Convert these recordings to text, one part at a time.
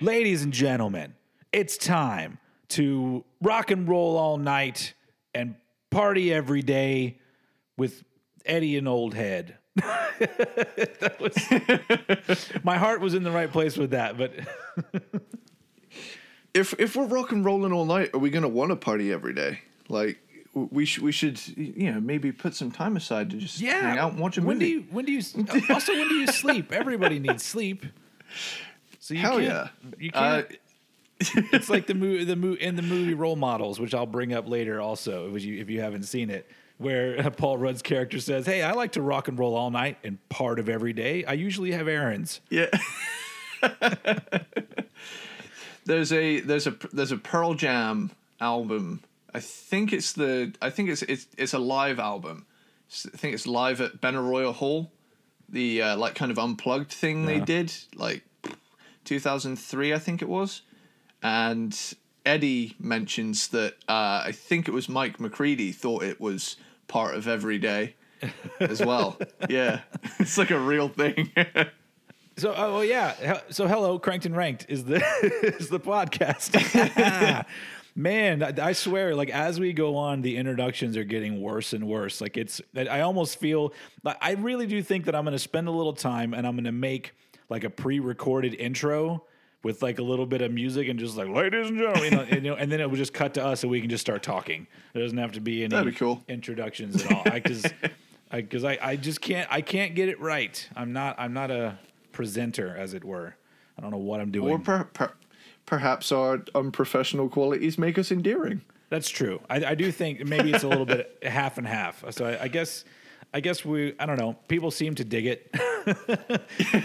Ladies and gentlemen, it's time to rock and roll all night and party every day with Eddie and Old Head. That was- my heart was in the right place with that, but If if we're rock and rolling all night, are we gonna want to party every day? Like we should we should you know maybe put some time aside to just yeah. hang out and watch a when movie. do you when do you also when do you sleep? Everybody needs sleep. So you Hell can't, yeah. You Uh, can't it's like the movie, the movie, in the movie role models, which I'll bring up later. Also, if you if you haven't seen it, where Paul Rudd's character says, "Hey, I like to rock and roll all night, and part of every day, I usually have errands." Yeah. there's a there's a there's a Pearl Jam album. I think it's the I think it's it's it's a live album. I think it's live at Benaroya Hall, the uh, like kind of unplugged thing they did like 2003 I think it was, and Eddie mentions that uh, I think it was Mike McCready thought it was part of every day as well. yeah, it's like a real thing. So, oh yeah. So, hello, Cranked and Ranked is the is the podcast. Man, I I swear, like as we go on, the introductions are getting worse and worse. Like it's, I almost feel, like I really do think that I'm going to spend a little time and I'm going to make like a pre-recorded intro with like a little bit of music and just like, ladies and gentlemen, you know, and, you know, and then it would just cut to us and we can just start talking. There doesn't have to be any be cool. introductions at all. Because I, because I, I just can't I can't get it right. I'm not I'm not a presenter as it were. I don't know what I'm doing. Or per, per, perhaps our unprofessional qualities make us endearing. That's true. I, I do think maybe it's a little bit half and half. So I, I guess I guess we I don't know. People seem to dig it.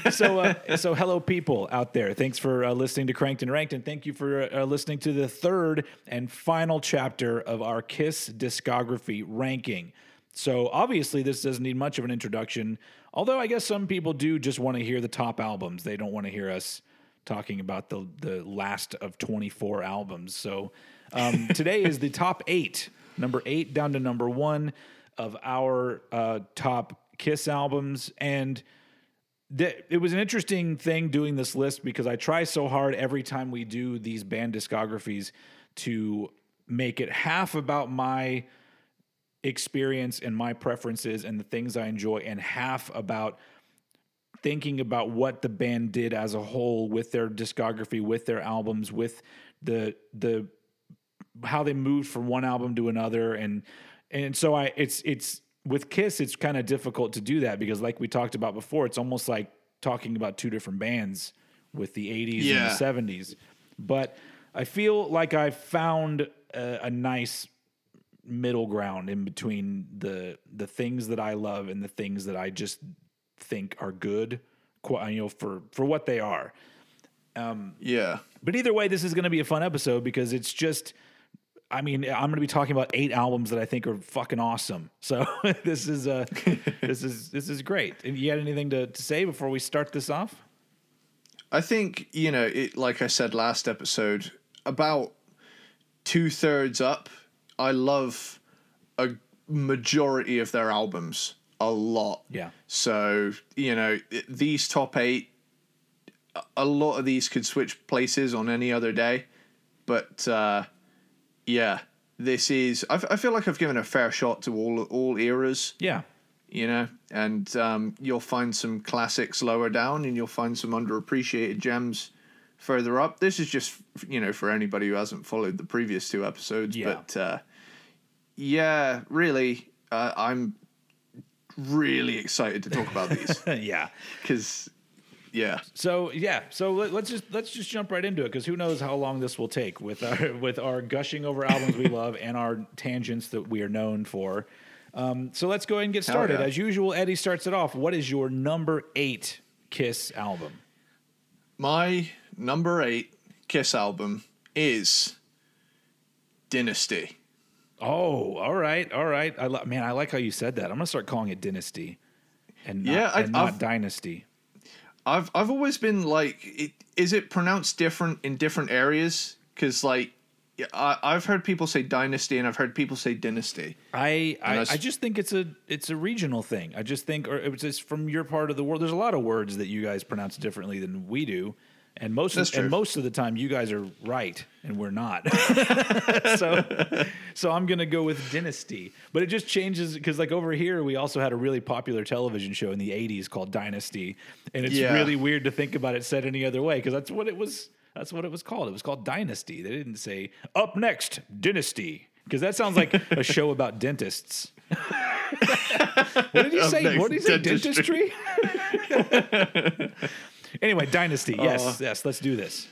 so uh, so hello people out there. Thanks for uh, listening to Cranked and Ranked, and thank you for uh, listening to the third and final chapter of our Kiss discography ranking. So obviously this doesn't need much of an introduction. Although I guess some people do just want to hear the top albums. They don't want to hear us talking about the the last of 24 albums. So um, today is the top eight, number eight down to number one of our uh, top Kiss albums, and th- it was an interesting thing doing this list because I try so hard every time we do these band discographies to make it half about my experience and my preferences and the things I enjoy, and half about thinking about what the band did as a whole with their discography, with their albums, with the the how they moved from one album to another, and and so I it's it's with Kiss it's kind of difficult to do that because like we talked about before, it's almost like talking about two different bands with the 80s Yeah. and the 70s. But I feel like I found a, a nice middle ground in between the the things that I love and the things that I just think are good, you know, for for what they are. Um, yeah. But either way, this is going to be a fun episode because it's just. I mean, I'm going to be talking about eight albums that I think are fucking awesome. So this is uh, this is this is great. And you had anything to, to say before we start this off? I think, you know, it like I said last episode, about two thirds up, I love a majority of their albums a lot. Yeah. So, you know, these top eight, a- a lot of these could switch places on any other day. But uh, yeah, this is, I, feel like I've given a fair shot to all all eras Yeah. you know, and um, you'll find some classics lower down, and you'll find some underappreciated gems further up. This is just you know for anybody who hasn't followed the previous two episodes, Yeah. but uh, yeah, really, uh, I'm really excited to talk about these yeah. because yeah, So yeah, so let, let's just let's just jump right into it because who knows how long this will take with our with our gushing over albums we love and our tangents that we are known for. Um, so let's go ahead and get started. yeah. As usual, Eddie starts it off. What is your number eight Kiss album? my number eight Kiss album is Dynasty. Oh, all right, all right. I li- man, I like how you said that. I'm gonna start calling it Dynasty. and not, Yeah, I- and not I've- Dynasty. I've I've always been like, it, is it pronounced different in different areas? Because like, I, I've heard people say dynasty, and I've heard people say dynasty. I I, Unless- I just think it's a it's a regional thing. I just think, or it's just from your part of the world. There's a lot of words that you guys pronounce differently than we do, and most That's of, true. and most of the time you guys are right and we're not. so so I'm gonna go with Dynasty, but it just changes because like over here we also had a really popular television show in the '80s called Dynasty, and it's Yeah. really weird to think about it said any other way because that's what it was. That's what it was called. It was called Dynasty. They didn't say up next Dynasty because that sounds like a show about dentists. what did he Up say? What did he say? dentistry. Anyway, Dynasty. Uh, yes, Uh, yes. Let's do this.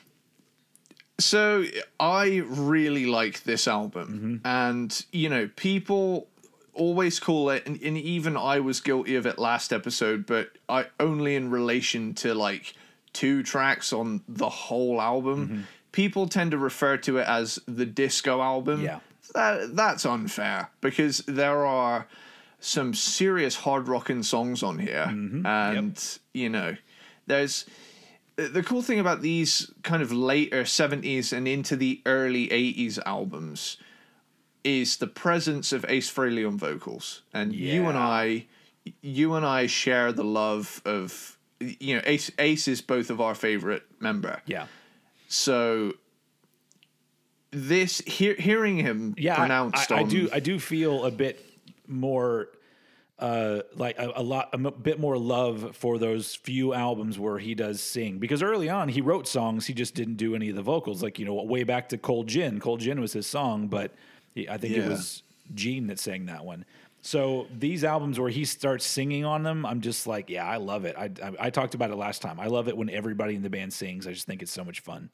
So I really like this album, mm-hmm. and you know, people always call it, and, and even I was guilty of it last episode, but I only in relation to like two tracks on the whole album. Mm-hmm. People tend to refer to it as the disco album. Yeah. that that's unfair because there are some serious hard rocking songs on here, mm-hmm. and you know, there's the the cool thing about these kind of later 70s and into the early 80s albums is the presence of Ace Frehley on vocals. And you and I you and I share the love of you know Ace Ace is both of our favorite member. Yeah. So this hear, hearing him Yeah, I- pronounced I, I on do. I do feel a bit more, uh, like a, a lot, a m- bit more love for those few albums where he does sing. Because early on, he wrote songs, he just didn't do any of the vocals. Like you know, way back to Cold Gin. Cold Gin was his song, but he, I think it was Gene that sang that one. So these albums where he starts singing on them, I'm just like, yeah, I love it. I, I, I talked about it last time. I love it when everybody in the band sings. I just think it's so much fun.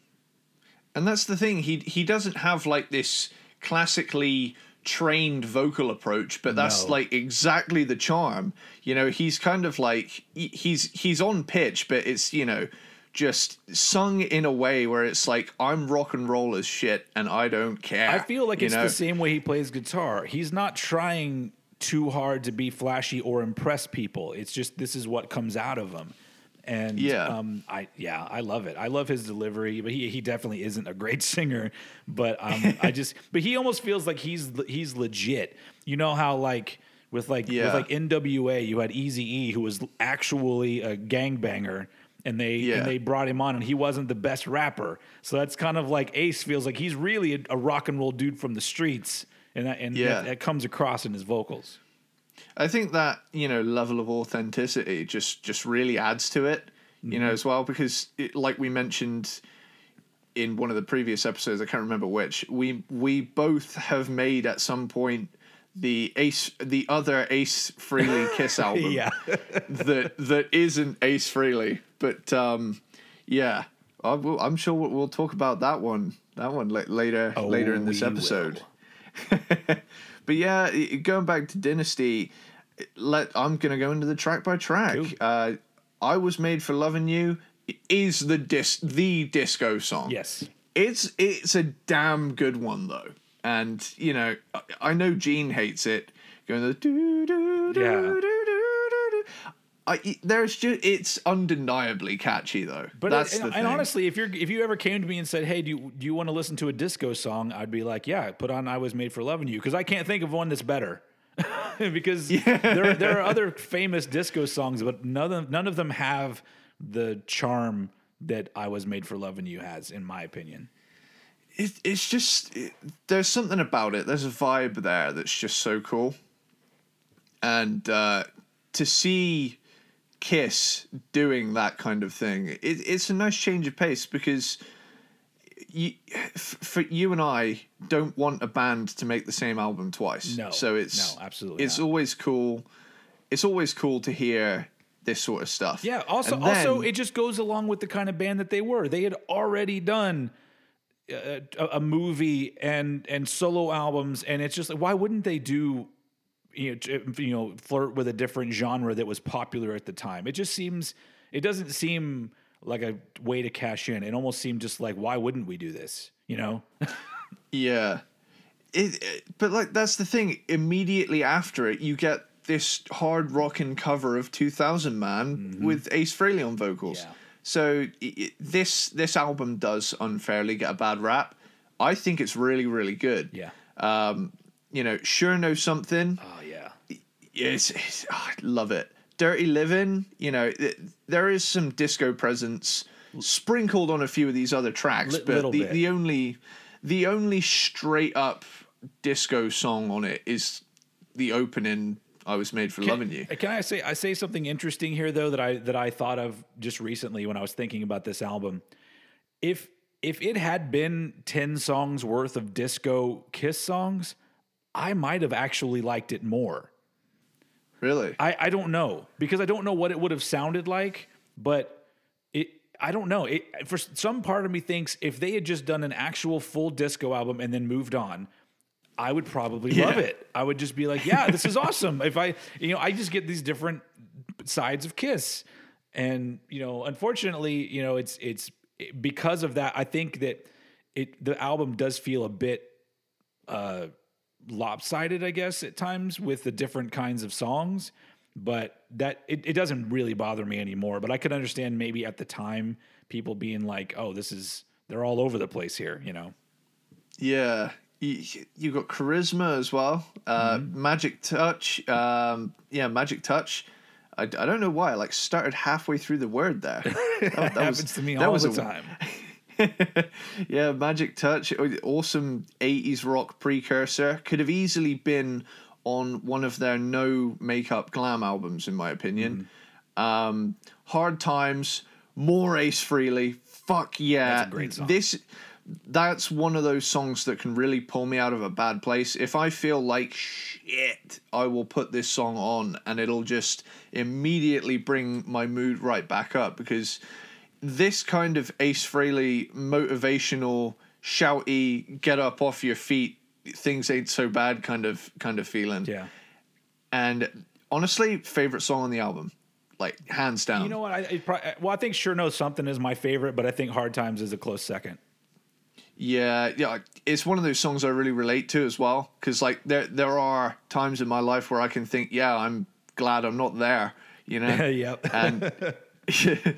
And that's the thing. He he doesn't have like this classically trained vocal approach, but that's No. like exactly the charm. You know, he's kind of like he's he's on pitch, but it's you know just sung in a way where it's like I'm rock and roll as shit, and I don't care. I feel like it's know? the same way he plays guitar. He's not trying too hard to be flashy or impress people. It's just this is what comes out of him. And Yeah. um, I yeah, I love it. I love his delivery, but he he definitely isn't a great singer. But um, I just but he almost feels like he's he's legit. You know how like with like Yeah. with like NWA, you had Easy E, who was actually a gangbanger. And they Yeah. and they brought him on, and he wasn't the best rapper. So that's kind of like Ace feels like he's really a, a rock and roll dude from the streets, and that and Yeah. that, that comes across in his vocals. I think that you know level of authenticity just just really adds to it, you know, as well because it, like we mentioned in one of the previous episodes, I can't remember which. We we both have made at some point the Ace the other Ace Frehley Kiss album Yeah, that that isn't Ace Frehley, but um, yeah, I will, I'm sure we'll, we'll talk about that one that one la- later Oh, later in this episode. but yeah, going back to Dynasty, let I'm gonna go into the track by track. Cool. Uh, I was made for loving you is the dis the disco song. yes, It's it's a damn good one though, and you know I, I know Gene hates it. Going the do do do Yeah. do do do do. I there's just it's undeniably catchy though. but that's and, the and honestly, if you're if you ever came to me and said, "Hey, do you, do you want to listen to a disco song?" I'd be like, "Yeah, put on I Was Made for Loving You," because I can't think of one that's better. because there there are other famous disco songs, but none of, none of them have the charm that I Was Made for Loving You has, in my opinion. it, it's just it, there's something about it. There's a vibe there that's just so cool, and uh, to see Kiss doing that kind of thing, it, it's a nice change of pace because you, f- for you and I don't want a band to make the same album twice. No, so it's no, absolutely it's not. always cool. It's always cool to hear this sort of stuff. Yeah. Also, And also, it just goes along with the kind of band that they were. They had already done a, a, a movie and and solo albums, and it's just like, why wouldn't they do? You know, you know, flirt with a different genre that was popular at the time. It just seems, it doesn't seem like a way to cash in. It almost seemed just like, why wouldn't we do this? You know? Yeah. It, it- but like that's the thing. Immediately after it, you get this hard rocking cover of 2000 Man with Ace Frehley on vocals. Mm-hmm. Yeah. So i i this this album does unfairly get a bad rap. I think it's really really good. Yeah. Um, you know, sure know something. Oh. Yes, oh, I love it. Dirty Living, you know, th- there is some disco presence sprinkled on a few of these other tracks, Li- but the, bit. the only the only straight up disco song on it is the opening I was made for loving you. Can I say I say something interesting here though that I that I thought of just recently when I was thinking about this album. If if it had been 10 songs worth of disco kiss songs, I might have actually liked it more. Really? I, I don't know because I don't know what it would have sounded like, but it I don't know. It for some part of me thinks if they had just done an actual full disco album and then moved on, I would probably love it. I would just be like, yeah, this is awesome. If I you know, I just get these different sides of Kiss. And, you know, unfortunately, you know, it's it's because of that, I think that it the album does feel a bit uh lopsided, I guess, at times with the different kinds of songs. But that it, it doesn't really bother me anymore. But I could understand maybe at the time people being like, "Oh, this is they're all over the place here," you know. Yeah. You, you got charisma as well. Uh, Mm-hmm. Magic touch. Um, yeah, magic touch. I, I don't know why. I like started halfway through the word there. That, that happens to me all was the a- time. yeah, Magic Touch, awesome 80s rock precursor. Could have easily been on one of their no makeup glam albums, in my opinion. Mm-hmm. Um, Hard Times, more Ace Frehley. Fuck yeah. That's a great song. This that's one of those songs that can really pull me out of a bad place. If I feel like shit, I will put this song on and it'll just immediately bring my mood right back up because this kind of Ace Frehley motivational, shouty, get up off your feet, things ain't so bad kind of kind of feeling. Yeah. And honestly, favorite song on the album, like hands down. You know what? I, it pro- uh, well, I think "Sure Knows Something" is my favorite, but I think "Hard Times" is a close second. Yeah, yeah, it's one of those songs I really relate to as well. Because like there there are times in my life where I can think, yeah, I'm glad I'm not there. You know. yep. and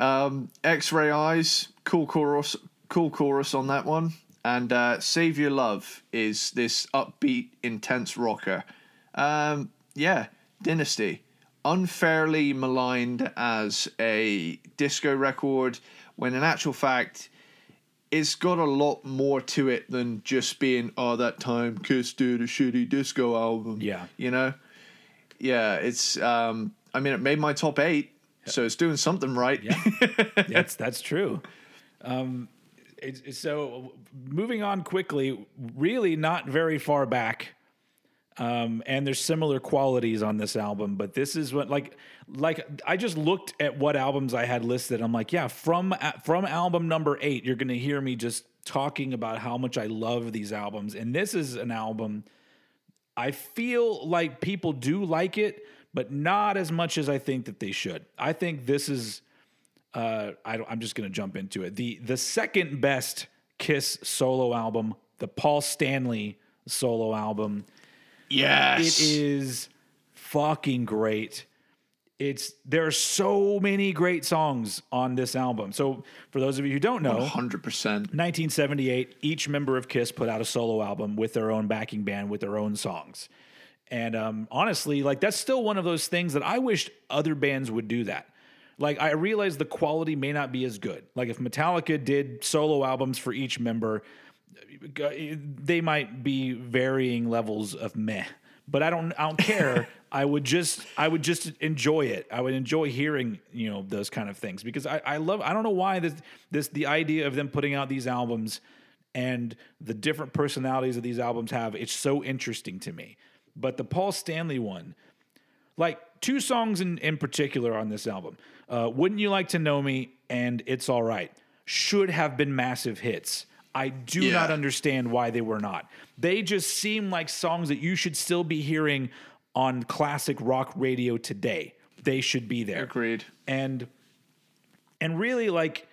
um, X-ray eyes, cool chorus, cool chorus on that one. And uh, Save Your Love is this upbeat, intense rocker. Um, yeah, Dynasty, unfairly maligned as a disco record, when in actual fact, it's got a lot more to it than just being oh that time Kiss did a shitty disco album. Yeah. you know. Yeah, it's. Um, I mean, it made my top eight, so it's doing something right. Yeah, that's that's true. Um, it's, it's- so moving on quickly, really not very far back. Um, and there's similar qualities on this album, but this is what like like I just looked at what albums I had listed. I'm like, yeah, from from album number eight, you're gonna hear me just talking about how much I love these albums, and this is an album. I feel like people do like it, but not as much as I think that they should. I think this is uh, I don't, I'm just going to jump into it. The the second best Kiss solo album, the Paul Stanley solo album. Yes, It is fucking great. It's there are so many great songs on this album. So for those of you who don't know, hundred percent. 1978, each member of Kiss put out a solo album with their own backing band with their own songs. And um, honestly, like that's still one of those things that I wish other bands would do that. Like I realize the quality may not be as good. Like if Metallica did solo albums for each member, they might be varying levels of meh. But I don't I don't care. I would just I would just enjoy it. I would enjoy hearing, you know, those kind of things because I, I love I don't know why this this the idea of them putting out these albums and the different personalities that these albums have, it's so interesting to me. But the Paul Stanley one, like two songs in, in particular on this album, uh, Wouldn't You Like to Know Me and It's All Right, should have been massive hits. I do Yeah. not understand why they were not. They just seem like songs that you should still be hearing on classic rock radio today. They should be there Agreed. and and really like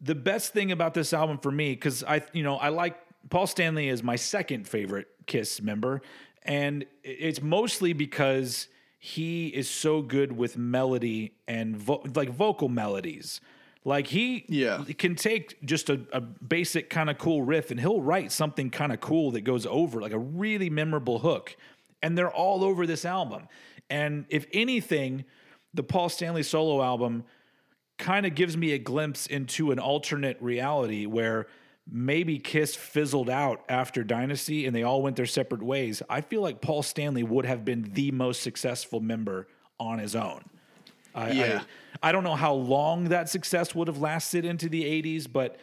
the best thing about this album for me because i you know i like paul stanley is my second favorite kiss member and it's mostly because he is so good with melody and vo- like vocal melodies. Like he Yeah. can take just a, a basic kind of cool riff and he'll write something kind of cool that goes over like a really memorable hook. And they're all over this album. And if anything, the Paul Stanley solo album kind of gives me a glimpse into an alternate reality where maybe Kiss fizzled out after Dynasty and they all went their separate ways. I feel like Paul Stanley would have been the most successful member on his own. I, Yeah. I, I don't know how long that success would have lasted into the 80s, but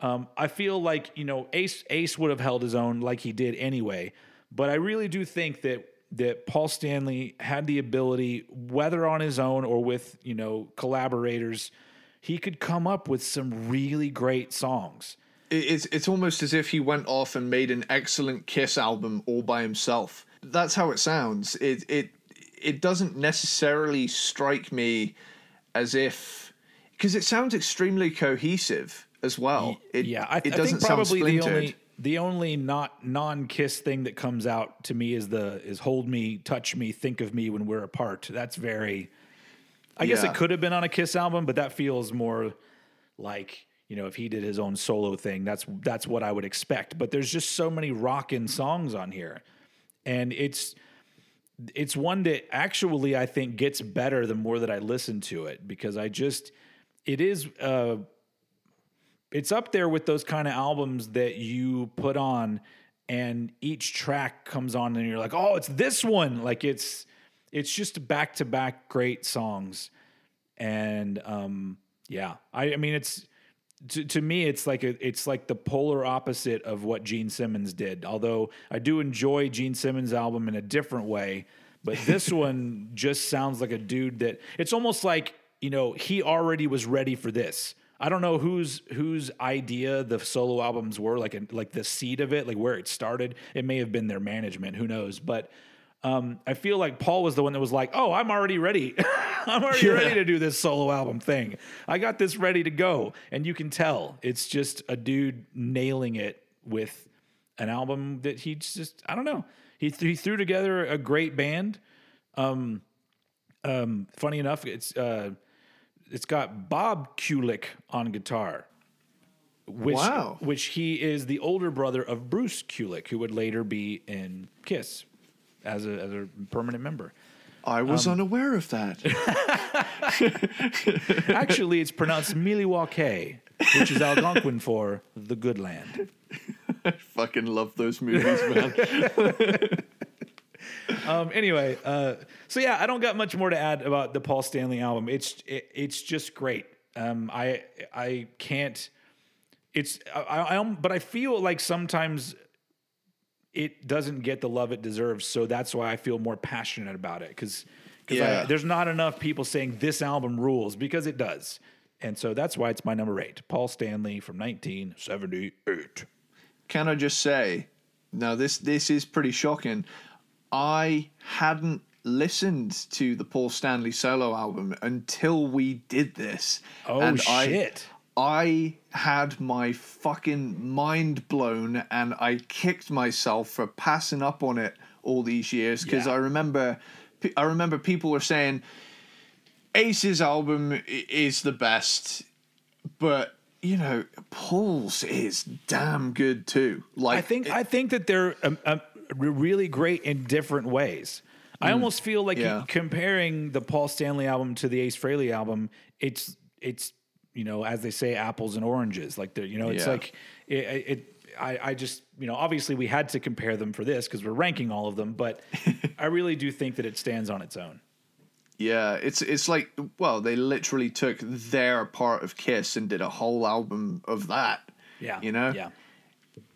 um, I feel like, you know, Ace, Ace would have held his own like he did anyway. But I really do think that that Paul Stanley had the ability, whether on his own or with, you know, collaborators, he could come up with some really great songs. It- It's it's almost as if he went off and made an excellent Kiss album all by himself. That's how it sounds. It it it doesn't necessarily strike me as if because it sounds extremely cohesive as well. It, yeah, I, it doesn't think probably sound the only the only not non kiss thing that comes out to me is the is hold me, touch me, think of me when we're apart. That's very. I guess it could have been on a Kiss album, but that feels more like you know if he did his own solo thing. That's that's what I would expect. But there's just so many rockin' songs on here, and it's it's one that actually I think gets better the more that I listen to it because I just it is uh it's up there with those kind of albums that you put on and each track comes on and you're like, "Oh, it's this one." Like it's it's just back-to-back great songs. And um yeah, I I mean it's to, to me it's like a, it's like the polar opposite of what Gene Simmons did. Although I do enjoy Gene Simmons' album in a different way, but this one just sounds like a dude that it's almost like, you know, he already was ready for this. I don't know whose whose idea the solo albums were, like like the seed of it, like where it started. It may have been their management, who knows? But um, I feel like Paul was the one that was like, "Oh, I'm already ready. I'm already Yeah. ready to do this solo album thing. I got this ready to go." And you can tell it's just a dude nailing it with an album that he just I don't know. He th- he threw together a great band. Um, um, funny enough, it's uh, it's got Bob Kulick on guitar. Which, Wow. which he is the older brother of Bruce Kulick, who would later be in Kiss as a as a permanent member. I was Um, unaware of that. Actually, it's pronounced Milwaukee, which is Algonquin for the good land. I Fucking love those movies, man. Um, anyway, uh, so yeah, I don't got much more to add about the Paul Stanley album. It's it, it's just great. Um, I I can't. It's I, I but I feel like sometimes it doesn't get the love it deserves. So that's why I feel more passionate about it because Yeah. there's not enough people saying this album rules because it does. And so that's why it's my number eight. Paul Stanley from 1978. Can I just say, now this this is pretty shocking. I hadn't listened to the Paul Stanley solo album until we did this. Oh, and shit. I had my fucking mind blown and I kicked myself for passing up on it all these years because Yeah. I remember I remember people were saying Ace's album is the best, but you know Paul's is damn good too. Like I think I think that they're um, um, really great in different ways. I almost feel like Mm. Yeah. comparing the Paul Stanley album to the Ace Frehley album, it's it's you know as they say apples and oranges. Like they're you know it's Yeah. like it. it I, I just you know obviously we had to compare them for this because we're ranking all of them, but I really do think that it stands on its own. Yeah, it's it's like well, they literally took their part of Kiss and did a whole album of that. Yeah, You know? yeah.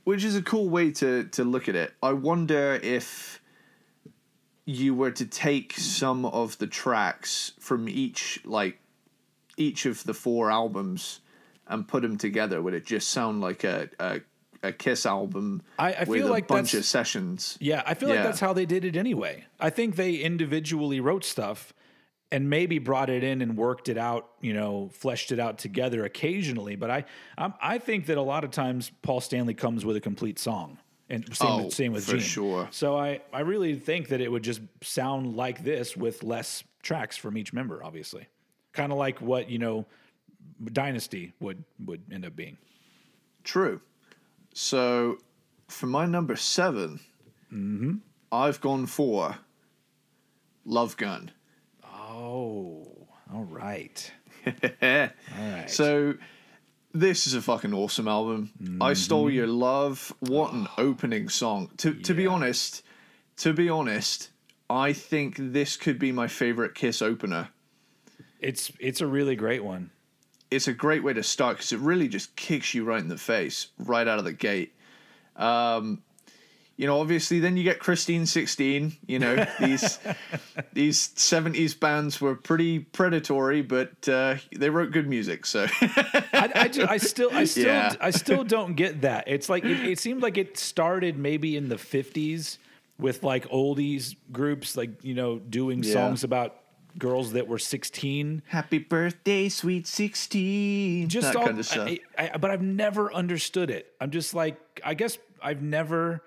Which is a cool way to to look at it. I wonder if you were to take some of the tracks from each like each of the four albums and put them together, would it just sound like a a, a Kiss album I- I with feel a like bunch of sessions? Yeah, I feel like that's how they did it anyway. I think they individually wrote stuff and maybe brought it in and worked it out, you know, fleshed it out together occasionally. But I, I, I think that a lot of times Paul Stanley comes with a complete song, And same, Oh, with, same with for Gene. sure. So I, I really think that it would just sound like this with less tracks from each member, obviously. Kind of like what, you know, Dynasty would would end up being. True. So for my number 7 Mm-hmm. I've gone for Love Gun. Oh, all right. All right. So this is a fucking awesome album. I stole Mm-hmm. your love. What an opening song. To to be honest, to be honest, I think this could be my favorite Kiss opener. It's it's a really great one. It's a great way to start because it really just kicks you right in the face right out of the gate. Um, you know, obviously, then you get Christine sixteen. You know, these these seventies bands were pretty predatory, but uh, they wrote good music. So I, I, ju- I still, I still, Yeah. I still don't get that. It's like it, it seemed like it started maybe in the '50s with like oldies groups, like you know, doing Yeah. songs about girls that were 16. happy birthday, sweet sixteen. Just that all, kind of stuff. I, I, but I've never understood it. I'm just like, I guess I've never.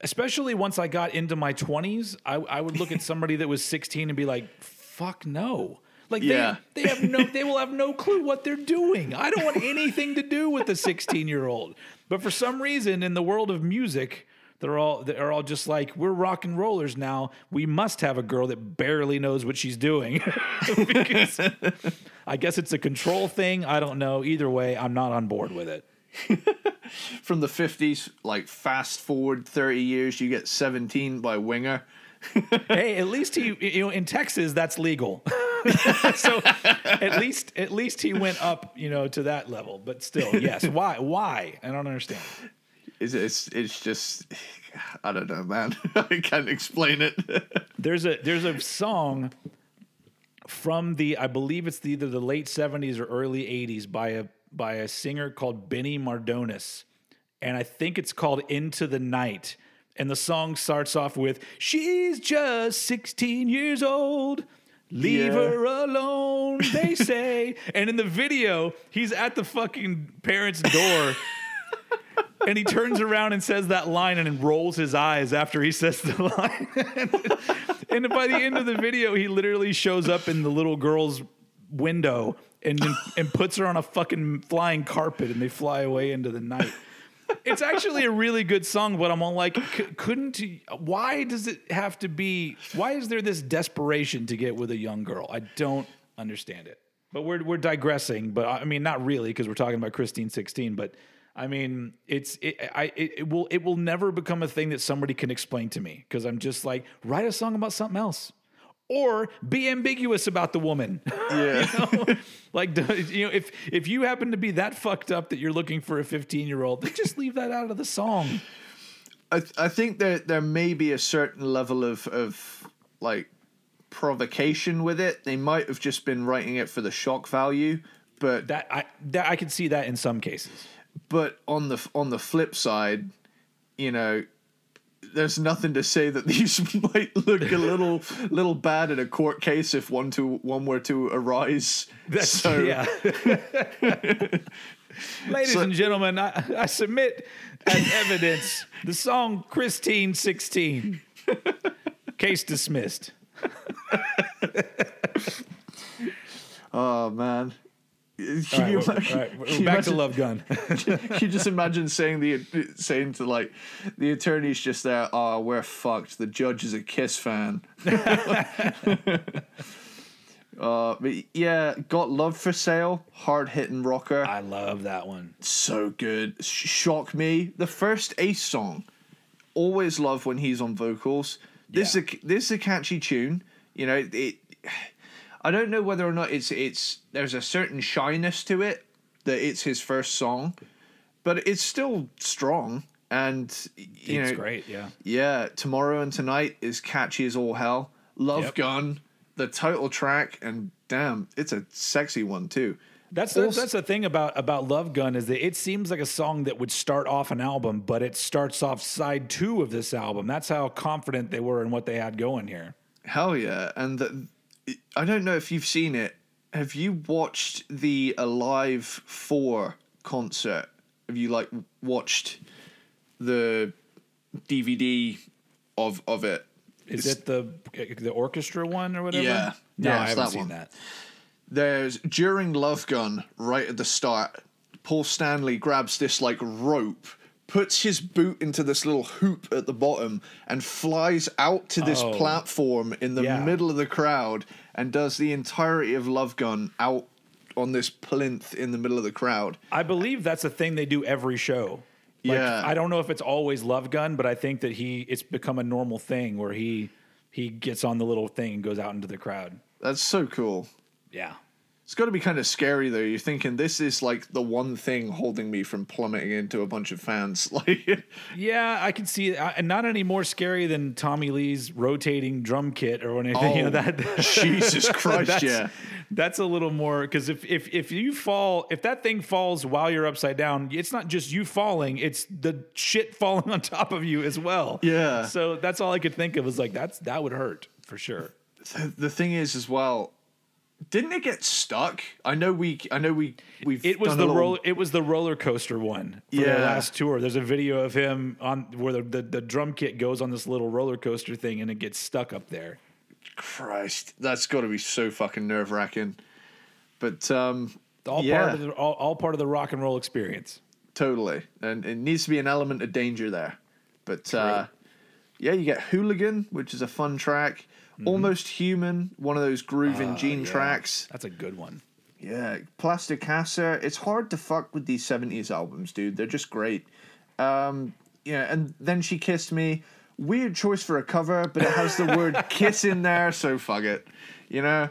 Especially once I got into my 20s, I, I would look at somebody that was 16 and be like, "Fuck no!" Like Yeah. they, they have no, they will have no clue what they're doing. I don't want anything to do with the 16 year old. But for some reason, in the world of music, they're all they're all just like, "We're rock and rollers now. We must have a girl that barely knows what she's doing." because I guess it's a control thing. I don't know. Either way, I'm not on board with it. From the fifties, like fast forward thirty years, you get seventeen by Winger. hey, at least he, you know, in Texas that's legal. so at least, at least he went up, you know, to that level. But still, yes. Why? Why? I don't understand. It's it's, it's just I don't know, man. I can't explain it. There's a there's a song from the I believe it's either the late '70s or early '80s by a by a singer called Benny Mardones, and I think it's called "Into the Night." And the song starts off with "She's just 16 years old." Leave Yeah. her alone, they say. and in the video, he's at the fucking parents' door and he turns around and says that line and rolls his eyes after he says the line. and by the end of the video, he literally shows up in the little girl's window and and puts her on a fucking flying carpet and they fly away into the night. It's actually a really good song, but I'm all like, c- couldn't why does it have to be? Why is there this desperation to get with a young girl? I don't understand it. But we're we're digressing. But I mean, not really, because we're talking about Christine 16. But I mean, it's it, I it, it will it will never become a thing that somebody can explain to me because I'm just like write a song about something else. Or be ambiguous about the woman. Yeah. you know? Like you know, if if you happen to be that fucked up that you're looking for a 15 year old, then just leave that out of the song. I I think that there may be a certain level of of like provocation with it. They might have just been writing it for the shock value, but That I that I can see that in some cases. But on the on the flip side, you know, there's nothing to say that these might look a little little bad in a court case if one to one were to arise. That's so yeah. Ladies So- and gentlemen, I, I submit as evidence the song Christine 16. Case dismissed. oh man. Can right, you imagine, right, can you back to Love Gun. Can you just imagine saying the saying to like the attorney's just there, oh we're fucked. The judge is a Kiss fan. uh but yeah, got love for sale, hard hitting rocker. I love that one. so good. Shock me. The first Ace song. Always love when he's on vocals. This Yeah. is a, this is a catchy tune. You know, it. I don't know whether or not it's it's there's a certain shyness to it that it's his first song, but it's still strong and you it's know great, yeah. yeah. Tomorrow and tonight is catchy as all hell. Love Yep. Gun, the title track, and damn, it's a sexy one too. That's the, Also- that's the thing about about Love Gun is that it seems like a song that would start off an album, but it starts off side two of this album. That's how confident they were in what they had going here. Hell yeah! And the, I don't know if you've seen it. Have you watched the Alive Four concert? Have you like watched the DVD of of it. Is It's- it the the orchestra one or whatever? Yeah. No, Yeah, I haven't that seen one. that. There's during Love Gun, right at the start, Paul Stanley grabs this like rope, puts his boot into this little hoop at the bottom, and flies out to this Oh. platform in the Yeah. middle of the crowd and does the entirety of Love Gun out on this plinth in the middle of the crowd. I believe that's a thing they do every show. Like, Yeah. I don't know if it's always Love Gun, but I think that he it's become a normal thing where he he gets on the little thing and goes out into the crowd. That's so cool. Yeah. It's got to be kind of scary though. You're thinking this is like the one thing holding me from plummeting into a bunch of fans. Like, Yeah, I can see uh, And not any more scary than Tommy Lee's rotating drum kit or anything. you know, Oh, that Jesus Christ, that's, yeah. That's a little more because if, if if you fall, if that thing falls while you're upside down, it's not just you falling; it's the shit falling on top of you as well. Yeah. So that's all I could think of was like that's that would hurt for sure. the, the thing is as well didn't it get stuck i know we i know we we've It was the little, roller. It was the roller coaster one for their Yeah. last tour. There's a video of him on where the, the the drum kit goes on this little roller coaster thing and it gets stuck up there. christ that's got to be so fucking nerve-wracking but um All yeah part of the all, all part of the rock and roll experience. totally and it needs to be an element of danger there but uh yeah you get hooligan which is a fun track almost human one of those grooving Uh, gene yeah. tracks That's a good one. Yeah, Plaster Caster. It's hard to fuck with these seventies albums, dude. They're just great. Um, yeah, and then she kissed me. Weird choice for a cover, but it has the word kiss in there, so fuck it. You know?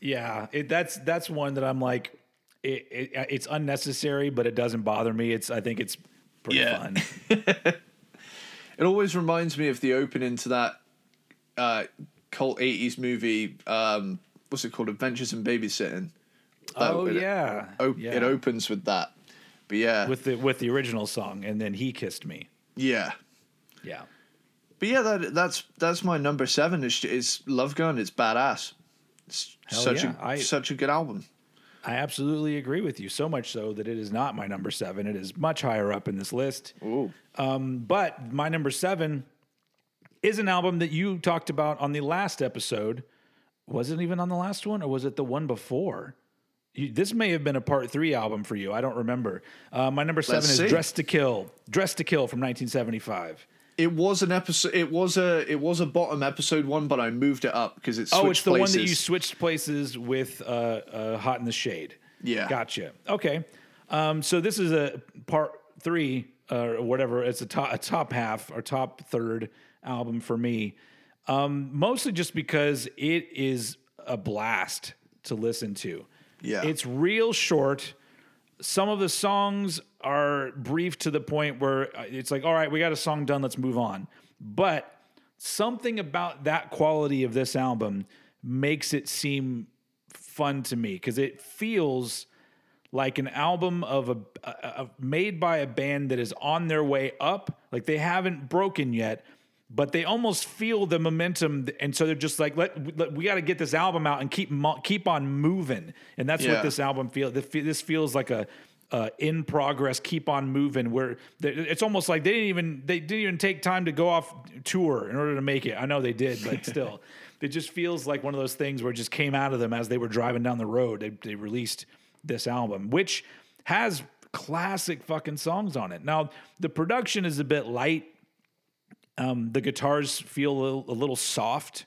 Yeah, it, that's that's one that I'm like, it, it, it's unnecessary, but it doesn't bother me. It's I think it's pretty Yeah. fun. It always reminds me of the opening to that uh, cult eighties movie. Um, what's it called? Adventures in Babysitting. That- oh it, yeah. op- yeah. It opens with that. But yeah, with the with the original song, and then he kissed me. yeah. Yeah. But yeah, that that's that's my number seven. Is is Love Gun? It's badass. It's Hell such yeah, a I- such a good album. I absolutely agree with you. So much so that it is not my number seven. It is much higher up in this list. Ooh. Um, but my number seven is an album that you talked about on the last episode. Was it even on the last one, or was it the one before? You, this may have been a part three album for you. I don't remember. Uh, my number 7 Let's is see. "Dress to Kill." "Dress to Kill" from 1975. It was an episode. It was a it was a bottom episode one, but I moved it up because it's Oh, it's the places. one that you switched places with uh, uh, "Hot in the Shade." Yeah. gotcha. Okay, um, so this is a part three or whatever. It's a top a top half or top third album for me. Um, mostly just because it is a blast to listen to. Yeah. it's real short. Some of the songs are brief to the point where uh, it's like, all right, we got a song done, let's move on. But something about that quality of this album makes it seem fun to me because it feels like an album of a, a, a made by a band that is on their way up. Like they haven't broken yet but they almost feel the momentum. And so they're just like let, let- we got to get this album out and keep mo- keep on moving. And that's Yeah. what this album feels this feels like a uh, in progress keep on moving where it's almost like they didn't even they didn't even take time to go off tour in order to make it. I know they did but still it just feels like one of those things where it just came out of them as they were driving down the road. They, they released this album which has classic fucking songs on it now the production is a bit light um, the guitars feel a little, a little soft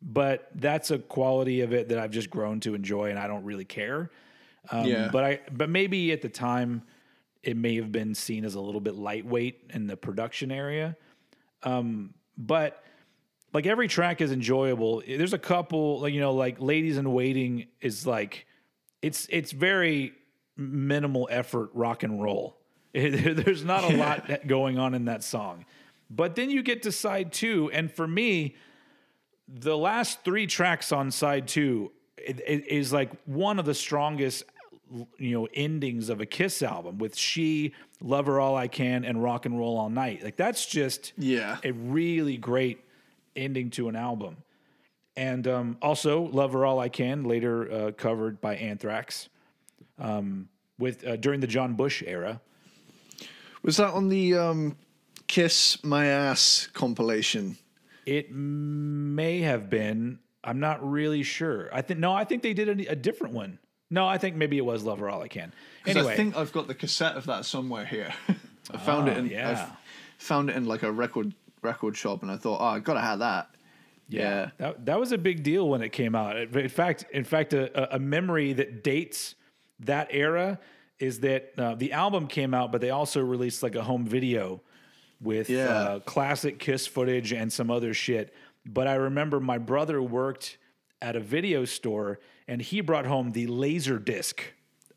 but that's a quality of it that i've just grown to enjoy and i don't really care um, Yeah. But I but maybe at the time it may have been seen as a little bit lightweight in the production area. Um, but like every track is enjoyable. There's a couple like you know like Ladies in Waiting is like it's it's very minimal effort rock and roll. There's not a lot going on in that song. But then you get to side 2 and for me the last three tracks on side two is like one of the strongest you know endings of a kiss album with she love her all i can and rock and roll all night like that's just Yeah. a really great ending to an album and um, also love her all i can later uh, covered by anthrax um, with uh, during the john bush era Was that on the um, Kiss My Ass compilation? It may have been. I'm not really sure. I think no. I think they did a, a different one. No, I think maybe it was Love Her All I Can." Anyway, I think I've got the cassette of that somewhere here. I found it Oh, in yeah. I found it in like a record record shop, and I thought, oh, I gotta have that. Yeah. That, that was a big deal when it came out. In fact, in fact, a, a memory that dates that era is that uh, the album came out, but they also released like a home video with Yeah. uh, classic Kiss footage and some other shit. But I remember my brother worked at a video store, and he brought home the laser disc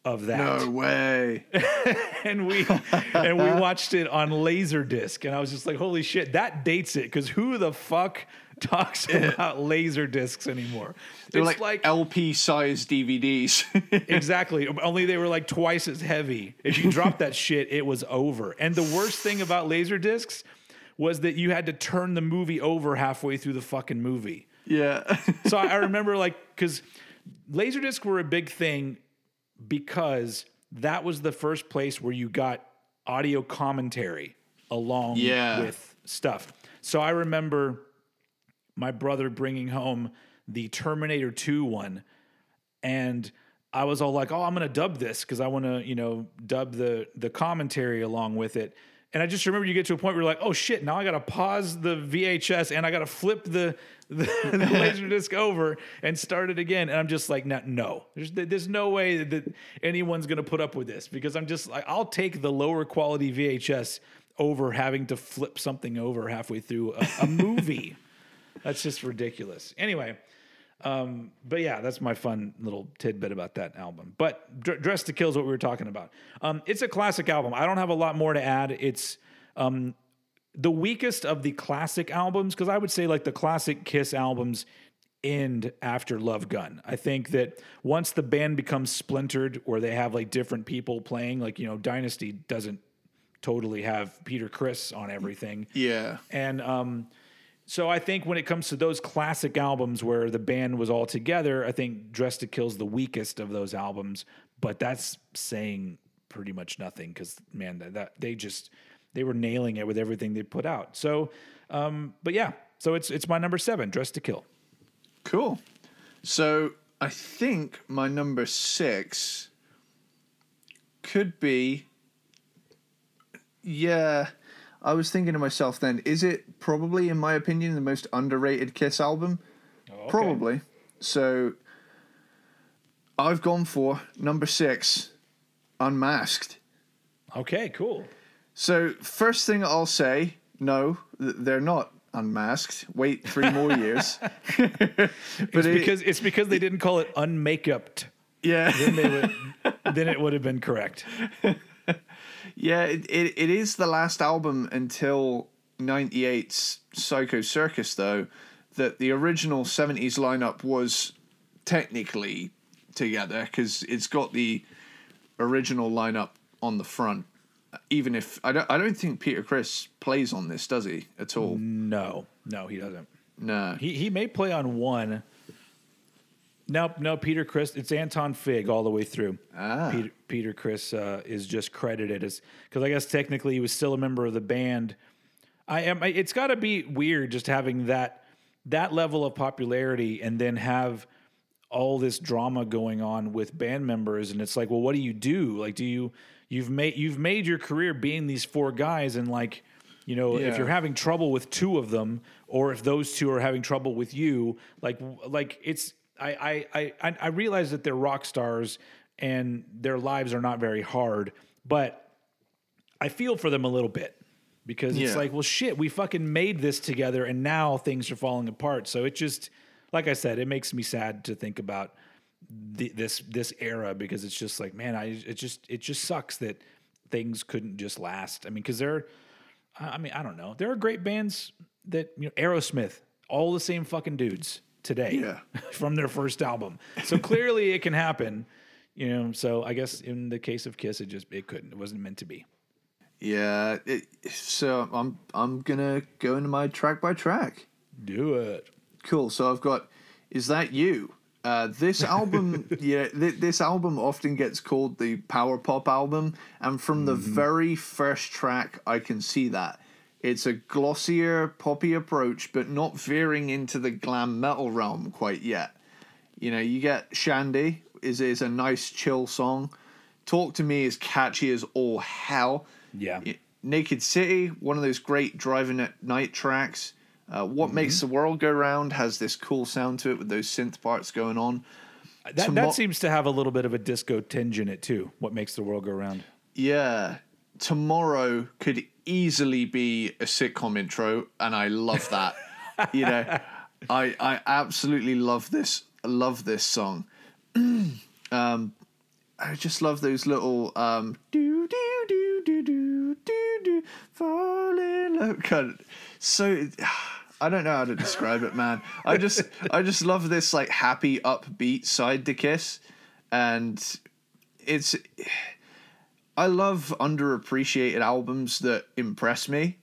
of that No way. and we and we watched it on laser disc and i was just like holy shit that dates it because who the fuck talks about laser discs anymore They're it's like, like, LP size DVDs. exactly only they were like twice as heavy if you dropped that shit it was over and the worst thing about laser discs was that you had to turn the movie over halfway through the fucking movie yeah. so I, remember like because laserdisc were a big thing because that was the first place where you got audio commentary along Yeah. with stuff. So I remember my brother bringing home the Terminator 2 one and I was all like, "Oh, I'm going to dub this because I want to, you know, dub the the commentary along with it." And I just remember you get to a point where you're like, "Oh shit, now I got to pause the VHS and I got to flip the the, the laser disc over and start it again." And I'm just like, "No, no. There's there's no way that anyone's going to put up with this because I'm just like, I'll take the lower quality VHS over having to flip something over halfway through a, a movie." That's just ridiculous. Anyway, um, but yeah, that's my fun little tidbit about that album. But Dr- Dress to Kill is what we were talking about. Um, it's a classic album. I don't have a lot more to add. It's um, the weakest of the classic albums because I would say like the classic Kiss albums end after Love Gun. I think that once the band becomes splintered or they have like different people playing, like you know, Dynasty doesn't totally have Peter Criss on everything. yeah. And um, so I think when it comes to those classic albums where the band was all together, I think Dress to Kill's the weakest of those albums. But that's saying pretty much nothing because man, that, that they just they were nailing it with everything they put out. So, um, but yeah, so it's it's my number seven, Dress to Kill. Cool. So I think my number six could be. Yeah, I was thinking to myself then, is it probably, in my opinion, the most underrated Kiss album? Oh, probably. So I've gone for number six, Unmasked. Okay, cool. So, first thing I'll say, no, they're not unmasked. Wait three more years. but It's it- because it's because they didn't call it unmakeuped. yeah, Then they would, then it would have been correct. Yeah, it, it, it is the last album until 98's Psycho Circus, though, that the original 70s lineup was technically together because it's got the original lineup on the front. Even if I don't, I don't think Peter Criss plays on this, does he at all? No, no, he doesn't. No. He he may play on one. No, no, Peter Criss. It's Anton Fig all the way through. Ah. Peter, Peter Criss uh, is just credited as because I guess technically he was still a member of the band. I am. It's got to be weird just having that that level of popularity and then have all this drama going on with band members and it's like well what do you do like do you you've made you've made your career being these four guys and like you know if you're having trouble with two of them or if those two are having trouble with you like like it's i i i i realize that they're rock stars and their lives are not very hard but i feel for them a little bit because it's like well shit we fucking made this together and now things are falling apart. So it just like i said it makes me sad to think about the, this this era because it's just like man i it just it just sucks that things couldn't just last. I mean because they're i mean i don't know. There are great bands that you know aerosmith all the same fucking dudes today Yeah. from their first album so clearly it can happen you know so i guess in the case of kiss it just it couldn't it wasn't meant to be Yeah, it, so I'm I'm gonna go into my track by track. do it Cool. So I've got "Is That You." Uh, this album, yeah, th- this album often gets called the power pop album, and from the very first track, I can see that. It's a glossier, poppy approach, but not veering into the glam metal realm quite yet. You know, you get Shandi is is a nice chill song. Talk to Me is catchy as all hell. Yeah. Naked City, one of those great driving at night tracks. Uh, what Mm-hmm. makes the world go round has this cool sound to it with those synth parts going on. That, Tomo- that seems to have a little bit of a disco tinge in it too. What makes the world go round? Yeah, tomorrow could easily be a sitcom intro, and I love that. you know, I I absolutely love this. Love this song. um, I just love those little um do do do do do do do fall in. God, So I don't know how to describe it, man. I just I just love this like happy upbeat side to Kiss, and it's. I love underappreciated albums that impress me.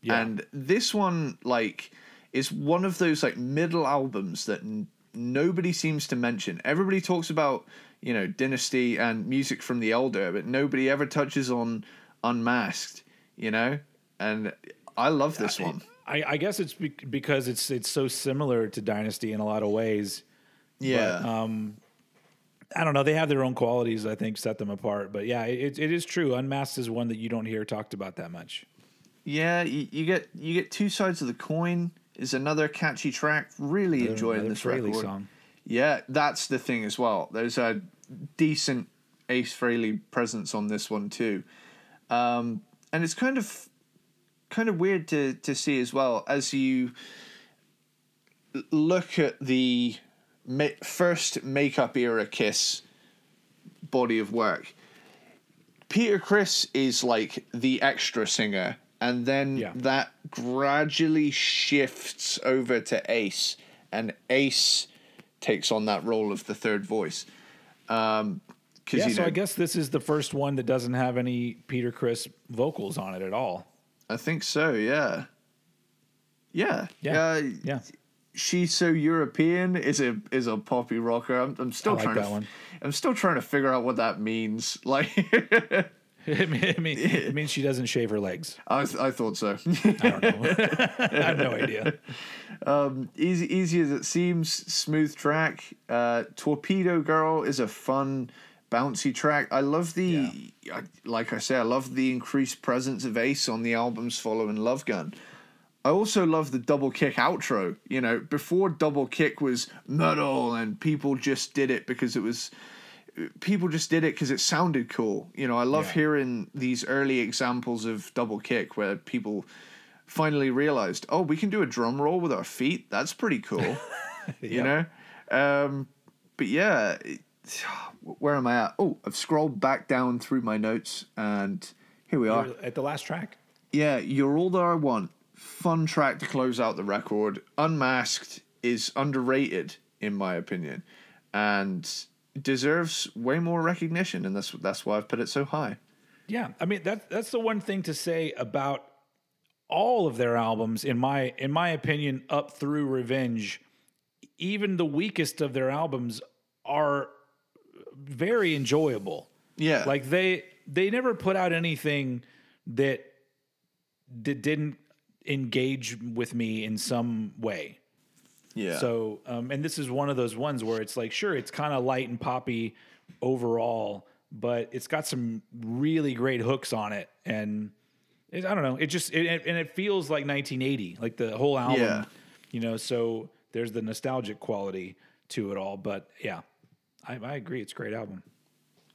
Yeah. And this one, like, is one of those like middle albums that n- nobody seems to mention. Everybody talks about, you know, Dynasty and music from the Elder, but nobody ever touches on Unmasked. You know, and I love this one. I, I guess it's be- because it's it's so similar to Dynasty in a lot of ways. Yeah, um, I don't know. They have their own qualities. I think set them apart. But yeah, it, it is true. Unmasked is one that you don't hear talked about that much. yeah. You, you get you get two sides of the coin. Is another catchy track. Really enjoying Another this Frehley record. song. Yeah, that's the thing as well. There's a decent Ace Frehley presence on this one too, um, and it's kind of kind of weird to to see as well as you look at the ma- first makeup era Kiss body of work. Peter Criss is like the extra singer, and then Yeah. that gradually shifts over to Ace, and Ace takes on that role of the third voice. Um, Yeah, you so know, I guess this is the first one that doesn't have any Peter Criss vocals on it at all. I think so. Yeah. Yeah. Yeah. Uh, Yeah. She's so European is a is a poppy rocker. I'm, I'm still I like trying that to one. I'm still trying to figure out what that means. Like it, mean, it, mean, it means she doesn't shave her legs. I th- I thought so. I don't know. I have no idea. easy easy as it seems smooth track uh torpedo girl is a fun bouncy track i love the I, like i say i love the increased presence of ace on the albums following love gun i also love the double kick outro you know before double kick was metal and people just did it because it was people just did it because it sounded cool. You know, I love Yeah. hearing these early examples of double kick where people finally realized, oh, we can do a drum roll with our feet. That's pretty cool. You know, um, but yeah, it, where am I at? Oh, I've scrolled back down through my notes, and here we are. At the last track. Yeah, you're all that I want. Fun track to close out the record. Unmasked is underrated in my opinion, and deserves way more recognition, and that's that's why I've put it so high. Yeah, I mean that that's the one thing to say about all of their albums in my in my opinion up through Revenge even the weakest of their albums are very enjoyable. Yeah, Like they they never put out anything that that didn't engage with me in some way. yeah, So, um, and this is one of those ones where it's like, sure, it's kind of light and poppy overall, but it's got some really great hooks on it, and it, I don't know, it just it, it- and it feels like 1980, like the whole album, Yeah. you know. So there's the nostalgic quality to it all, but yeah, I, I agree, it's a great album.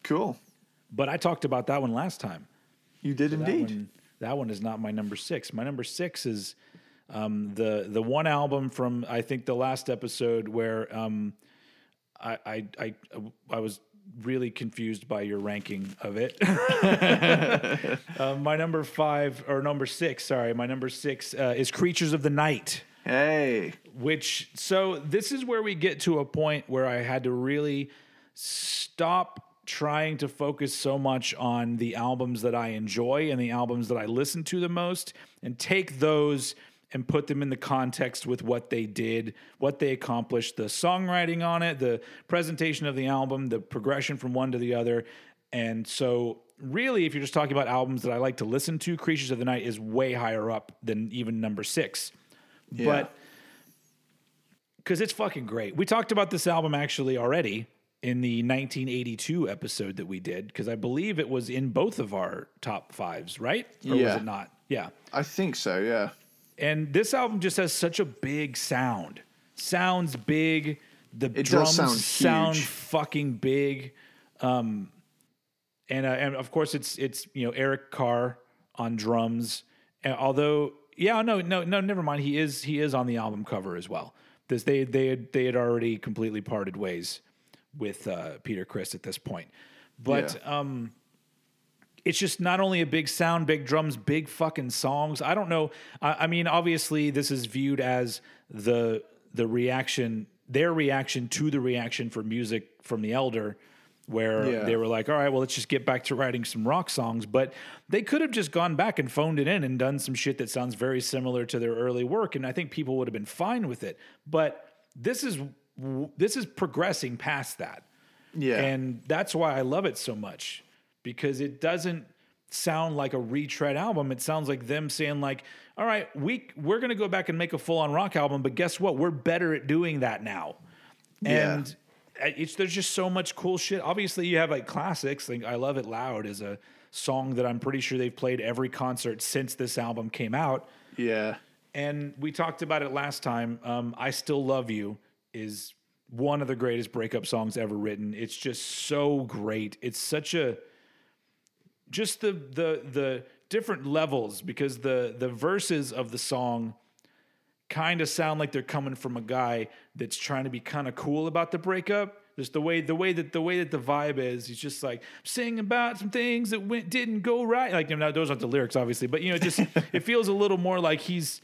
cool. But I talked about that one last time. You did That indeed. That one is not my number six. My number six is um, the the one album from I think the last episode where um, I, I I I was really confused by your ranking of it. uh, my number five or number six, sorry, my number six uh, is Creatures of the Night Hey, which so this is where we get to a point where I had to really stop trying to focus so much on the albums that I enjoy and the albums that I listen to the most and take those and put them in the context with what they did, what they accomplished, the songwriting on it, the presentation of the album, the progression from one to the other, And so, really, if you're just talking about albums that I like to listen to, Creatures of the Night is way higher up than even number six. Yeah. But because it's fucking great. We talked about this album actually already in the 1982 episode that we did because I believe it was in both of our top fives, right? Or was it not? Yeah. I think so. Yeah. And this album just has such a big sound. Sounds big. The does drums sound sound, fucking big. Um, and uh, and of course it's it's you know Eric Carr on drums. And although yeah no no no never mind he is he is on the album cover as well. This they they had, they had already completely parted ways with uh, Peter Criss at this point. But Yeah. um, it's just not only a big sound, big drums, big fucking songs. I don't know. I, I mean, obviously, this is viewed as the the reaction, their reaction to the reaction for music from the Elder, where Yeah. they were like, "All right, well, let's just get back to writing some rock songs." But they could have just gone back and phoned it in and done some shit that sounds very similar to their early work, and I think people would have been fine with it. But this is this is progressing past that. Yeah. And that's why I love it so much because it doesn't sound like a retread album. It sounds like them saying like, "All right, we we're going to go back and make a full-on rock album, but guess what? We're better at doing that now." Yeah. And it's there's just so much cool shit. Obviously, you have like classics. Like I Love It Loud is a song that I'm pretty sure they've played every concert since this album came out. yeah. And we talked about it last time. Um, I Still Love You is one of the greatest breakup songs ever written. It's just so great. It's such a just the the the different levels because the the verses of the song kind of sound like they're coming from a guy that's trying to be kind of cool about the breakup. Just the way the way that the way that the vibe is, he's just like singing about some things that went didn't go right. Like you know, those aren't the lyrics, obviously, but you know, just it feels a little more like he's,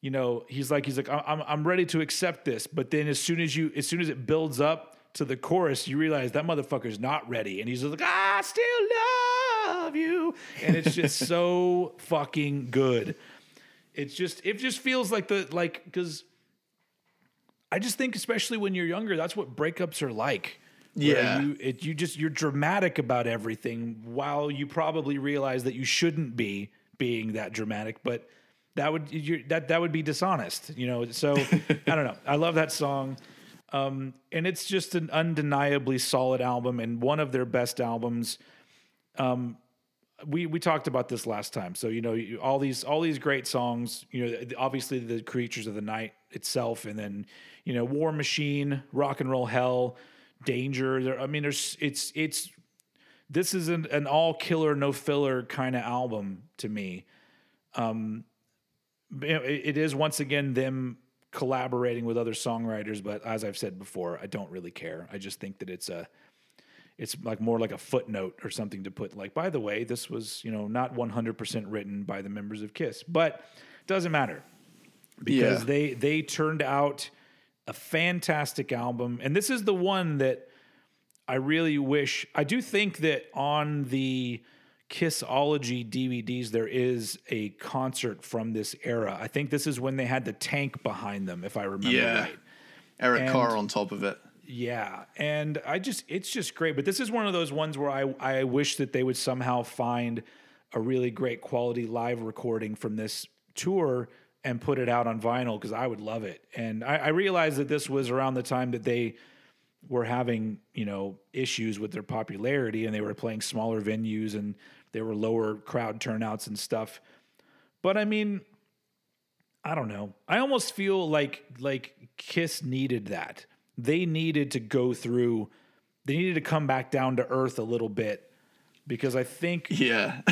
you know, he's like he's like I'm I'm- I'm ready to accept this, but then as soon as you as soon as it builds up to the chorus, you realize that motherfucker's not ready, and he's just like I still love you, and it's just so fucking good. It's just it just feels like the like because I just think especially when you're younger, that's what breakups are like. Yeah. you it, you just you're dramatic about everything while you probably realize that you shouldn't be being that dramatic, but that would you that that would be dishonest, you know. So I don't know. I love that song. Um, and it's just an undeniably solid album and one of their best albums we we talked about this last time. So you know, you, all these all these great songs. You know, obviously the Creatures of the Night itself, and then you know, War Machine, Rock and Roll Hell, Danger. There, I mean, there's it's it's this is an, an all killer no filler kind of album to me. Um, it is once again them collaborating with other songwriters, but as I've said before, I don't really care. I just think that it's a it's like more like a footnote or something to put like by the way this was you know not 100% written by the members of kiss but it doesn't matter because Yeah. they they turned out a fantastic album and this is the one that i really wish i do think that on the kissology dvds there is a concert from this era i think this is when they had the tank behind them if i remember Yeah. right Eric And- Carr on top of it. yeah, and I just it's just great. But this is one of those ones where I I wish that they would somehow find a really great quality live recording from this tour and put it out on vinyl because I would love it. And I, I realized that this was around the time that they were having you know issues with their popularity and they were playing smaller venues and there were lower crowd turnouts and stuff. But I mean, I don't know. I almost feel like like Kiss needed that. They needed to go through. They needed to come back down to earth a little bit because I think Yeah.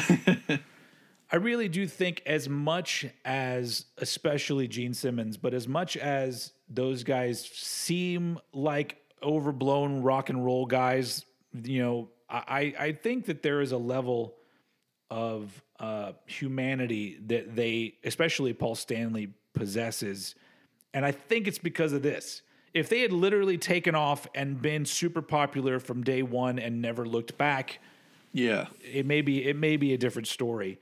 I really do think as much as especially Gene Simmons, but as much as those guys seem like overblown rock and roll guys, you know, I I think that there is a level of uh, humanity that they, especially Paul Stanley, possesses, and I think it's because of this. If they had literally taken off and been super popular from day one and never looked back, yeah. it may be it may be a different story.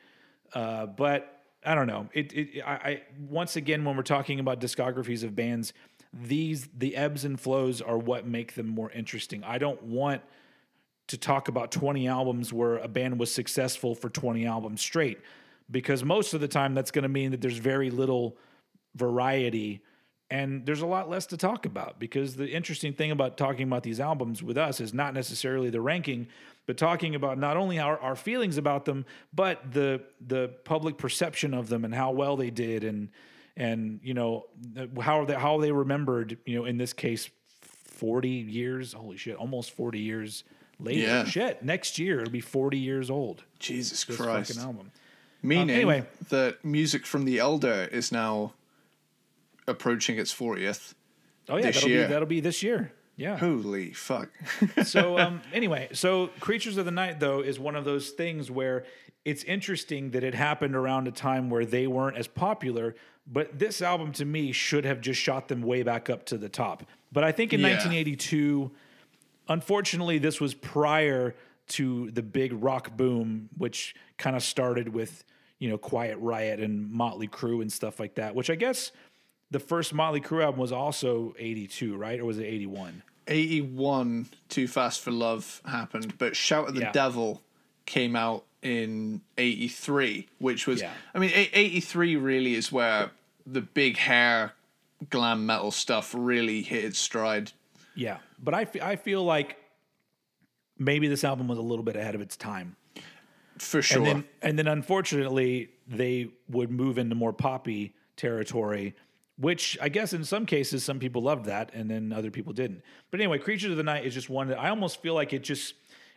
Uh, but I don't know. It, it I, I once again when we're talking about discographies of bands, these the ebbs and flows are what make them more interesting. I don't want to talk about 20 albums where a band was successful for 20 albums straight because most of the time that's going to mean that there's very little variety and there's a lot less to talk about because the interesting thing about talking about these albums with us is not necessarily the ranking but talking about not only our, our feelings about them but the the public perception of them and how well they did and and you know how they how they remembered you know in this case 40 years holy shit almost 40 years later Yeah. shit next year it'll be 40 years old Jesus this Christ. fucking album Meaning anyway. that music from the Elder is now approaching its 40th. oh yeah that'll year. be that'll be this year yeah Holy fuck. so um, anyway, so Creatures of the Night though is one of those things where it's interesting that it happened around a time where they weren't as popular. But this album to me should have just shot them way back up to the top. But I think in Yeah. 1982, unfortunately, this was prior to the big rock boom, which kind of started with you know Quiet Riot and Motley Crue and stuff like that. Which I guess the first Motley Crue album was also 82, right? Or was it 81? 81 Too Fast for Love happened, but Shout at the Yeah. Devil came out in 83, which was, Yeah. I mean, 83 really is where the big hair glam metal stuff really hit its stride. Yeah, but I fe- I feel like maybe this album was a little bit ahead of its time, For sure. and then and then unfortunately they would move into more poppy territory, which I guess in some cases some people loved that, and then other people didn't. But anyway, Creatures of the Night is just one that I almost feel like it just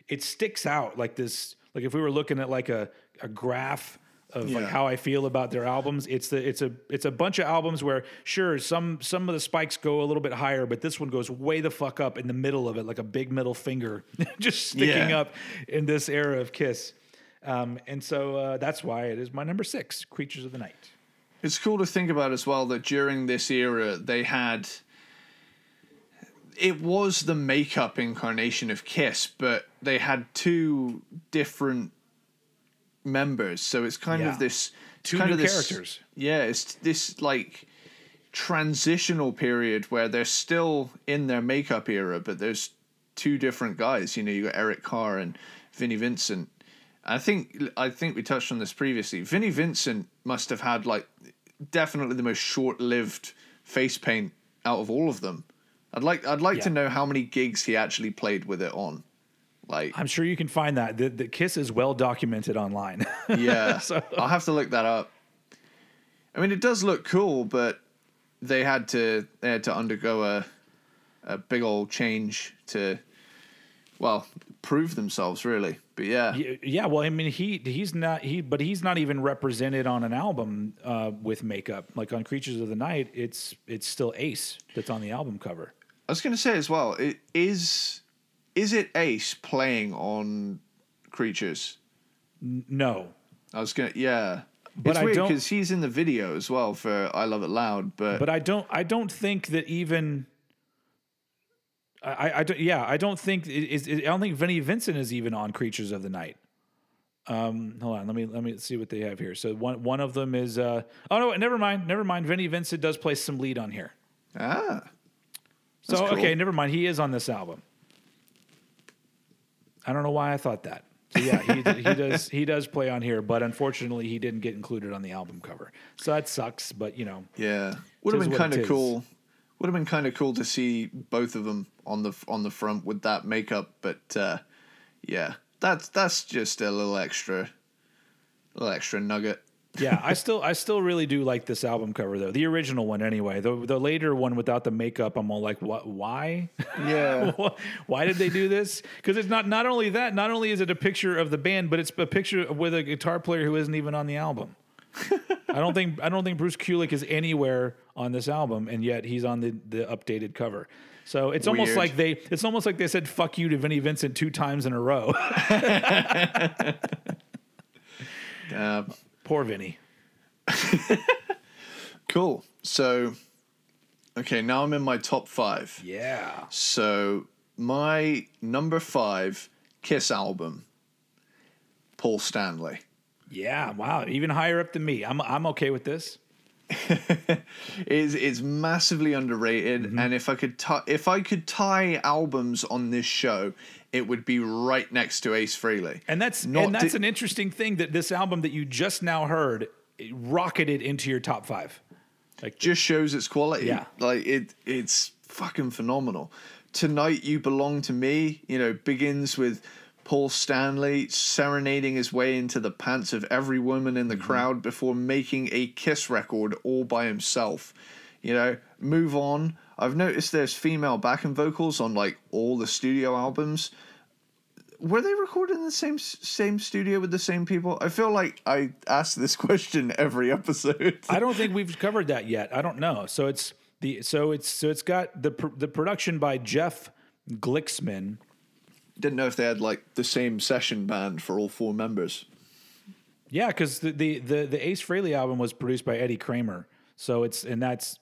it sticks out like this. Like if we were looking at like a a graph of like how I feel about their albums. It's the it's a it's a bunch of albums where sure some some of the spikes go a little bit higher, but this one goes way the fuck up in the middle of it, like a big middle finger, just sticking Yeah. up in this era of Kiss. Um, and so uh, that's why it is my number six, Creatures of the Night. It's cool to think about as well that during this era they had it was the makeup incarnation of Kiss, but they had two different members, so it's kind Yeah. of this Two kind new of this, characters. Yeah, it's this like transitional period where they're still in their makeup era, but there's two different guys. You know, you got Eric Carr and Vinnie Vincent. I think I think we touched on this previously. Vinnie Vincent must have had like definitely the most short-lived face paint out of all of them. I'd like I'd like to know how many gigs he actually played with it on. Like I'm sure you can find that. The, the Kiss is well documented online. yeah, So- I'll have to look that up. I mean, it does look cool, but they had to they had to undergo a a big old change to well prove themselves really. But yeah, yeah, well, I mean, he he's not he, but he's not even represented on an album uh, with makeup. Like on Creatures of the Night, it's it's still Ace that's on the album cover. I was going to say as well. It is is it Ace playing on Creatures? No, I was going to yeah. But it's I weird because he's in the video as well for "I Love It Loud," but, but I don't I don't think that even. I, I, don't, yeah, I don't think it is. I don't think Vinnie Vincent is even on Creatures of the Night. Um, hold on, let me let me see what they have here. So one one of them is. Uh, oh no, never mind, never mind. Vinnie Vincent does play some lead on here. ah, So cool. okay, never mind. He is on this album. I don't know why I thought that. So yeah, he he does he does play on here, but unfortunately he didn't get included on the album cover. So that sucks. But you know, Yeah, would have been kind of cool. Would have been kind of cool to see both of them on the on the front with that makeup, but uh, yeah, that's that's just a little extra, little extra nugget. Yeah, I still I still really do like this album cover though. The original one anyway. The the later one without the makeup, I'm all like, what? Why? Yeah, Why did they do this? Because it's not not only that. Not only is it a picture of the band, but it's a picture with a guitar player who isn't even on the album. I don't think I don't think Bruce Kulick is anywhere on this album, and yet he's on the the updated cover. So it's almost Weird. like they it's almost like they said "fuck you" to Vinnie Vincent two times in a row. uh, Poor Vinny. cool. So, okay, now I'm in my top five. Yeah. So my number five Kiss album, Paul Stanley. Yeah. Wow. Even higher up than me. I'm I'm okay with this. is is massively underrated. Mm-hmm. And if I could tie if I could tie albums on this show, it would be right next to Ace Frehley. And that's Not and that's di- an interesting thing that this album that you just now heard rocketed into your top five. Like just shows its quality. Yeah. Like it it's fucking phenomenal. Tonight You Belong to Me, you know, begins with Paul Stanley serenading his way into the pants of every woman in the Mm-hmm. crowd before making a Kiss record all by himself. You know, move on. I've noticed there's female backing vocals on like all the studio albums. Were they recorded in the same same studio with the same people? I feel like I ask this question every episode. I don't think we've covered that yet. I don't know. So it's the so it's so it's got the pr- the production by Jeff Glixman. Didn't know if they had like the same session band for all four members. Yeah, because the, the the the Ace Frehley album was produced by Eddie Kramer. So it's and that's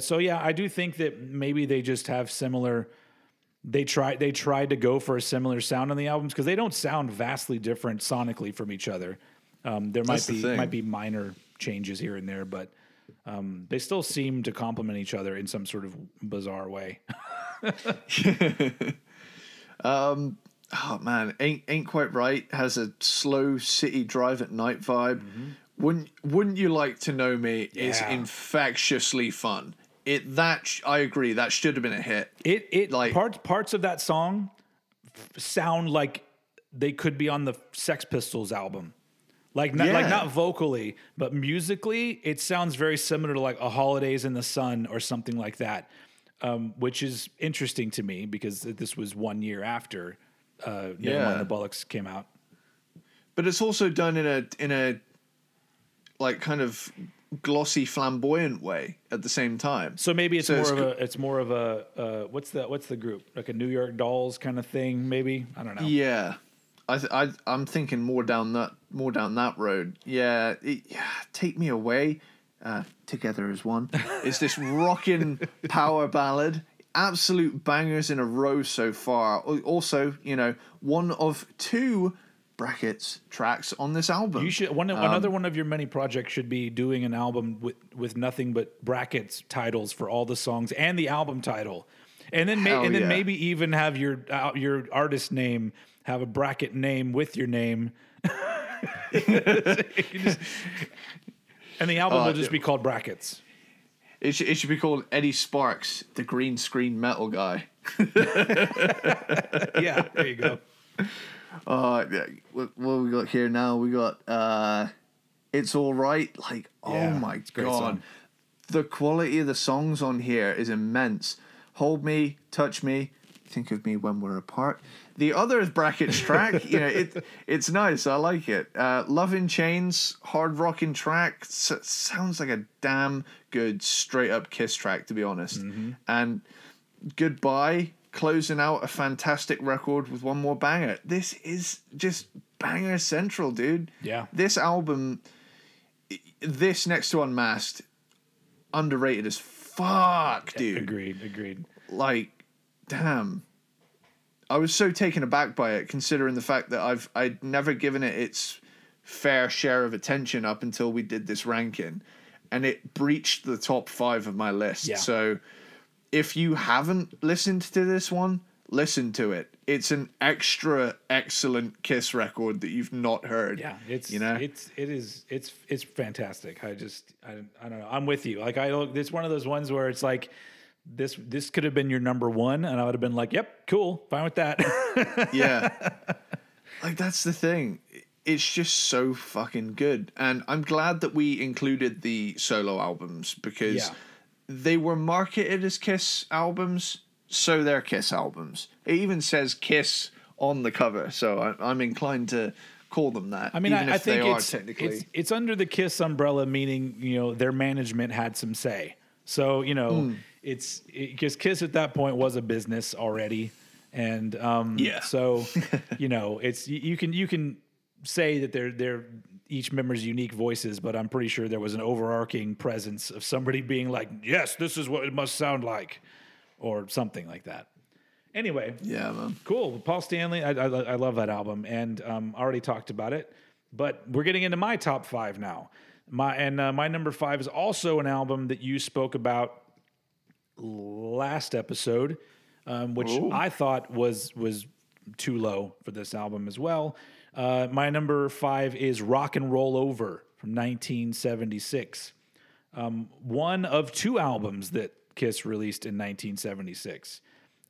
so yeah. I do think that maybe they just have similar. They tried they tried to go for a similar sound on the albums because they don't sound vastly different sonically from each other. Um, there might That's be thing. might be minor changes here and there, but um, they still seem to complement each other in some sort of bizarre way. Oh man, ain't ain't quite right. Has a slow city drive at night vibe. Wouldn't wouldn't you like to know me? Is Mm-hmm. Infectiously fun. It that sh- I agree. That should have been a hit. It it Like- parts parts of that song f- sound like they could be on the Sex Pistols album. Like not, like not vocally, but musically, it sounds very similar to like a Holidays in the Sun or something like that, um, which is interesting to me because this was one year after uh, Yeah. Nevermind the Bollocks came out. But it's also done in a in a like kind of glossy, flamboyant way at the same time. So maybe it's So more it's of a it's more of a uh, what's the what's the group like a New York Dolls kind of thing maybe I don't know. Yeah, I, th- I I'm thinking more down that more down that road. Yeah, it, yeah take me away. Uh, Together as one is this rocking power ballad. Absolute bangers in a row so far. Also, you know, one of two brackets tracks on this album. You should one another one of your many projects should be doing an album with with nothing but brackets titles for all the songs and the album title, and then and then yeah. maybe even have your uh, your artist name have a bracket name with your name. Just- and the album Uh, will just be called brackets. It should, it should be called Eddie Sparks, the green screen metal guy. Yeah, there you go. Uh, yeah, what, what we got here now? We got uh, "It's All Right." Like, Yeah, oh my it's a great god, the quality of the songs on here is immense. "Hold Me," "Touch Me," "Think of Me When We're Apart." The other is brackets track, you know, it it's nice. I like it. Uh, "Love in Chains," hard rocking track. S- sounds like a damn good straight up Kiss track, to be honest. Mm-hmm. And goodbye closing out a fantastic record with one more banger this is just banger central dude Yeah. this album this next to unmasked underrated as fuck dude Agreed. Agreed. like damn i was so taken aback by it considering the fact that i've i'd never given it its fair share of attention up until we did this ranking and it breached the top five of my list Yeah. so if you haven't listened to this one listen to it it's an extra excellent kiss record that you've not heard Yeah, it's you know it's it is it's it's fantastic. I just I, I don't know. I'm with you. Like I look, it's one of those ones where it's like this this could have been your number one, and I would have been like, "Yep, cool, fine with that." yeah. like that's the thing. It's just so fucking good. And I'm glad that we included the solo albums because Yeah. they were marketed as Kiss albums, so they're Kiss albums. It even says Kiss on the cover, so I, I'm inclined to call them that. I mean, I, I think are it's, technically. it's it's under the Kiss umbrella, meaning you know their management had some say. So you know, Hmm. It's because Kiss at that point was a business already, and um, Yeah. So you know, it's you, you can you can say that they're they're each member's unique voices, but I'm pretty sure there was an overarching presence of somebody being like, "Yes, this is what it must sound like," or something like that. Anyway, yeah, man. Cool. Paul Stanley, I, I, I love that album and um, already talked about it. But we're getting into my top five now. My and uh, my number five is also an album that you spoke about last episode, um, which Ooh. I thought was was too low for this album as well. Uh, my number five is Rock and Roll Over from 1976, um, one of two albums that Kiss released in 1976.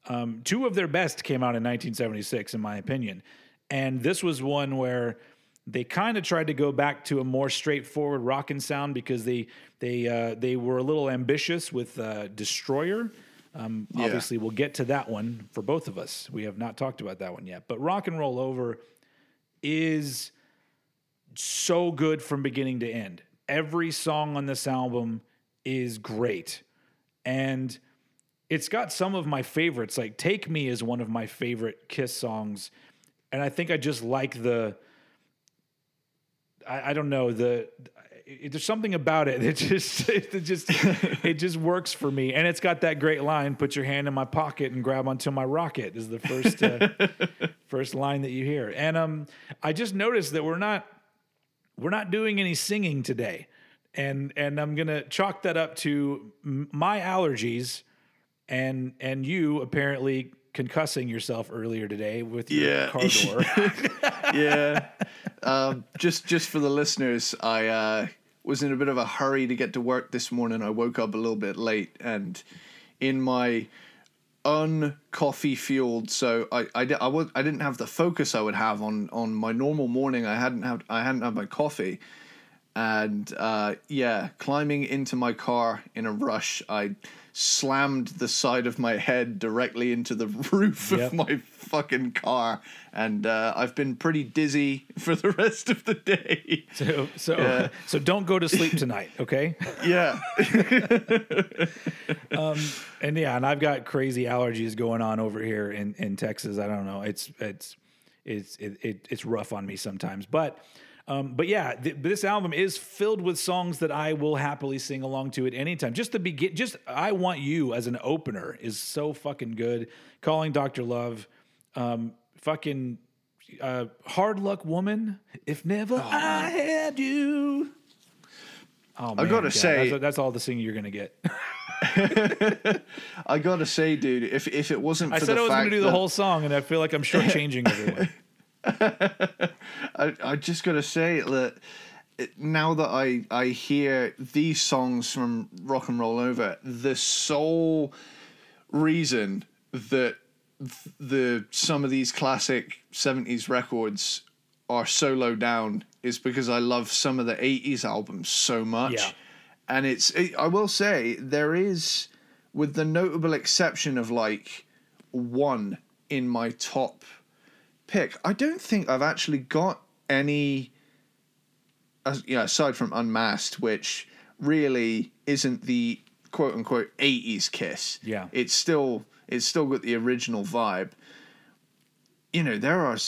Um, two of their best came out in 1976, in my opinion, and this was one where they kind of tried to go back to a more straightforward rockin' sound because they they uh, they were a little ambitious with uh, Destroyer. Um, Yeah. Obviously, we'll get to that one for both of us. We have not talked about that one yet, but Rock and Roll Over is so good from beginning to end. Every song on this album is great. And it's got some of my favorites. Like Take Me is one of my favorite Kiss songs. And I think I just like the I, I don't know, the it, there's something about it that just it just it just works for me. And it's got that great line, put your hand in my pocket and grab onto my rocket is the first uh, first line that you hear. And um I just noticed that we're not we're not doing any singing today. And and I'm going to chalk that up to my allergies and and you apparently concussing yourself earlier today with your Yeah. car door. yeah. Um, just just for the listeners, I uh, was in a bit of a hurry to get to work this morning. I woke up a little bit late, and in my uncoffee fueled, so I I, I, was, I didn't have the focus I would have on on my normal morning. I hadn't had I hadn't had my coffee, and uh, yeah, climbing into my car in a rush, I slammed the side of my head directly into the roof Yep. of my fucking car, and uh, I've been pretty dizzy for the rest of the day. So so so don't go to sleep tonight, okay? yeah, And yeah, and I've got crazy allergies going on over here in, in Texas. I don't know. It's it's it's it, it, it's rough on me sometimes, but um, but yeah, th- this album is filled with songs that I will happily sing along to at any time. Just the begin, just I want you as an opener is so fucking good. Calling Doctor Love, um, fucking uh, hard luck woman. If never I had you. Oh, man, gotta yeah, say- that's, that's all the singing you're gonna get. I gotta say, dude, if if it wasn't for I said I was to do the whole song, and I feel like I'm shortchanging everyone. I, I just gotta say that now that I I hear these songs from Rock and Roll Over, the sole reason that the some of these classic '70s records are so low down is because I love some of the '80s albums so much, Yeah. and it's it, I will say there is, with the notable exception of like one in my top pick. I don't think I've actually got any, as you know, aside from Unmasked, which really isn't the quote unquote '80s Kiss. Yeah. it's still it's still got the original vibe. You know, there are.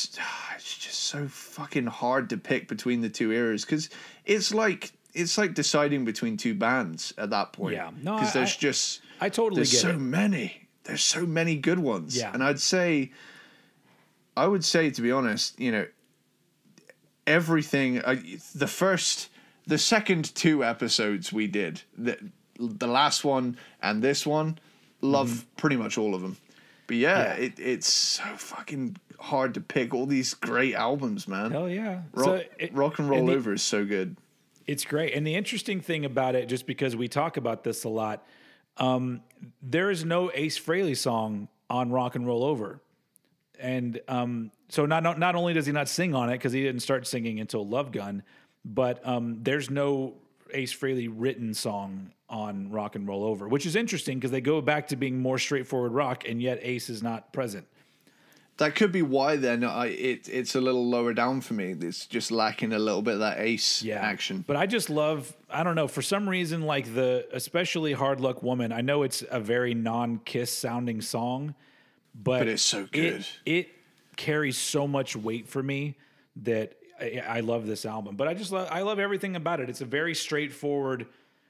It's just so fucking hard to pick between the two eras because it's like it's like deciding between two bands at that point. Yeah. No, because there's I- just I totally there's so it. many. There's so many good ones. Yeah. And I'd say, I would say to be honest, you know, everything. I, the first, the second two episodes we did, the the last one and this one, love pretty much all of them. But yeah. Yeah. It, it's so fucking hard to pick all these great albums, man. Hell yeah! Rock, So it- rock and roll and the- over is so good. It's great. And the interesting thing about it, just because we talk about this a lot, um, there is no Ace Frehley song on Rock and Roll Over. And um, so not, not not only does he not sing on it because he didn't start singing until Love Gun, but um, there's no Ace Frehley written song on Rock and Roll Over, which is interesting because they go back to being more straightforward rock, and yet Ace is not present. That could be why then I it it's a little lower down for me. It's just lacking a little bit of that ace yeah. action. But I just love, I don't know, for some reason, like the, especially Hard Luck Woman, I know it's a very non Kiss sounding song, but, But it's so good. It, it carries so much weight for me that I, I love this album. But I just love, I love everything about it. It's a very straightforward,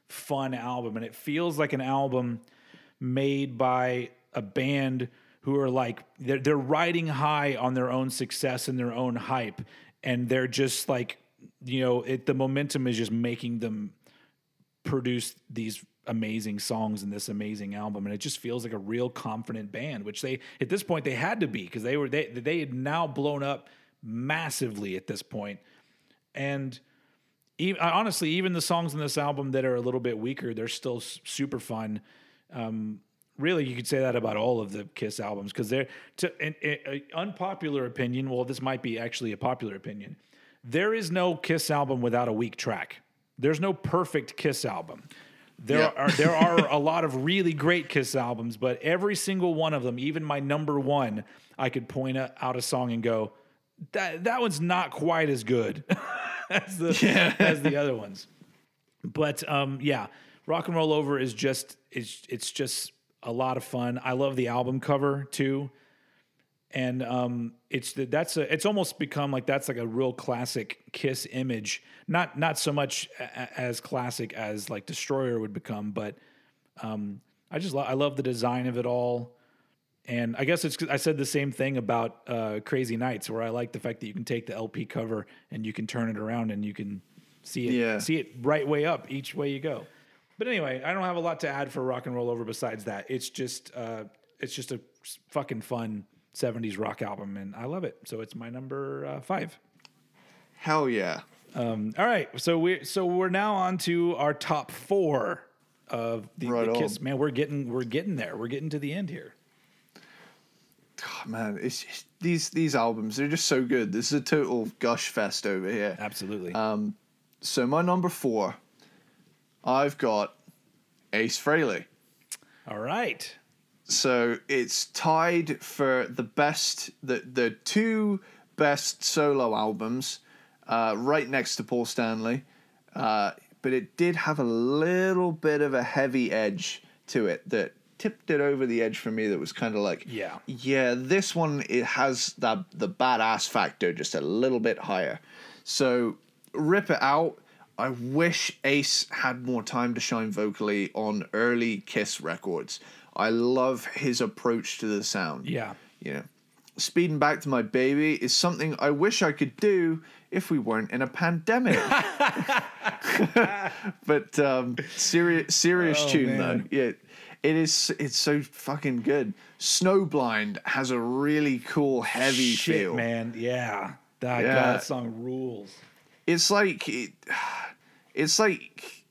fun album, and it feels like an album made by a band who are like they're, they're riding high on their own success and their own hype and they're just like you know, it the momentum is just making them produce these amazing songs in this amazing album and it just feels like a real confident band which they at this point they had to be because they were they they had now blown up massively at this point. And even, honestly even the songs in this album that are a little bit weaker they're still super fun. Um, really you could say that about all of the kiss albums because they're to an, an unpopular opinion well this might be actually a popular opinion there is no kiss album without a weak track. There's no perfect kiss album there Yeah. are there are a lot of really great Kiss albums, but every single one of them, even my number one, I could point out a song and go, that that one's not quite as good as the as the other ones. But um, yeah, Rock and Roll Over is just it's it's just a lot of fun. I love the album cover too. And um, it's the, that's a it's almost become like that's like a real classic Kiss image. Not not so much a, as classic as like Destroyer would become, but um, I just lo- I love the design of it all. And I guess it's I said the same thing about uh, Crazy Nights, where I like the fact that you can take the LP cover and you can turn it around and you can see it Yeah. see it right way up each way you go. But anyway, I don't have a lot to add for Rock and Roll Over besides that. It's just uh, it's just a fucking fun '70s rock album, and I love it. So it's my number uh, five. Hell yeah. Um, all right, so we so we're now on to our top four of the, Right the on. Kiss. Man, we're getting we're getting there. We're getting to the end here. Oh, man, it's just, these these albums they're just so good. This is a total gush fest over here. Absolutely. Um, so my number four, I've got Ace Frehley. all right. So it's tied for the best, the the two best solo albums, uh, right next to Paul Stanley. Uh, but it did have a little bit of a heavy edge to it that tipped it over the edge for me. That was kind of like, Yeah. yeah, this one it has that the badass factor just a little bit higher. So rip it out. I wish Ace had more time to shine vocally on early Kiss records. I love his approach to the sound. Yeah. You know, speeding back to my baby is something I wish I could do if we weren't in a pandemic. but um, serious, serious Oh, tune man. though. Yeah, it is. It's so fucking good. Snowblind has a really cool, heavy Shit, feel. man. Yeah. That, Yeah. God, that song rules. It's like it, it's like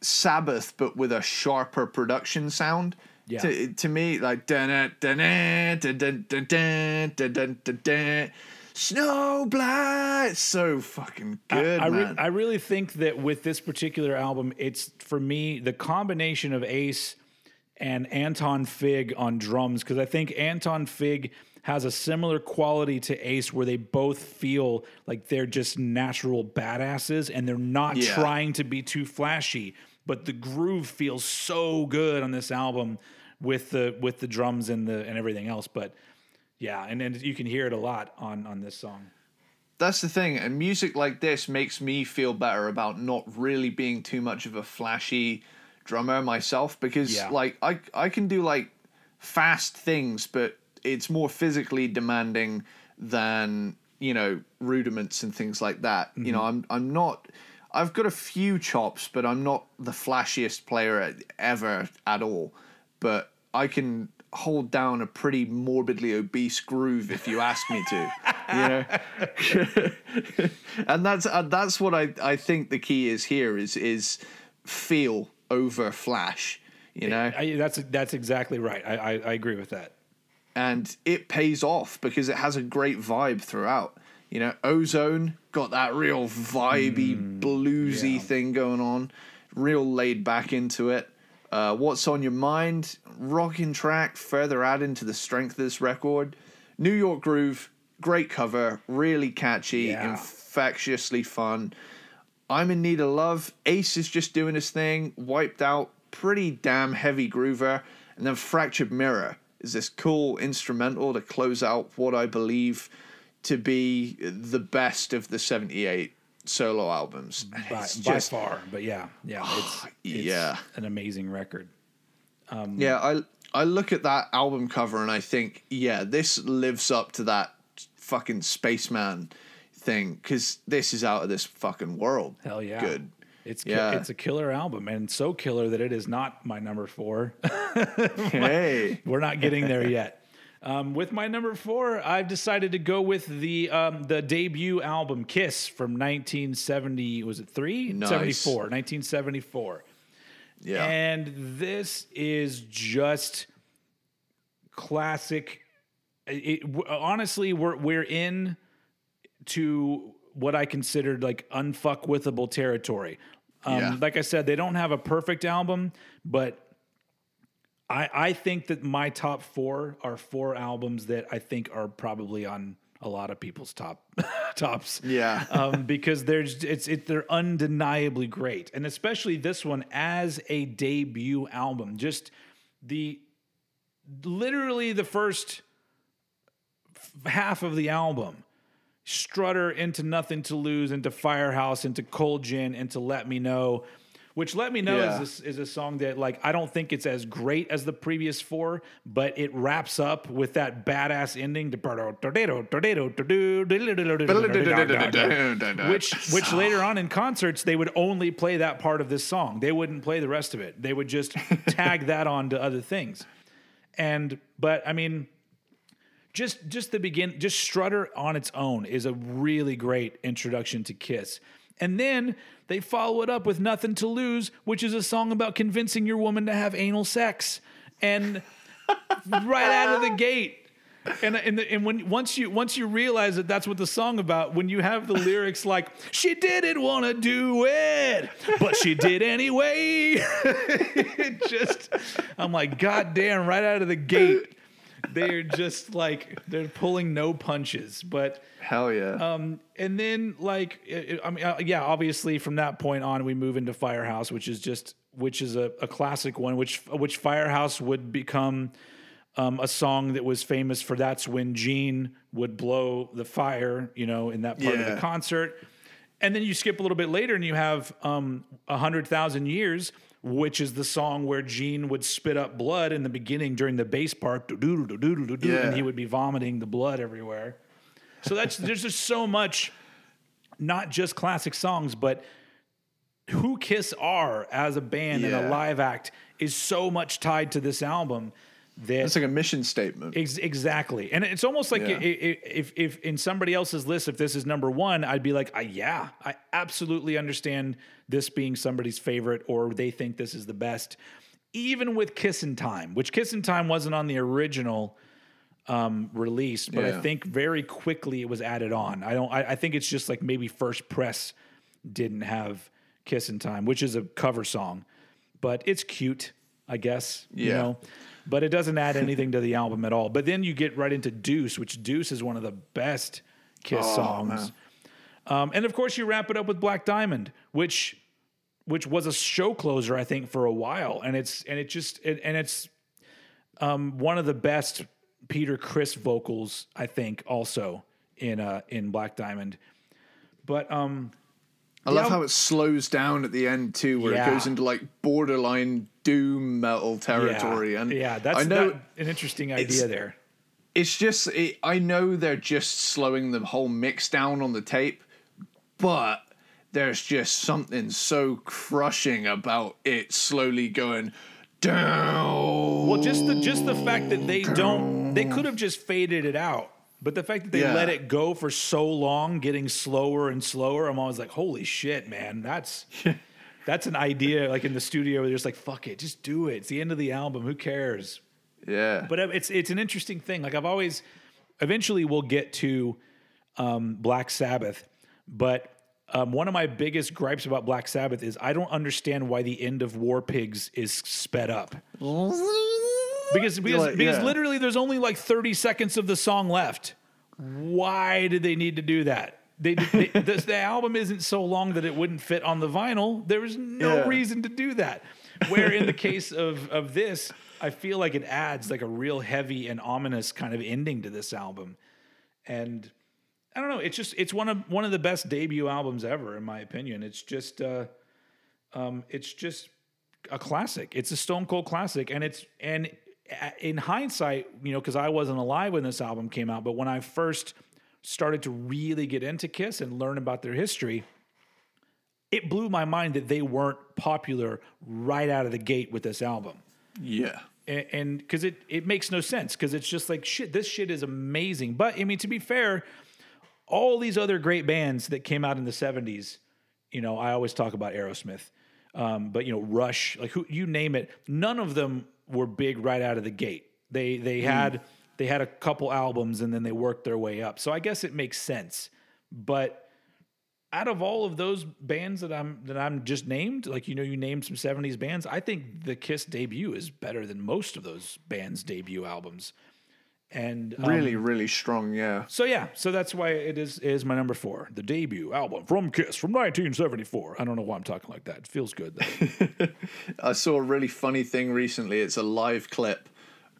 Sabbath, but with a sharper production sound. Yeah. To, to me, like dun dun dun dun dun dun dun dun dun dun dun. Snowblind, so fucking good, I, re- man. I really think that with this particular album, it's for me the combination of Ace and Anton Fig on drums because I think Anton Fig has a similar quality to Ace where they both feel like they're just natural badasses and they're not Yeah. trying to be too flashy, but the groove feels so good on this album with the with the drums and the and everything else. But yeah, and then you can hear it a lot on on this song. That's the thing, and music like this makes me feel better about not really being too much of a flashy drummer myself because Yeah. like I I can do like fast things, but it's more physically demanding than you know rudiments and things like that. You know, mm-hmm. I'm I'm not. I've got a few chops, but I'm not the flashiest player ever at all. But I can hold down a pretty morbidly obese groove if you ask me to. You know, and that's uh, that's what I I think the key is here is is feel over flash. You know, I, that's that's exactly right. I, I, I agree with that. and it pays off because it has a great vibe throughout. You know, Ozone got that real vibey, bluesy yeah. thing going on, real laid back into it. Uh, What's on your mind? Rocking track, further adding to the strength of this record. New York Groove, great cover, really catchy, Yeah. infectiously fun. I'm in need of love. Ace is just doing his thing. Wiped out, pretty damn heavy groover, and then Fractured Mirror is this cool instrumental to close out what I believe to be the best of the '78 solo albums. By, it's by just- far, but yeah, yeah, it's, it's yeah. an amazing record. Um, yeah, I I look at that album cover and I think, yeah, this lives up to that fucking spaceman thing because this is out of this fucking world. Hell yeah. Good. It's Yeah. it's a killer album and so killer that it is not my number four. hey. We're not getting there yet. Um, with my number four, I've decided to go with the um, the debut album Kiss from 1970. Was it three? Nice. 74. 1974. Yeah. And this is just classic. It, w- honestly, we're we're in to what I considered like unfuckwithable territory. Um, Yeah. Like I said, they don't have a perfect album, but I I think that my top four are four albums that I think are probably on a lot of people's top tops yeah. um, because there's it's it they're undeniably great, and especially this one as a debut album. Just the literally the first half of the album. Strutter into Nothing to Lose, into Firehouse, into Cold Gin, into Let Me Know, which Let Me Know Yeah. is, a, is a song that like I don't think it's as great as the previous four, but it wraps up with that badass ending to which which later on in concerts they would only play that part of this song. They wouldn't play the rest of it. They would just tag that on to other things. And but I mean just just the begin just Strutter on its own is a really great introduction to Kiss. And then they follow it up with Nothing to Lose, which is a song about convincing your woman to have anal sex. And right out of the gate. And and, the, and when once you once you realize that that's what the song about, when you have the lyrics like "She didn't want to do it, but she did anyway," it just I'm like, God damn! Right out of the gate, they're just like they're pulling no punches. But Hell yeah. um, and then like it, I mean, uh, yeah, obviously from that point on, we move into Firehouse, which is just which is a, a classic one, which which Firehouse would become um, a song that was famous for. That's when Gene would blow the fire, you know, in that part of the concert. And then you skip a little bit later, and you have um, a hundred thousand years. Which is the song where Gene would spit up blood in the beginning during the bass part, Yeah. and he would be vomiting the blood everywhere. So that's there's just so much, not just classic songs, but who Kiss are as a band and a live act is so much tied to this album that It's like a mission statement. Ex- exactly, and it's almost like Yeah. if if in somebody else's list, if this is number one, I'd be like, yeah, I absolutely understand this being somebody's favorite, or they think this is the best. Even with Kissin' Time, which Kissin' Time wasn't on the original um, release, but I think very quickly it was added on. I don't. I, I think it's just like maybe First Press didn't have "Kissin' Time," which is a cover song, but it's cute, I guess. You Yeah. know, but it doesn't add anything to the album at all. But then you get right into Deuce, which Deuce is one of the best Kiss Oh, songs. Um, and of course, you wrap it up with Black Diamond, which which was a show closer, I think, for a while, and it's and it just it, and it's um, one of the best Peter Criss vocals, I think, also in uh, in Black Diamond. But um, I love how it slows down at the end too, where Yeah. it goes into like borderline doom metal territory. yeah, and yeah, that's I know an interesting idea there. it's just it, I know they're just slowing the whole mix down on the tape, but there's just something so crushing about it slowly going down. Well, just the just the fact that they don't they could have just faded it out. But the fact that they Yeah. let it go for so long, getting slower and slower, I'm always like, holy shit, man, that's that's an idea. Like in the studio, they're just like, fuck it, just do it. It's the end of the album. Who cares? yeah, But uh, it's it's an interesting thing. Like I've always, eventually we'll get to um, Black Sabbath, but um, one of my biggest gripes about Black Sabbath is I don't understand why the end of War Pigs is sped up. Because because, like, because yeah. literally there's only like 30 seconds of the song left. Why did they need to do that? They, they the, the album isn't so long that it wouldn't fit on the vinyl. There was no Yeah. reason to do that. Where in the case of of this, I feel like it adds like a real heavy and ominous kind of ending to this album. And I don't know, it's just it's one of one of the best debut albums ever in my opinion. It's just uh um it's just a classic. It's a Stone Cold classic, and it's and in hindsight, you know, because I wasn't alive when this album came out, but when I first started to really get into Kiss and learn about their history, it blew my mind that they weren't popular right out of the gate with this album. Yeah. And because it, it makes no sense because it's just like, shit, this shit is amazing. But I mean, to be fair, all these other great bands that came out in the 70s, you know, I always talk about Aerosmith, um, but, you know, Rush, like who you name it, none of them were big right out of the gate. They, they hmm. had they had a couple albums and then they worked their way up. So I guess it makes sense. But out of all of those bands that I'm that I'm just named, like you know, you named some '70s bands. I think the Kiss debut is better than most of those bands' debut albums. And um, Really, really strong. Yeah. so yeah, so that's why it is is my number four, the debut album from Kiss from 1974. I don't know why I'm talking like that. It feels good. I saw a really funny thing recently. It's a live clip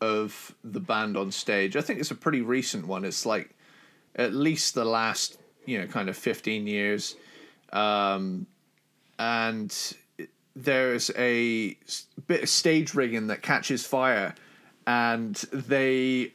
of the band on stage. I think it's a pretty recent one. It's like at least the last, you know, kind of 15 years. Um, and there's a bit of stage rigging that catches fire, and they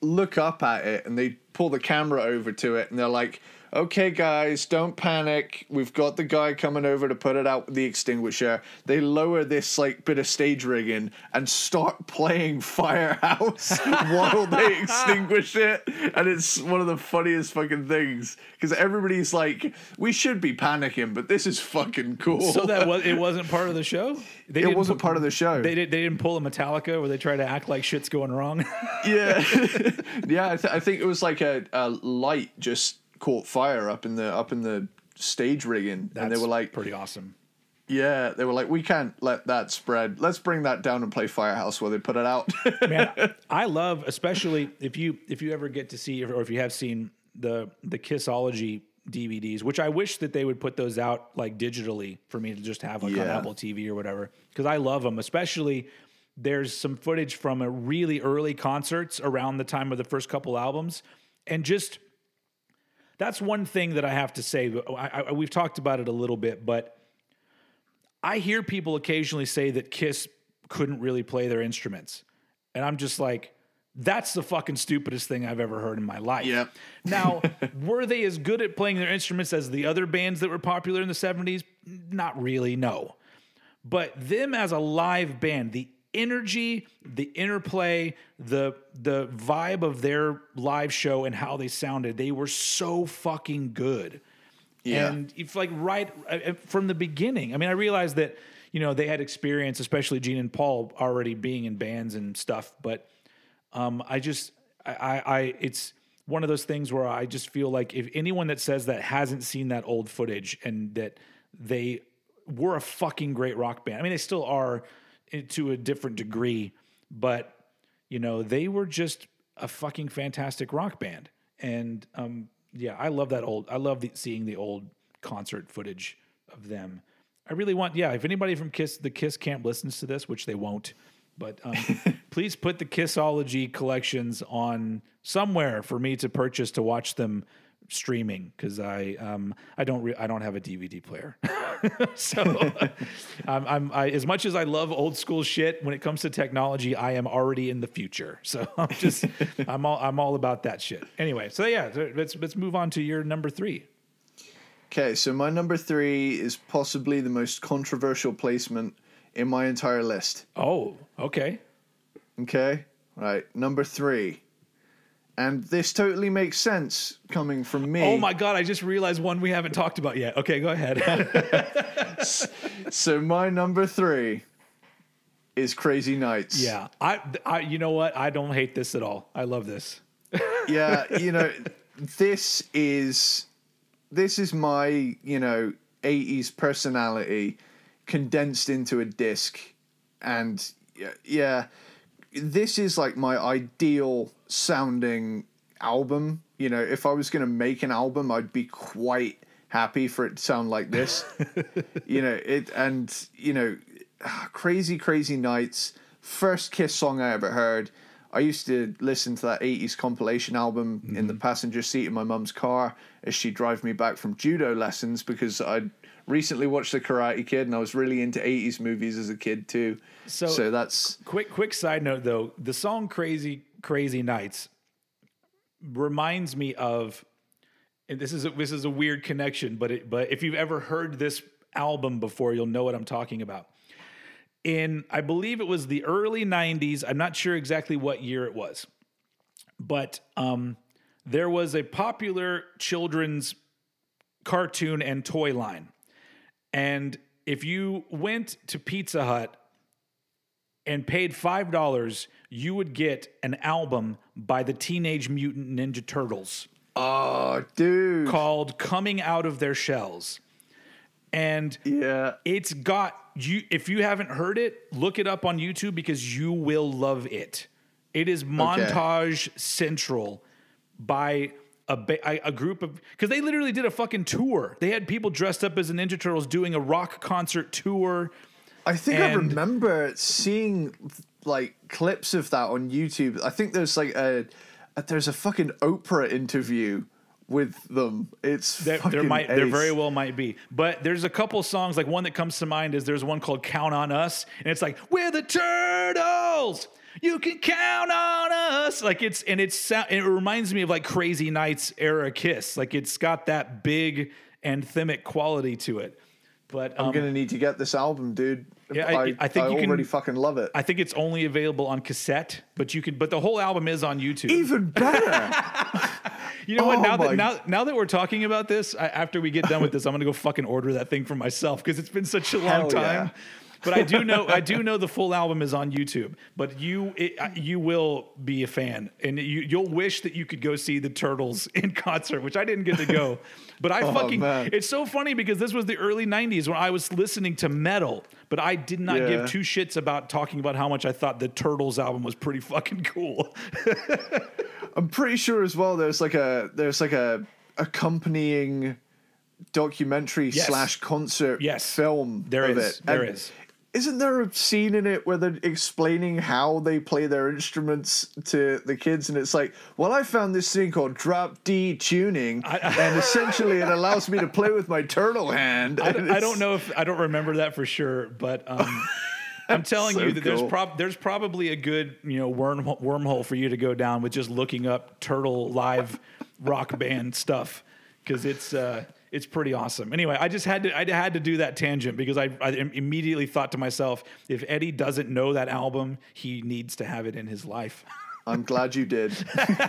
look up at it and they pull the camera over to it, and they're like, okay, guys, don't panic. We've got the guy coming over to put it out with the extinguisher. They lower this like bit of stage rigging and start playing Firehouse while they extinguish it, and it's one of the funniest fucking things because everybody's like, we should be panicking, but this is fucking cool. so that was it wasn't part of the show. They it wasn't part of the show. They did. They didn't pull a Metallica where they try to act like shit's going wrong. yeah, yeah. I, th- I think it was like a, a light just caught fire up in the up in the stage rigging, and they were like, pretty awesome. yeah, they were like, we can't let that spread. Let's bring that down and play Firehouse while they put it out. Man, I love, especially if you if you ever get to see or if you have seen the the Kissology DVDs, which I wish that they would put those out like digitally for me to just have like on Apple TV or whatever because I love them. Especially there's some footage from a really early concerts around the time of the first couple albums, and just that's one thing that I have to say. I, I, we've talked about it a little bit, but I hear people occasionally say that Kiss couldn't really play their instruments. And I'm just like, that's the fucking stupidest thing I've ever heard in my life. Yep. now, were they as good at playing their instruments as the other bands that were popular in the 70s? Not really, no. But them as a live band, the energy, the interplay, the the vibe of their live show and how they sounded, they were so fucking good. Yeah. And it's like right uh, from the beginning. I mean, I realized that you know they had experience, especially Gene and Paul, already being in bands and stuff. But um, I just, I, I, I, it's one of those things where I just feel like if anyone that says that hasn't seen that old footage and that they were a fucking great rock band. I mean, they still are to a different degree, but you know, they were just a fucking fantastic rock band. And um, yeah, I love that old. I love the, seeing the old concert footage of them. I really want. Yeah, if anybody from Kiss, the Kiss camp listens to this, which they won't, but um, please put the Kissology collections on somewhere for me to purchase to watch them streaming because I um I don't re- I don't have a DVD player. so I'm, I'm I, as much as I love old school shit when it comes to technology, I am already in the future. So I'm just I'm all I'm all about that shit. Anyway, so yeah, let's let's move on to your number three. Okay, so my number three is possibly the most controversial placement in my entire list. Oh, okay. Okay, right, number three. And this totally makes sense coming from me. Oh my god, I just realized one we haven't talked about yet. Okay, go ahead. So my number three is Crazy Nights. yeah, I, I you know what? I don't hate this at all. I love this. yeah, you know, this is this is my, you know, 80s personality condensed into a disc and yeah, yeah this is like my ideal sounding album. You know, if I was going to make an album, I'd be quite happy for it to sound like this. you know, it and you know, ah, crazy crazy nights. First Kiss song I ever heard. I used to listen to that 80s compilation album in the mm-hmm. passenger seat of my mum's car as she drive me back from judo lessons because I'd recently watched The Karate Kid and I was really into 80s movies as a kid too. So- so that's Quick quick side note though, the song Crazy Crazy Nights reminds me of and this is a, this is a weird connection, but it, but if you've ever heard this album before, you'll know what I'm talking about. In I believe it was the early '90s. I'm not sure exactly what year it was, but um, there was a popular children's cartoon and toy line, and if you went to Pizza Hut and paid five dollars, you would get an album by the Teenage Mutant Ninja Turtles Oh, dude. called Coming Out of Their Shells. And Yeah. it's got you if you haven't heard it, look it up on YouTube because you will love it. It is montage central by a ba- a group of because they literally did a fucking tour. They had people dressed up as the Ninja Turtles doing a rock concert tour. I think I remember seeing like clips of that on YouTube. I think there's like a, a there's a fucking Oprah interview with them. It's There, fucking there might there very well might be, but there's a couple songs like one that comes to mind is there's one called "Count on Us," and it's like we're the turtles. You can count on us. Like it's and it's it reminds me of like Crazy Nights era Kiss. Like it's got that big anthemic quality to it. But um, I'm gonna need to get this album, dude. Yeah, I- I, I think I you can- already fucking love it. I think it's only available on cassette, but you can. But the whole album is on YouTube. Even better. You know what? Oh Now my- that now now that we're talking about this, I, after we get done with this, I'm gonna go fucking order that thing for myself because it's been such a long Hell time. yeah. But I do know I do know the full album is on YouTube. But you it, you will be a fan, and you you'll wish that you could go see the Turtles in concert, which I didn't get to go. But I oh, fucking Oh, man. it's so funny because this was the early '90s when I was listening to metal, but I did not Yeah. give two shits about talking about how much I thought the Turtles album was pretty fucking cool. I'm pretty sure as well. There's like a there's like a accompanying documentary Yes. slash concert Yes. film. There of is. It. There And is. Isn't there a scene in it where they're explaining how they play their instruments to the kids? And it's like, well, I found this thing called drop D tuning, and essentially it allows me to play with my turtle hand. I, don't- I don't know if I don't remember that for sure, but um, I'm telling so you that there's prob- there's probably a good you know worm wormhole for you to go down with just looking up Turtle live rock band stuff because it's uh, it's pretty awesome. Anyway, I just had to I had to do that tangent because I, I immediately thought to myself, if Eddie doesn't know that album, he needs to have it in his life. I'm glad you did.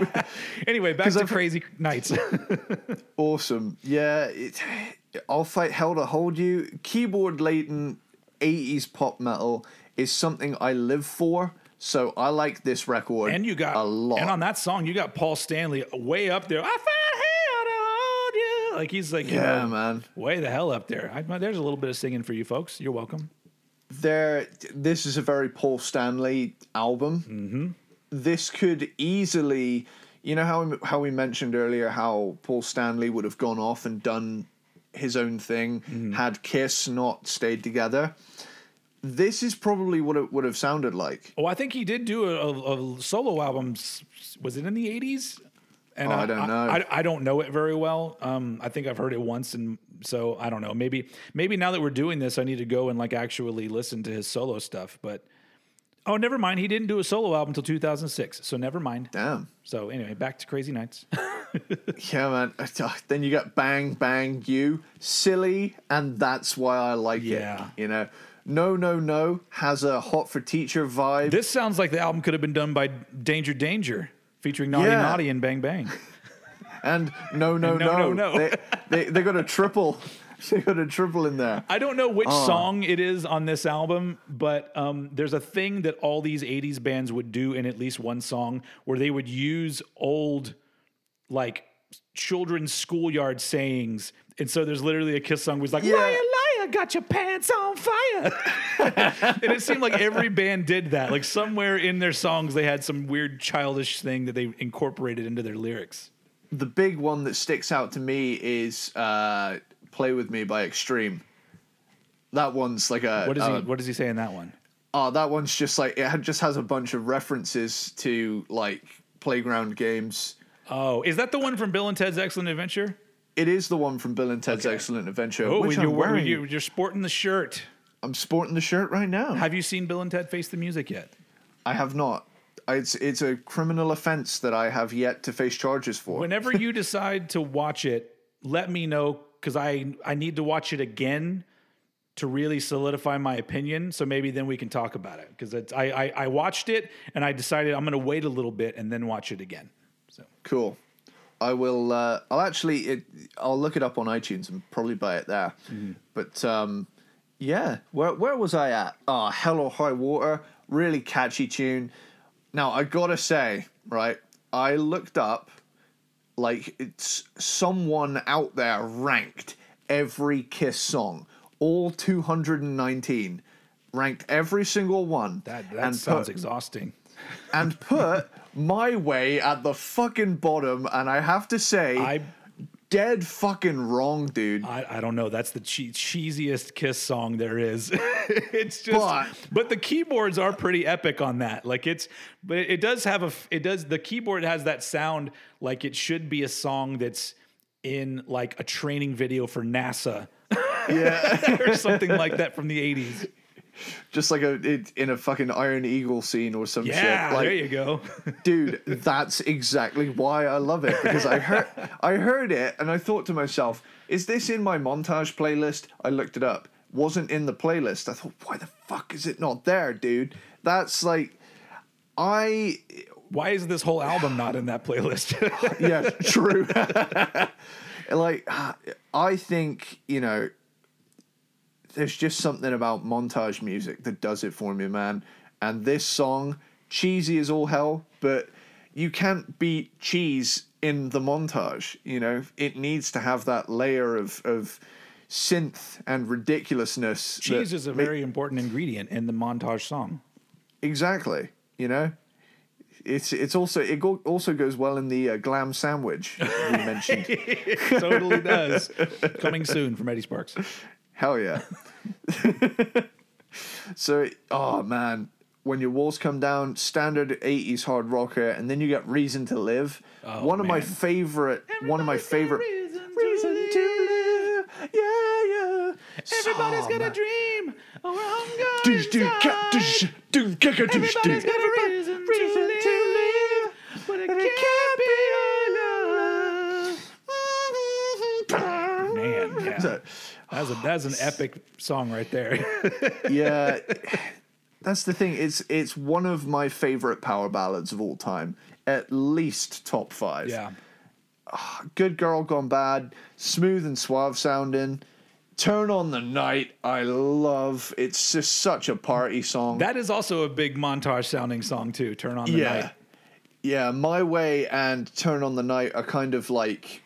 anyway, back to I've- Crazy Nights. Awesome. Yeah, it, I'll fight hell to hold you. Keyboard laden 80s pop metal is something I live for. So I like this record And you got a lot. And on that song, you got Paul Stanley way up there. I found Like he's like, yeah, know, man. way the hell up there. I, there's a little bit of singing for you folks. You're welcome. There, this is a very Paul Stanley album. Mm-hmm. This could easily, you know how how we mentioned earlier how Paul Stanley would have gone off and done his own thing Mm-hmm. had Kiss not stayed together. This is probably what it would have sounded like. Oh, I think he did do a, a, a solo album. Was it in the 80s? And Oh, I don't know. I, I don't know it very well. Um, I think I've heard it once, and so I don't know. Maybe maybe now that we're doing this, I need to go and like actually listen to his solo stuff. But oh, never mind. He didn't do a solo album until 2006, so never mind. Damn. So anyway, back to Crazy Nights. Yeah, man. Then you got Bang Bang You, silly, and that's why I like Yeah. it. You know, No No No has a Hot for Teacher vibe. This sounds like the album could have been done by Danger Danger, featuring Naughty Yeah. Naughty and Bang Bang. and No No And No, No, No, No. They, they they got a triple. They got a triple in there. I don't know which song it is on this album, but um, there's a thing that all these 80s bands would do in at least one song where they would use old, like, children's schoolyard sayings. And so there's literally a Kiss song was like, Yeah. Liar, liar, got your pants on fire. and it seemed like every band did that. Like somewhere in their songs, they had some weird childish thing that they incorporated into their lyrics. The big one that sticks out to me is uh, "Play with Me" by Extreme. That one's like a. What does uh, he? What does he say in that one? Oh, that one's just like it just has a bunch of references to like playground games. Oh, is that the one from Bill and Ted's Excellent Adventure? It is the one from Bill and Ted's Excellent Adventure, Oh, which you're, I'm wearing. you're, you're sporting the shirt. I'm sporting the shirt right now. Have you seen Bill and Ted Face the Music yet? I have not. It's it's a criminal offense that I have yet to face charges for. Whenever you decide to watch it, let me know because I I need to watch it again to really solidify my opinion. So maybe then we can talk about it because I, I I watched it and I decided I'm going to wait a little bit and then watch it again. So Cool. I will. Uh, I'll actually. It, I'll look it up on iTunes and probably buy it there. But um, yeah, where where was I at? Ah, Hell or High Water. Really catchy tune. Now I gotta say, right? I looked up, like it's someone out there ranked every Kiss song, all two hundred and nineteen, ranked every single one. that that sounds put- exhausting. and put my way at the fucking bottom. And I have to say, I dead fucking wrong, dude. I, I don't know. That's the che- cheesiest Kiss song there is. it's just, But- but, the keyboards are pretty epic on that. Like it's, but it does have a, it does. The keyboard has that sound like it should be a song that's in like a training video for NASA yeah, or something like that from the eighties. Just like a it, in a fucking Iron Eagle scene or some Yeah, shit. Like, there you go. dude, that's exactly why I love it because I heard I heard it and I thought to myself, is this in my montage playlist? I looked it up. Wasn't in the playlist. I thought, why the fuck is it not there, dude? That's like I Why is this whole album not in that playlist? yeah, true. like, I think you know, there's just something about montage music that does it for me, man. And this song, cheesy as all hell, but you can't beat cheese in the montage. You know, it needs to have that layer of of synth and ridiculousness. Cheese is a ma- very important ingredient in the montage song. exactly. You know. It's it's also it go, also goes well in the uh, glam sandwich we mentioned. totally does. Coming soon from Eddie Sparks. Hell yeah. so, oh man, when your walls come down, standard 80s hard rocker, and then you get Reason to Live. Oh, one of my man. favorite, one of my Everybody's got a favorite. reason to Reason to live. Yeah, yeah. Everybody's Oh, got a dream. Oh, we're hungry. Dish, dish, cat, dish, dish, cat, cat, dish, Everybody's dish. got a reason to live, but it can't be our love. Man, yeah. So, That's, a, that's an epic song right there. yeah that's the thing it's it's one of my favorite power ballads of all time at least top five yeah. Ah, good girl gone bad smooth and suave sounding turn on the night i love it's just such a party song That is also a big montage sounding song, too. Turn on the yeah night. yeah my way and turn on the night are kind of like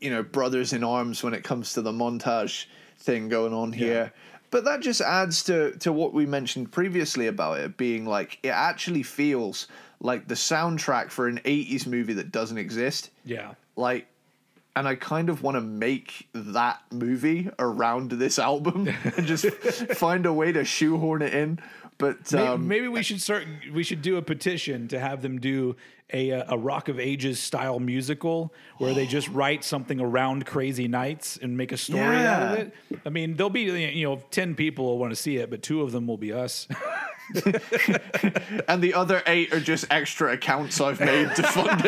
you know brothers in arms when it comes to the montage thing going on here but that just adds to to what we mentioned previously about it being like it actually feels like the soundtrack for an 80s movie that doesn't exist Yeah. like and I kind of want to make that movie around this album and just find a way to shoehorn it in. But Maybe, um, maybe we should start. We should do a petition to have them do a uh, a Rock of Ages style musical where they just write something around Crazy Nights and make a story out of it. I mean, there'll be you know ten people will want to see it, but two of them will be us. and the other eight are just extra accounts I've made to fund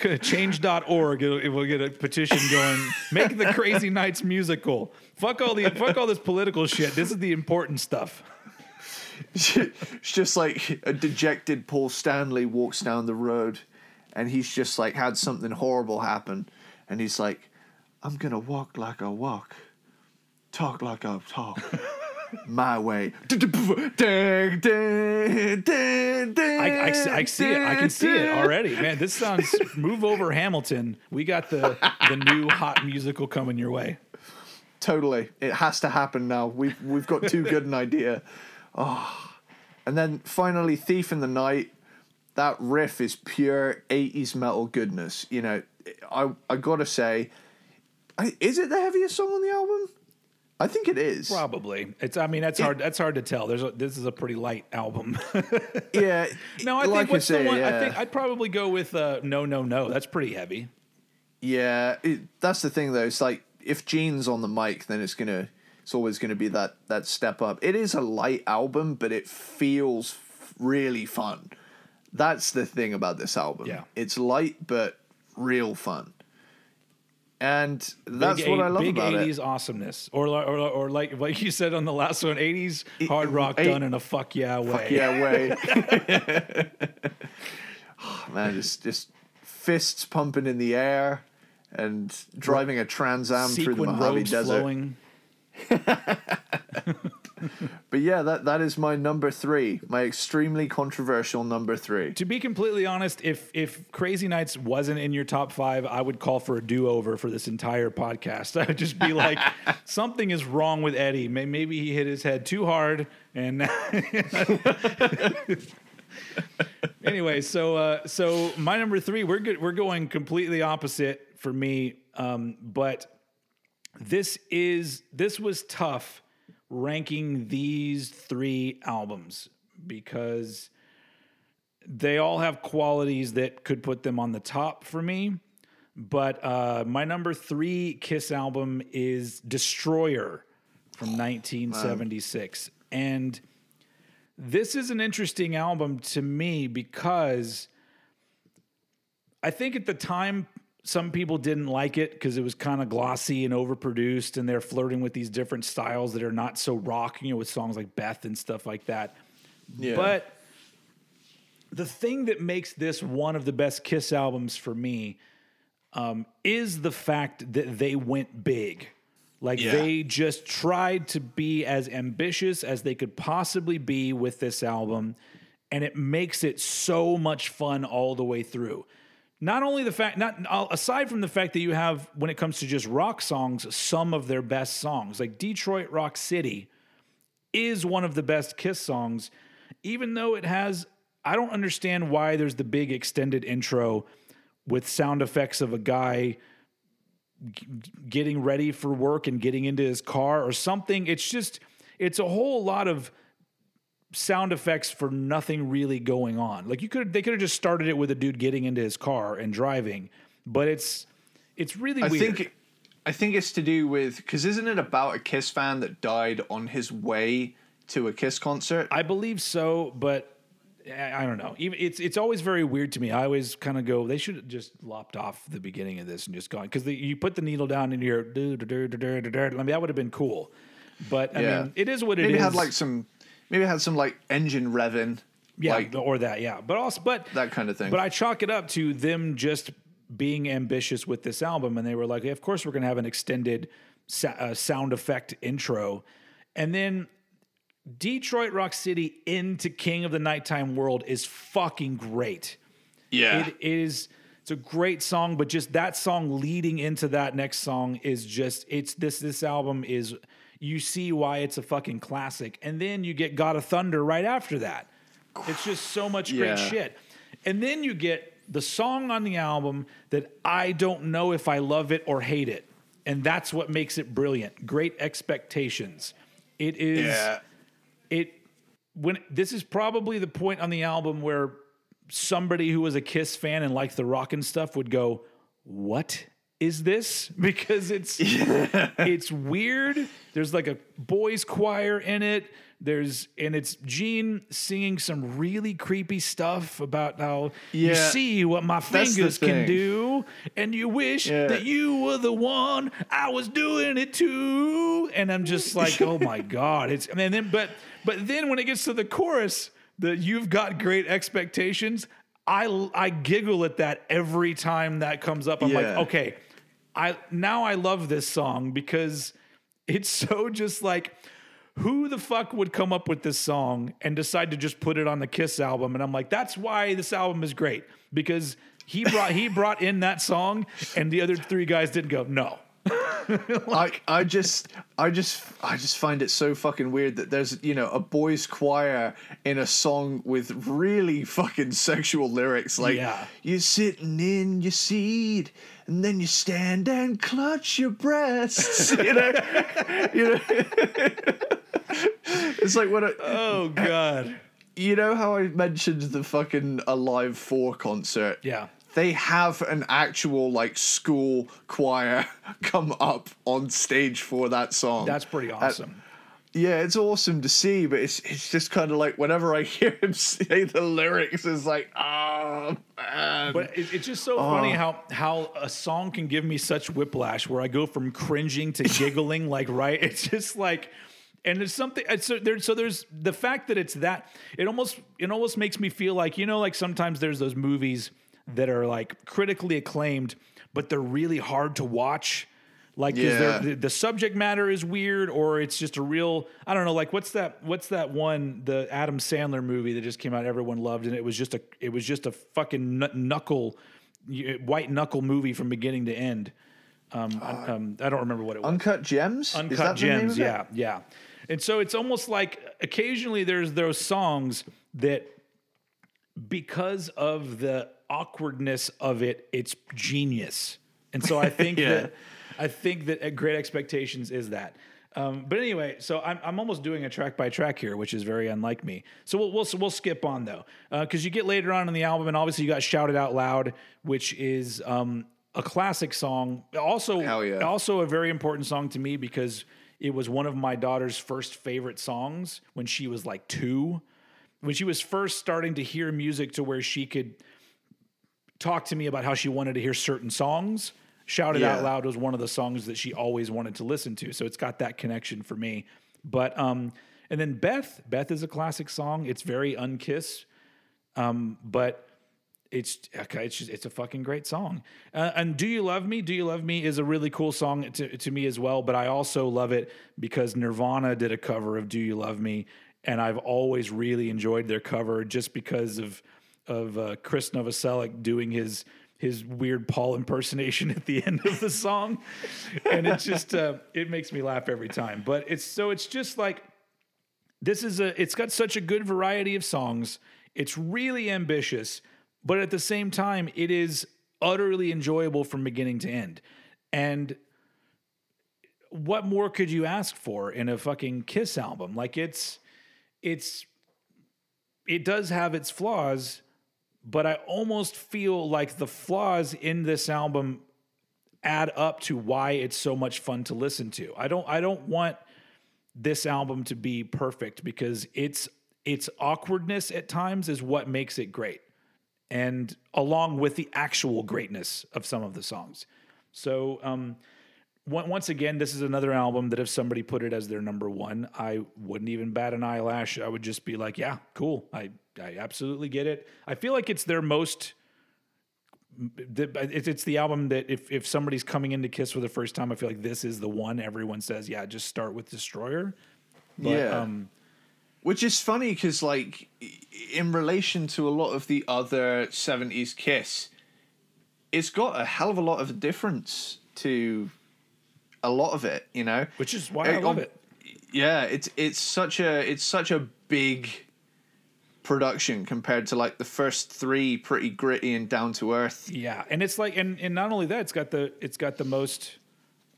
it. Change.org. It will get a petition going. Make the Crazy Nights musical. Fuck all the fuck all this political shit. This is the important stuff. it's just like a dejected Paul Stanley walks down the road and he's just like had something horrible happen and he's like, I'm gonna walk like I walk, talk like I talk. My way. I, I, I see it. I can see it already, man. This sounds. Move over, Hamilton. We got the the new hot musical coming your way. Totally. It has to happen now. We've we've got too good an idea. Oh. And then finally Thief in the Night. That riff is pure 80s metal goodness. You know, I I gotta say, I, is it the heaviest song on the album? I think it is. Probably. It's. I mean, that's hard. That's hard to tell. There's. A, this is a pretty light album. Yeah. no, I like think what's say, the one? Yeah. I think I'd probably go with uh, no, no, no. That's pretty heavy. Yeah, it, that's the thing though. It's like if Gene's on the mic, then it's gonna it's always going to be that that step up. It is a light album, but it feels really fun. That's the thing about this album. Yeah. It's light but real fun. And that's big what eight- I love about it. big about 80s it. awesomeness, or, or or like like you said on the last one, 80s hard rock eight- done in a fuck yeah way. Fuck Yeah, way. oh, man, just just fists pumping in the air and driving a Trans Am through the Mojave Desert. But yeah, that that is my number three, my extremely controversial number three. To be completely honest, if if Crazy Nights wasn't in your top five, I would call for a do over for this entire podcast. I would just be like, something is wrong with Eddie. Maybe he hit his head too hard, and anyway, so uh, so my number three, we're good. We're going completely opposite for me, um, but this is this was tough ranking these three albums because they all have qualities that could put them on the top for me. But uh, my number three Kiss album is Destroyer from 1976. And this is an interesting album to me because I think at the time some people didn't like it because it was kind of glossy and overproduced, and they're flirting with these different styles that are not so rock, you know, with songs like Beth and stuff like that. Yeah. But the thing that makes this one of the best Kiss albums for me um, is the fact that they went big. Like Yeah. they just tried to be as ambitious as they could possibly be with this album, and it makes it so much fun all the way through. Not only the fact, not uh, aside from the fact that you have, when it comes to just rock songs, some of their best songs, like Detroit Rock City, is one of the best Kiss songs, even though it has. I don't understand why there's the big extended intro with sound effects of a guy g- getting ready for work and getting into his car or something. It's just, it's a whole lot of sound effects for nothing really going on. Like you could, they could have just started it with a dude getting into his car and driving, but it's, it's really I weird. think I think it's to do with because isn't it about a Kiss fan that died on his way to a Kiss concert? I believe so, but I don't know. Even it's it's always very weird to me. I always kind of go, they should have just lopped off the beginning of this and just gone because you put the needle down into your do do do do do do. I mean, that would have been cool. But I Yeah. mean, it is what it is. maybe had like some, maybe it had some like engine revving, yeah, like or that, yeah. But also, but that kind of thing. But I chalk it up to them just being ambitious with this album, and they were like, "Of course, we're going to have an extended sa- uh, sound effect intro," and then Detroit Rock City into King of the Nighttime World is fucking great. yeah, It is. It's a great song, but just that song leading into that next song is just. It's this. This album is. You see why it's a fucking classic, and then you get God of Thunder right after that. It's just so much great Yeah. shit, and then you get the song on the album that I don't know if I love it or hate it, and that's what makes it brilliant. Great expectations. It is yeah. it when this is probably the point on the album where somebody who was a Kiss fan and liked the rock and stuff would go, "What is this?" Because it's it's weird. There's like a boys choir in it. There's and it's Gene singing some really creepy stuff about how you see what my fingers can do, and you wish Yeah. that you were the one I was doing it to. And I'm just like, oh my god, it's and then but but then when it gets to the chorus, that you've got great expectations. I I giggle at that every time that comes up. I'm Yeah. like, okay, I now I love this song because it's so just like who the fuck would come up with this song and decide to just put it on the Kiss album? And I'm like, that's why this album is great because he brought he brought in that song and the other three guys didn't go no. I, I just I just I just find it so fucking weird that there's you know a boys choir in a song with really fucking sexual lyrics like Yeah. you're sitting in your seat and then you stand and clutch your breasts you know you know it's like what a, Oh god. you know how I mentioned the fucking Alive 4 concert Yeah. they have an actual like school choir come up on stage for that song. That's pretty awesome. Yeah, it's awesome to see, but it's it's just kind of like whenever I hear him say the lyrics, it's like, oh man. But it, it's just so funny oh. how how a song can give me such whiplash where I go from cringing to giggling like right. It's just like and it's something it's so there so there's the fact that it's that it almost it almost makes me feel like you know like sometimes there's those movies that are like critically acclaimed but they're really hard to watch like Yeah. the, the subject matter is weird or it's just a real i don't know like what's that what's that one the adam sandler movie that just came out everyone loved and it was just a it was just a fucking knuckle white knuckle movie from beginning to end um, un- um i don't remember what it was Uncut Gems? Is uncut that the name gems of it? yeah yeah and so it's almost like occasionally there's those songs that because of the awkwardness of it it's genius and so i think Yeah. that i think that great expectations is that um, but anyway, so I'm, I'm almost doing a track by track here, which is very unlike me. So we'll we'll, we'll skip on though, because you get later on in the album, and obviously you got "Shout It Out Loud," which is um, a classic song. Also, yeah. also a very important song to me because it was one of my daughter's first favorite songs when she was like two. When she was first starting to hear music to where she could talk to me about how she wanted to hear certain songs. Shout It Yeah. Out Loud was one of the songs that she always wanted to listen to. So it's got that connection for me. But um and then Beth, Beth is a classic song. It's very unkiss. Um, but it's okay, it's just, it's a fucking great song. Uh, and Do You Love Me? Do You Love Me is a really cool song to, to me as well, but I also love it because Nirvana did a cover of Do You Love Me and I've always really enjoyed their cover just because of of uh, Krist Novoselic doing his his weird Paul impersonation at the end of the song, and it just uh, it makes me laugh every time. But it's so it's just like this is a it's got such a good variety of songs. It's really ambitious, but at the same time, it is utterly enjoyable from beginning to end. And what more could you ask for in a fucking Kiss album? Like it's it's it does have its flaws, but I almost feel like the flaws in this album add up to why it's so much fun to listen to. I don't I don't want this album to be perfect because it's its awkwardness at times is what makes it great. And along with the actual greatness of some of the songs. So um once again, this is another album that if somebody put it as their number one, I wouldn't even bat an eyelash. I would just be like, yeah, cool. I, I absolutely get it. I feel like it's their most. It's it's the album that if, if somebody's coming into Kiss for the first time, I feel like this is the one everyone says, yeah, just start with Destroyer. But, Yeah. Um, Which is funny because, like, in relation to a lot of the other 70s Kiss, it's got a hell of a lot of difference to a lot of it, you know? which is why I Uh, love um, it. Yeah, it's it's such a it's such a big production compared to like the first three pretty gritty and down to earth. Yeah, and it's like, and and not only that, it's got the it's got the most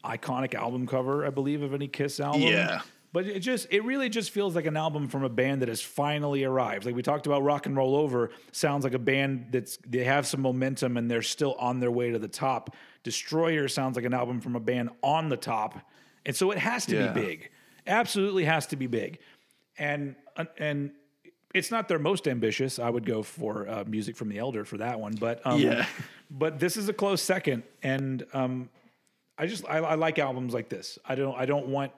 iconic album cover, I believe, of any Kiss album. Yeah. But it just it really just feels like an album from a band that has finally arrived. Like we talked about Rock and Roll Over, sounds like a band that's they have some momentum and they're still on their way to the top. Destroyer sounds like an album from a band on the top. And so it has to Yeah. be big. Absolutely has to be big. And uh, and it's not their most ambitious. I would go for uh, music from the Elder for that one, but um, Yeah. but this is a close second, and um, I just I, I like albums like this. I don't I don't want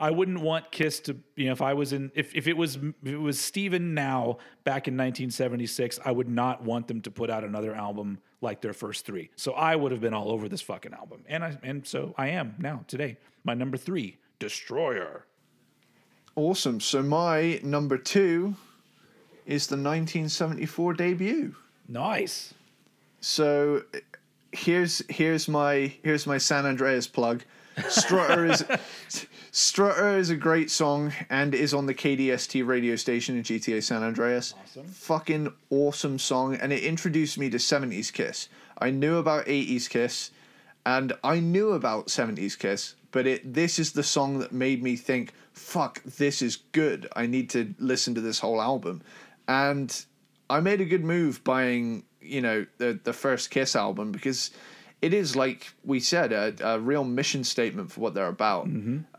I wouldn't want Kiss to you know if I was in if if it was if it was Steven now back in 1976, I would not want them to put out another album like their first three. So I would have been all over this fucking album, and I and so I am now today. My number three, Destroyer. Awesome. So my number two is the 1974 debut. Nice. So here's here's my here's my San Andreas plug. Strutter is Strutter is a great song and is on the KDST radio station in GTA San Andreas. Awesome. Fucking awesome song and it introduced me to 70s Kiss. I knew about 80s Kiss and I knew about 70s Kiss, but it this is the song that made me think, fuck, this is good. I need to listen to this whole album. And I made a good move buying you know, the the first Kiss album because it is like we said a, a real mission statement for what they're about.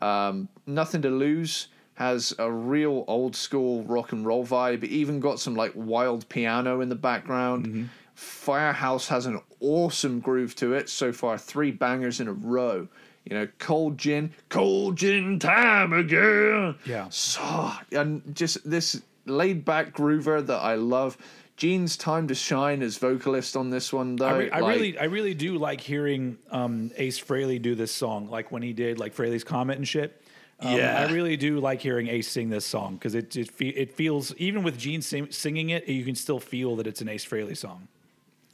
Um, Nothing to lose has a real old school rock and roll vibe. It even got some like wild piano in the background. Firehouse has an awesome groove to it. So far, three bangers in a row. You know, cold gin, cold gin time again. Yeah. So and just this laid back groover that I love. Gene's time to shine as vocalist on this one though. I, re- I like- really, I really do like hearing um, Ace Frehley do this song, like when he did like Frehley's Comet and shit. Um, Yeah. I really do like hearing Ace sing this song because it it, fe- it feels even with Gene sing- singing it, you can still feel that it's an Ace Frehley song.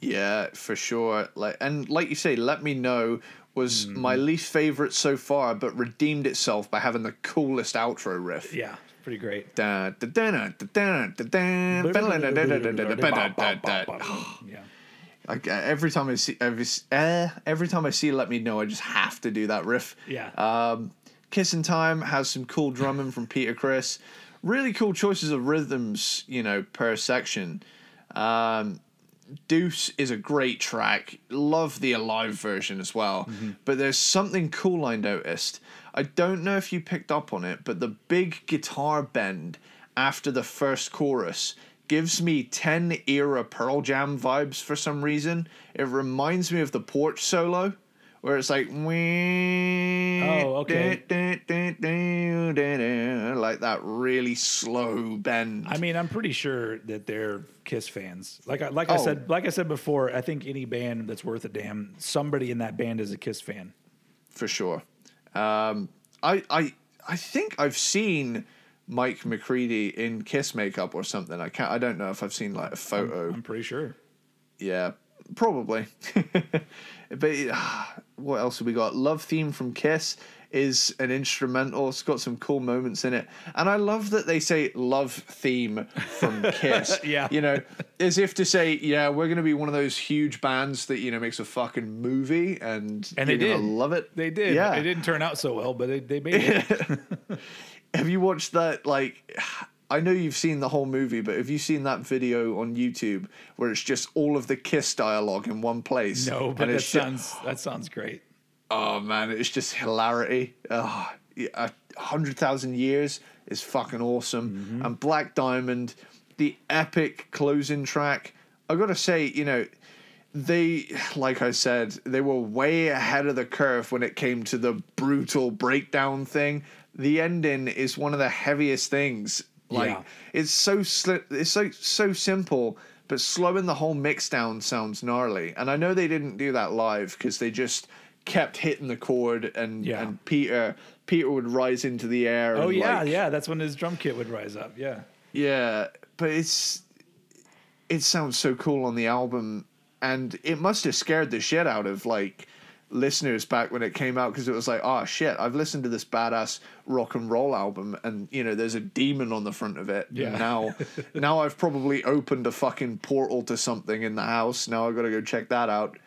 Yeah, for sure. Like and like you say, let me know was Mm-hmm. my least favorite so far, but redeemed itself by having the coolest outro riff. Yeah, pretty great. Yeah. Like every time I see every uh, every time I see Let Me Know, I just have to do that riff. Yeah. Um, Kissing Time has some cool drumming from Peter Criss. Really cool choices of rhythms, you know, per section. Um, Deuce is a great track. Love the alive version as well. Mm-hmm. But there's something cool I noticed I don't know if you picked up on it, but the big guitar bend after the first chorus gives me 10 era Pearl Jam vibes for some reason. It reminds me of the porch solo. Where it's like, oh, okay. like that really slow bend. I mean, I'm pretty sure that they're Kiss fans. Like I, like I Oh. said, like I said before, I think any band that's worth a damn, somebody in that band is a Kiss fan. for sure. Um, I I I think I've seen Mike McCready in Kiss makeup or something. I can't. I don't know if I've seen like a photo. I'm pretty sure. Yeah, probably. but ah, what else have we got? Love theme from Kiss is an instrumental. It's got some cool moments in it, and I love that they say love theme from Kiss. Yeah. you know, as if to say, yeah, we're gonna be one of those huge bands that you know makes a fucking movie, and And they did. love it. They did. Yeah. It didn't turn out so well, but they, they made it. Have you watched that? Like, I know you've seen the whole movie, but have you seen that video on YouTube where it's just all of the Kiss dialogue in one place? no, but that it's ju- sounds that sounds great. Oh man, it's just hilarity. Oh, a hundred thousand years is fucking awesome. Mm-hmm. And Black Diamond, the epic closing track. I gotta say, you know. They, like I said, they were way ahead of the curve when it came to the brutal breakdown thing. The ending is one of the heaviest things. Like Yeah. it's so sli- it's so so simple, but slowing the whole mix down sounds gnarly. And I know they didn't do that live because they just kept hitting the chord and Yeah. and Peter Peter would rise into the air. Oh and, yeah, like- yeah. That's when his drum kit would rise up. Yeah. yeah. But it's it sounds so cool on the album, and it must have scared the shit out of like listeners back when it came out because it was like, oh shit, I've listened to this badass rock and roll album, and you know, there's a demon on the front of it. Yeah. Now, now I've probably opened a fucking portal to something in the house. Now I've got to go check that out.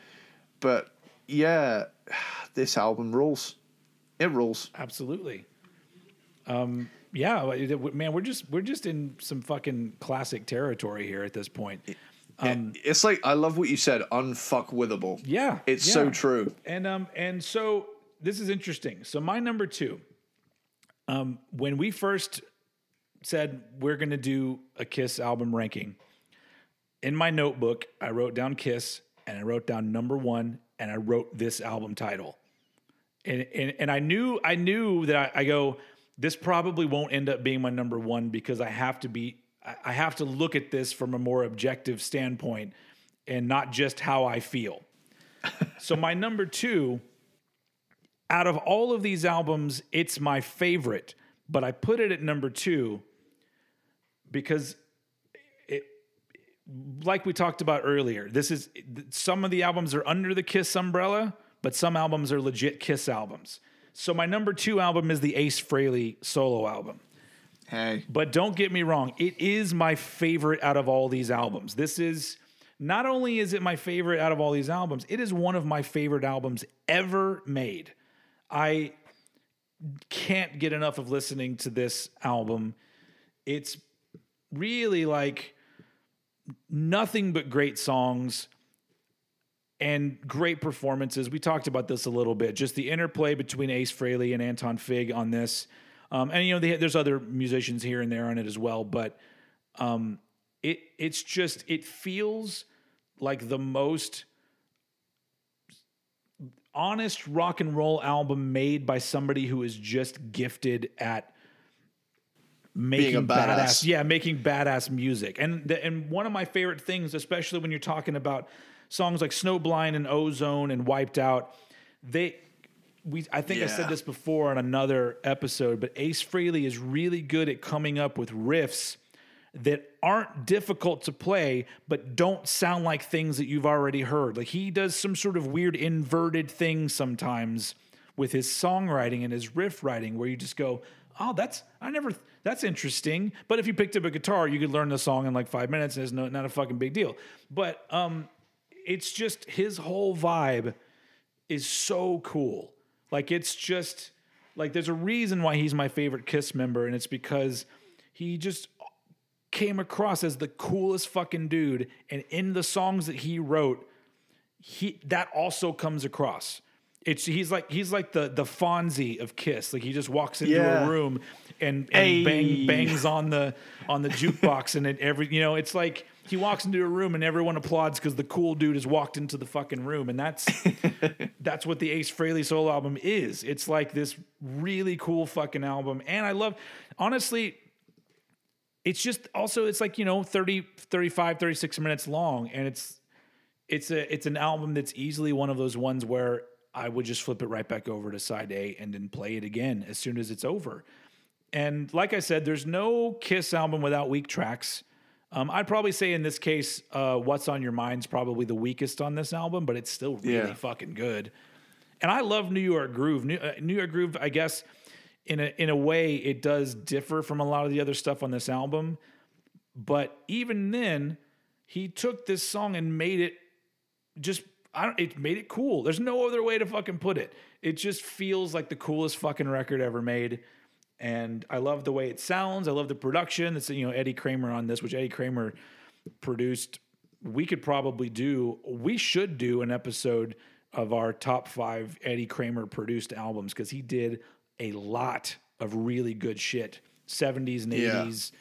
But yeah, this album rules. It rules. Absolutely. Um, yeah, man, we're just we're just in some fucking classic territory here at this point. Um, it's like I love what you said, unfuckwithable. yeah, It's so true. And um, and so this is interesting. So my number two, um, when we first said we're going to do a Kiss album ranking, in my notebook I wrote down Kiss and I wrote down number one and I wrote this album title, and and, and I knew I knew that I, I go this probably won't end up being my number one because I have to be I- have to look at this from a more objective standpoint and not just how I feel. So my number two, out of all of these albums, it's my favorite, but I put it at number two because like we talked about earlier, this is some of the albums are under the Kiss umbrella, but some albums are legit Kiss albums. So my number two album is the Ace Frehley solo album. Hey. But don't get me wrong, it is my favorite out of all these albums. This is not only is it my favorite out of all these albums, it is one of my favorite albums ever made. I can't get enough of listening to this album. It's really like nothing but great songs and great performances. We talked about this a little bit, just the interplay between Ace Frehley and Anton Fig on this. Um, and you know, they, there's other musicians here and there on it as well, but um, it it's just it feels like the most honest rock and roll album made by somebody who is just gifted at making badass. badass. yeah making badass music and the, and one of my favorite things especially when you're talking about songs like snowblind and ozone and wiped out they we I think I said this before on another episode but Ace Frehley is really good at coming up with riffs that aren't difficult to play but don't sound like things that you've already heard. Like he does some sort of weird inverted thing sometimes with his songwriting and his riff writing where you just go, "Oh, that's I never that's interesting." But if you picked up a guitar, you could learn the song in like 5 minutes and it's no, not a fucking big deal. But um it's just his whole vibe is so cool. Like it's just like there's a reason why he's my favorite Kiss member, and it's because he just came across as the coolest fucking dude. And in the songs that he wrote, he that also comes across. It's he's like he's like the the Fonzie of Kiss. Like he just walks into Yeah. a room and, and Hey. bang bangs on the on the jukebox and it every you know it's like he walks into a room and everyone applauds because the cool dude has walked into the fucking room and that's that's what the Ace Frehley solo album is. It's like this really cool fucking album and I love honestly it's just also it's like you know 30 35 36 minutes long and it's it's a it's an album that's easily one of those ones where I would just flip it right back over to side A and then play it again as soon as it's over. And like I said, there's no Kiss album without weak tracks. Um, I'd probably say in this case, uh, "What's on Your Mind's probably the weakest on this album, but it's still really Yeah. fucking good. And I love New York Groove. New, uh, New York Groove, I guess, in a in a way, it does differ from a lot of the other stuff on this album. But even then, he took this song and made it just I don't it made it cool. There's no other way to fucking put it. It just feels like the coolest fucking record ever made. And I love the way it sounds. I love the production. It's you know Eddie Kramer on this, which Eddie Kramer produced. We could probably do we should do an episode of our top 5 Eddie Kramer produced albums cuz he did a lot of really good shit. 70s and Yeah. 80s.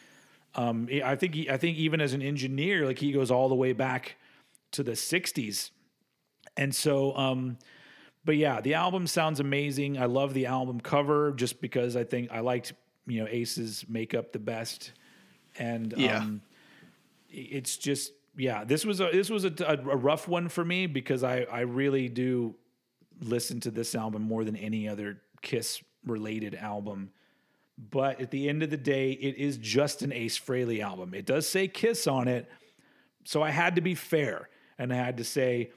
Um, I think he, I think even as an engineer, like he goes all the way back to the '60s, and so. Um, but yeah, the album sounds amazing. I love the album cover just because I think I liked you know Ace's makeup the best, and Yeah. um, it's just yeah. This was a this was a, a, a rough one for me because I I really do listen to this album more than any other Kiss related album. But at the end of the day, it is just an Ace Frehley album. It does say Kiss on it, so I had to be fair and I had to say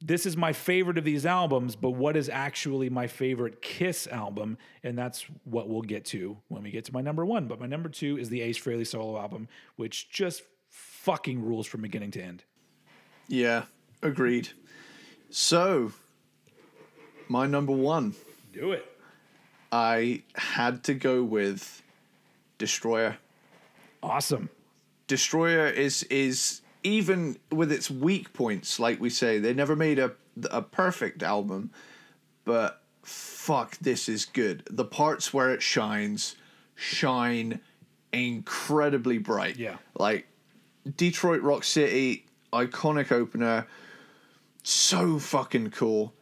this is my favorite of these albums, but what is actually my favorite Kiss album? And that's what we'll get to when we get to my number one. But my number two is the Ace Frehley solo album, which just fucking rules from beginning to end. Yeah, agreed. So, my number one, Do it. I had to go with Destroyer. Awesome. Destroyer is is even with its weak points, like we say, they never made a a perfect album, but fuck, this is good. The parts where it shines shine incredibly bright. Yeah. Like Detroit Rock City, iconic opener, so fucking cool.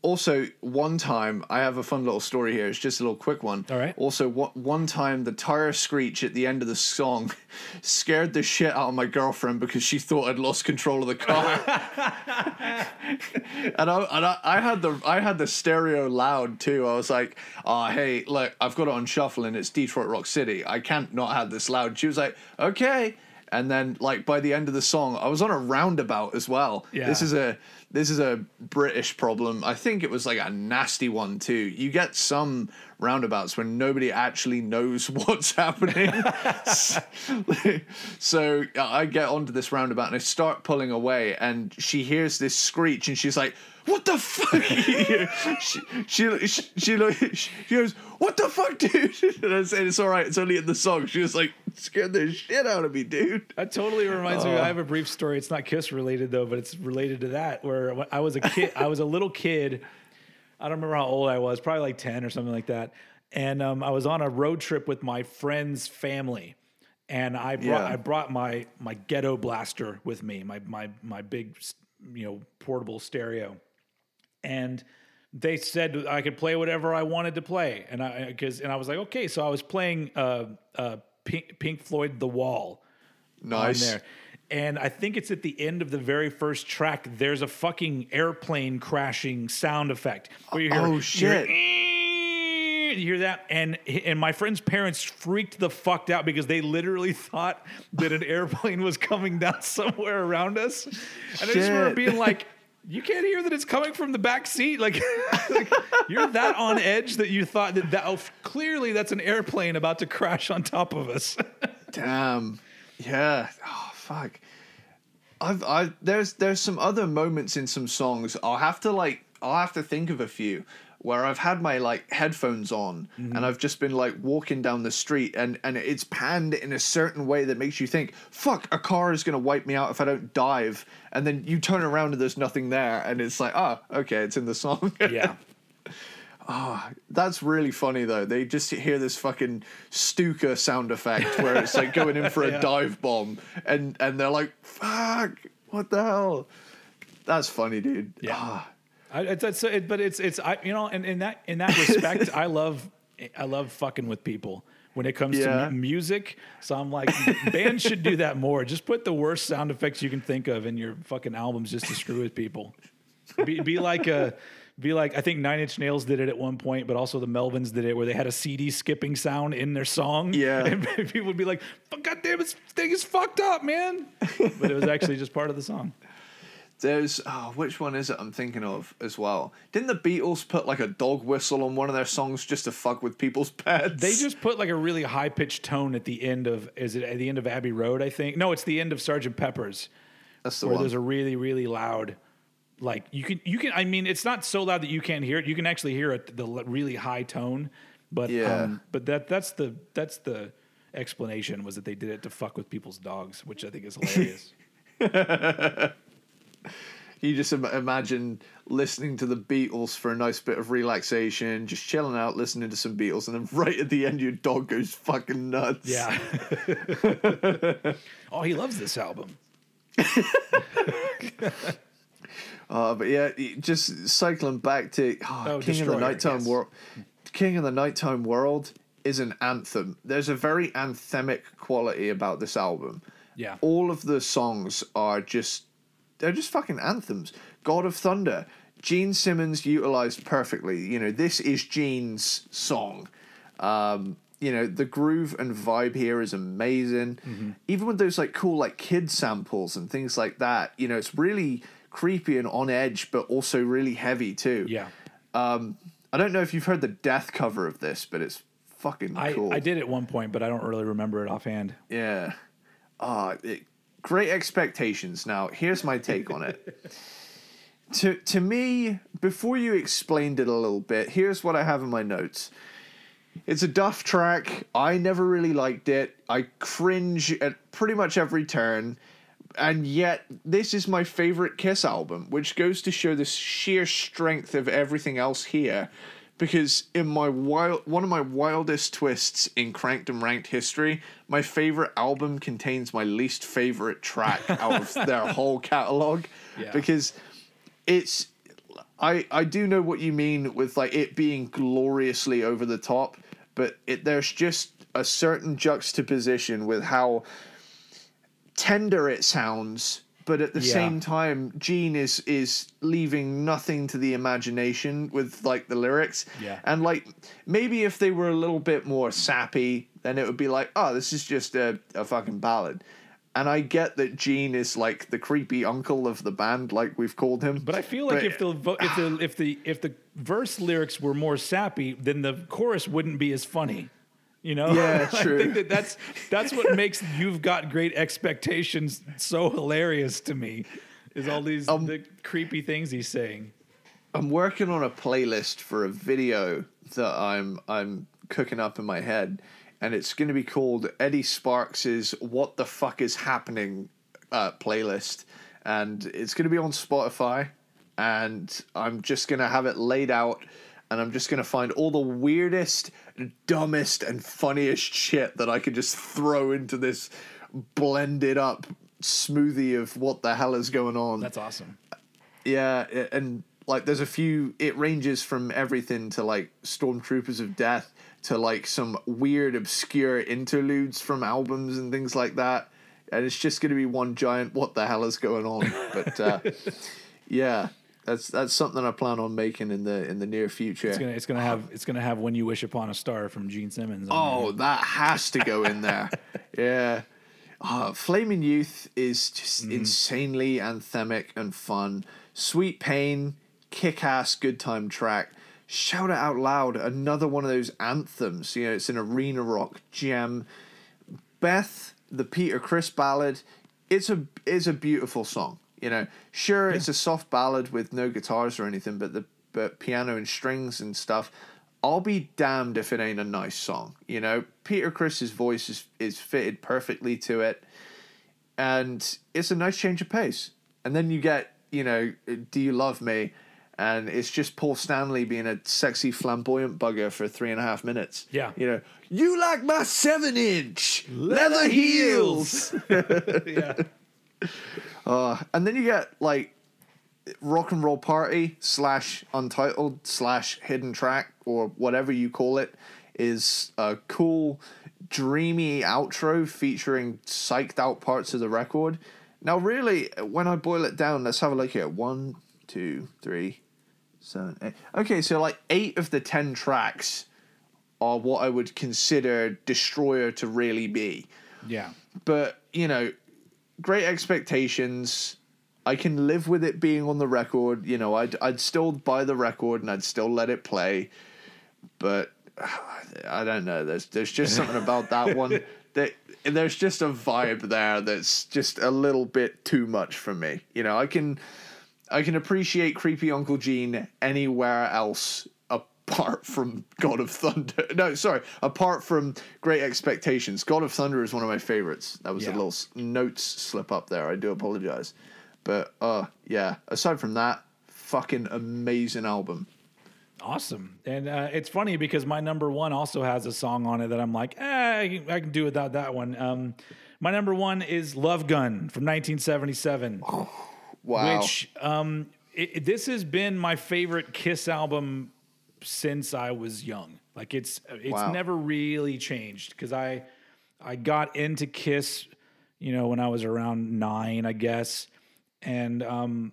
Also, one time I have a fun little story here. It's just a little quick one. All right. Also, one one time the tire screech at the end of the song scared the shit out of my girlfriend because she thought I'd lost control of the car. and I and I, I had the I had the stereo loud too. I was like, "Oh, hey, look, I've got it on shuffle and it's Detroit Rock City. I can't not have this loud." She was like, "Okay." And then, like by the end of the song, I was on a roundabout as well. Yeah. This is a this is a British problem. I think it was like a nasty one too. You get some roundabouts when nobody actually knows what's happening. so uh, I get onto this roundabout and I start pulling away, and she hears this screech, and she's like, "What the fuck?" she, she, she, she, she goes, "What the fuck, dude?" And I said, "It's all right. It's only in the song." She was like, "Scared the shit out of me, dude." That totally reminds me. I oh. have a brief story. It's not Kiss related though, but it's related to that. Where when I was a kid, I was a little kid. I don't remember how old I was, probably like ten or something like that. And um, I was on a road trip with my friend's family, and I brought Yeah. I brought my my ghetto blaster with me, my my my big you know portable stereo, and they said I could play whatever I wanted to play, and I because and I was like okay, so I was playing uh, uh, Pink, Pink Floyd The Wall Nice. there. And I think it's at the end of the very first track. There's a fucking airplane crashing sound effect where you hear, Oh, shit. you hear that, and and my friend's parents freaked the fuck out because they literally thought that an airplane was coming down somewhere around us, and I just remember being like. You can't hear that it's coming from the back seat. Like, like, you're that on edge that you thought that, that oh, clearly that's an airplane about to crash on top of us. Damn. Yeah. Oh fuck. I've I there's there's some other moments in some songs. I'll have to like I'll have to think of a few where I've had my like headphones on mm-hmm. and I've just been like walking down the street and and it's panned in a certain way that makes you think, fuck, a car is gonna wipe me out if I don't dive. And then you turn around and there's nothing there and it's like, oh, okay, it's in the song. yeah. That's really funny though. They just hear this fucking Stuka sound effect where it's like going in for a Yeah. dive bomb, and and they're like, "Fuck, what the hell?" That's funny, dude. Yeah. Ah, I, it's, it's, it, but it's it's I you know and in that in that respect I love I love fucking with people when it comes Yeah. to music. So I'm like bands should do that more. Just put the worst sound effects you can think of in your fucking albums just to screw with people. Be, be like a be like I think Nine Inch Nails did it at one point, but also the Melvins did it where they had a CD skipping sound in their song. Yeah. and people would be like, "God damn, this thing is fucked up, man!" But it was actually just part of the song. there's oh, which one is it? I'm thinking of as well. Didn't the Beatles put like a dog whistle on one of their songs just to fuck with people's pets? They just put like a really high pitched tone at the end of is it at the end of Abbey Road? I think no, it's the end of Sergeant Pepper's that's the one. where one. there's a really really loud, like you can you can I mean it's not so loud that you can't hear it. You can actually hear it the really high tone, but Yeah. um, but that that's the that's the explanation was that they did it to fuck with people's dogs, which I think is hilarious. You just Im- imagine listening to the Beatles for a nice bit of relaxation, just chilling out, listening to some Beatles, and then right at the end, your dog goes fucking nuts. yeah. oh, he loves this album. Uh, but yeah, just cycling back to oh, Oh, King of the Nighttime yes. World. King of the Nighttime World is an anthem. There's a very anthemic quality about this album. Yeah. All of the songs are just they're just fucking anthems. God of Thunder, Gene Simmons utilized perfectly. You know, this is Gene's song. Um, you know, the groove and vibe here is amazing. Mm-hmm. Even with those like cool like kid samples and things like that, you know, it's really creepy and on edge, but also really heavy too. Yeah. I don't know if you've heard the death cover of this, but it's fucking I, cool. I did at one point, but I don't really remember it offhand. Yeah. Ah, it, great expectations. Now, here's my take on it. to to me, before you explained it a little bit, here's what I have in my notes. It's a Duff track. I never really liked it. I cringe at pretty much every turn. And yet, this is my favorite Kiss album, which goes to show the sheer strength of everything else here. Because in my wild, one of my wildest twists in Cranked and Ranked history, my favorite album contains my least favorite track out of their whole catalog. Yeah. Because it's I I do know what you mean with like it being gloriously over the top, but it there's just a certain juxtaposition with how tender it sounds, but at the Yeah. same time, Gene is is leaving nothing to the imagination with like the lyrics. Yeah. And like maybe if they were a little bit more sappy, then it would be like, oh, this is just a, a fucking ballad. and I get that Gene is like the creepy uncle of the band, like we've called him. But I feel like But- if the vo- if the if the if the verse lyrics were more sappy, then the chorus wouldn't be as funny. You know? Yeah, I think that that's that's what makes "You've Got Great Expectations" so hilarious to me. Is all these Um, the creepy things he's saying. I'm working on a playlist for a video that I'm I'm cooking up in my head, and it's going to be called Eddie Sparks's "What the Fuck Is Happening" uh, playlist, and it's going to be on Spotify, and I'm just going to have it laid out, and I'm just going to find all the weirdest, dumbest, and funniest shit that I could just throw into this blended up smoothie of what the hell is going on. That's awesome. Yeah, and like there's a few. It ranges from everything to like Stormtroopers of Death to like some weird, obscure interludes from albums and things like that. And it's just going to be one giant. What the hell is going on? But uh, yeah, that's that's something I plan on making in the in the near future. It's gonna it's gonna have it's gonna have "When You Wish Upon a Star" from Gene Simmons. on Oh, that has to go in there. yeah. Uh, Flaming Youth is just insanely anthemic and fun. Sweet Pain, kick ass good time track. Shout it out loud, another one of those anthems. You know, it's an arena rock gem. Beth, the Peter Criss ballad, it's a it's a beautiful song. You know, sure it's a soft ballad with no guitars or anything, but the but piano and strings and stuff. I'll be damned if it ain't a nice song. You know, Peter Criss's voice is is fitted perfectly to it, and it's a nice change of pace. And then you get, you know, Do You Love Me? And it's just Paul Stanley being a sexy flamboyant bugger for three and a half minutes. Yeah. You know, you like my seven inch leather heels. yeah. Uh, and then you get like rock and roll party slash untitled slash hidden track or whatever you call it is a cool dreamy outro featuring psyched out parts of the record. Now really when i boil it down let's have a look here. One two three seven eight. Okay so like eight of the ten tracks are what i would consider destroyer to really be. Yeah. but you know great expectations. I can live with it being on the record. You know i'd, I'd still buy the record and i'd still let it play but i don't know. There's there's just something about that one that there's just a vibe there that's just a little bit too much for me. You know i can i can appreciate creepy uncle gene anywhere else apart from god of thunder. No sorry apart from great expectations. God of thunder is one of my favorites. That was a little s- notes slip up there. I do apologize. But uh yeah aside from that fucking amazing album. Awesome. And uh, it's funny because my number one also has a song on it that I'm like, eh, I can, I can do without that one. Um, my number one is Love Gun from 1977, wow. which um, it- this has been my favorite Kiss album since I was young. Like it's it's Wow. never really changed because I I got into Kiss, you know, when I was around nine, I guess, and um,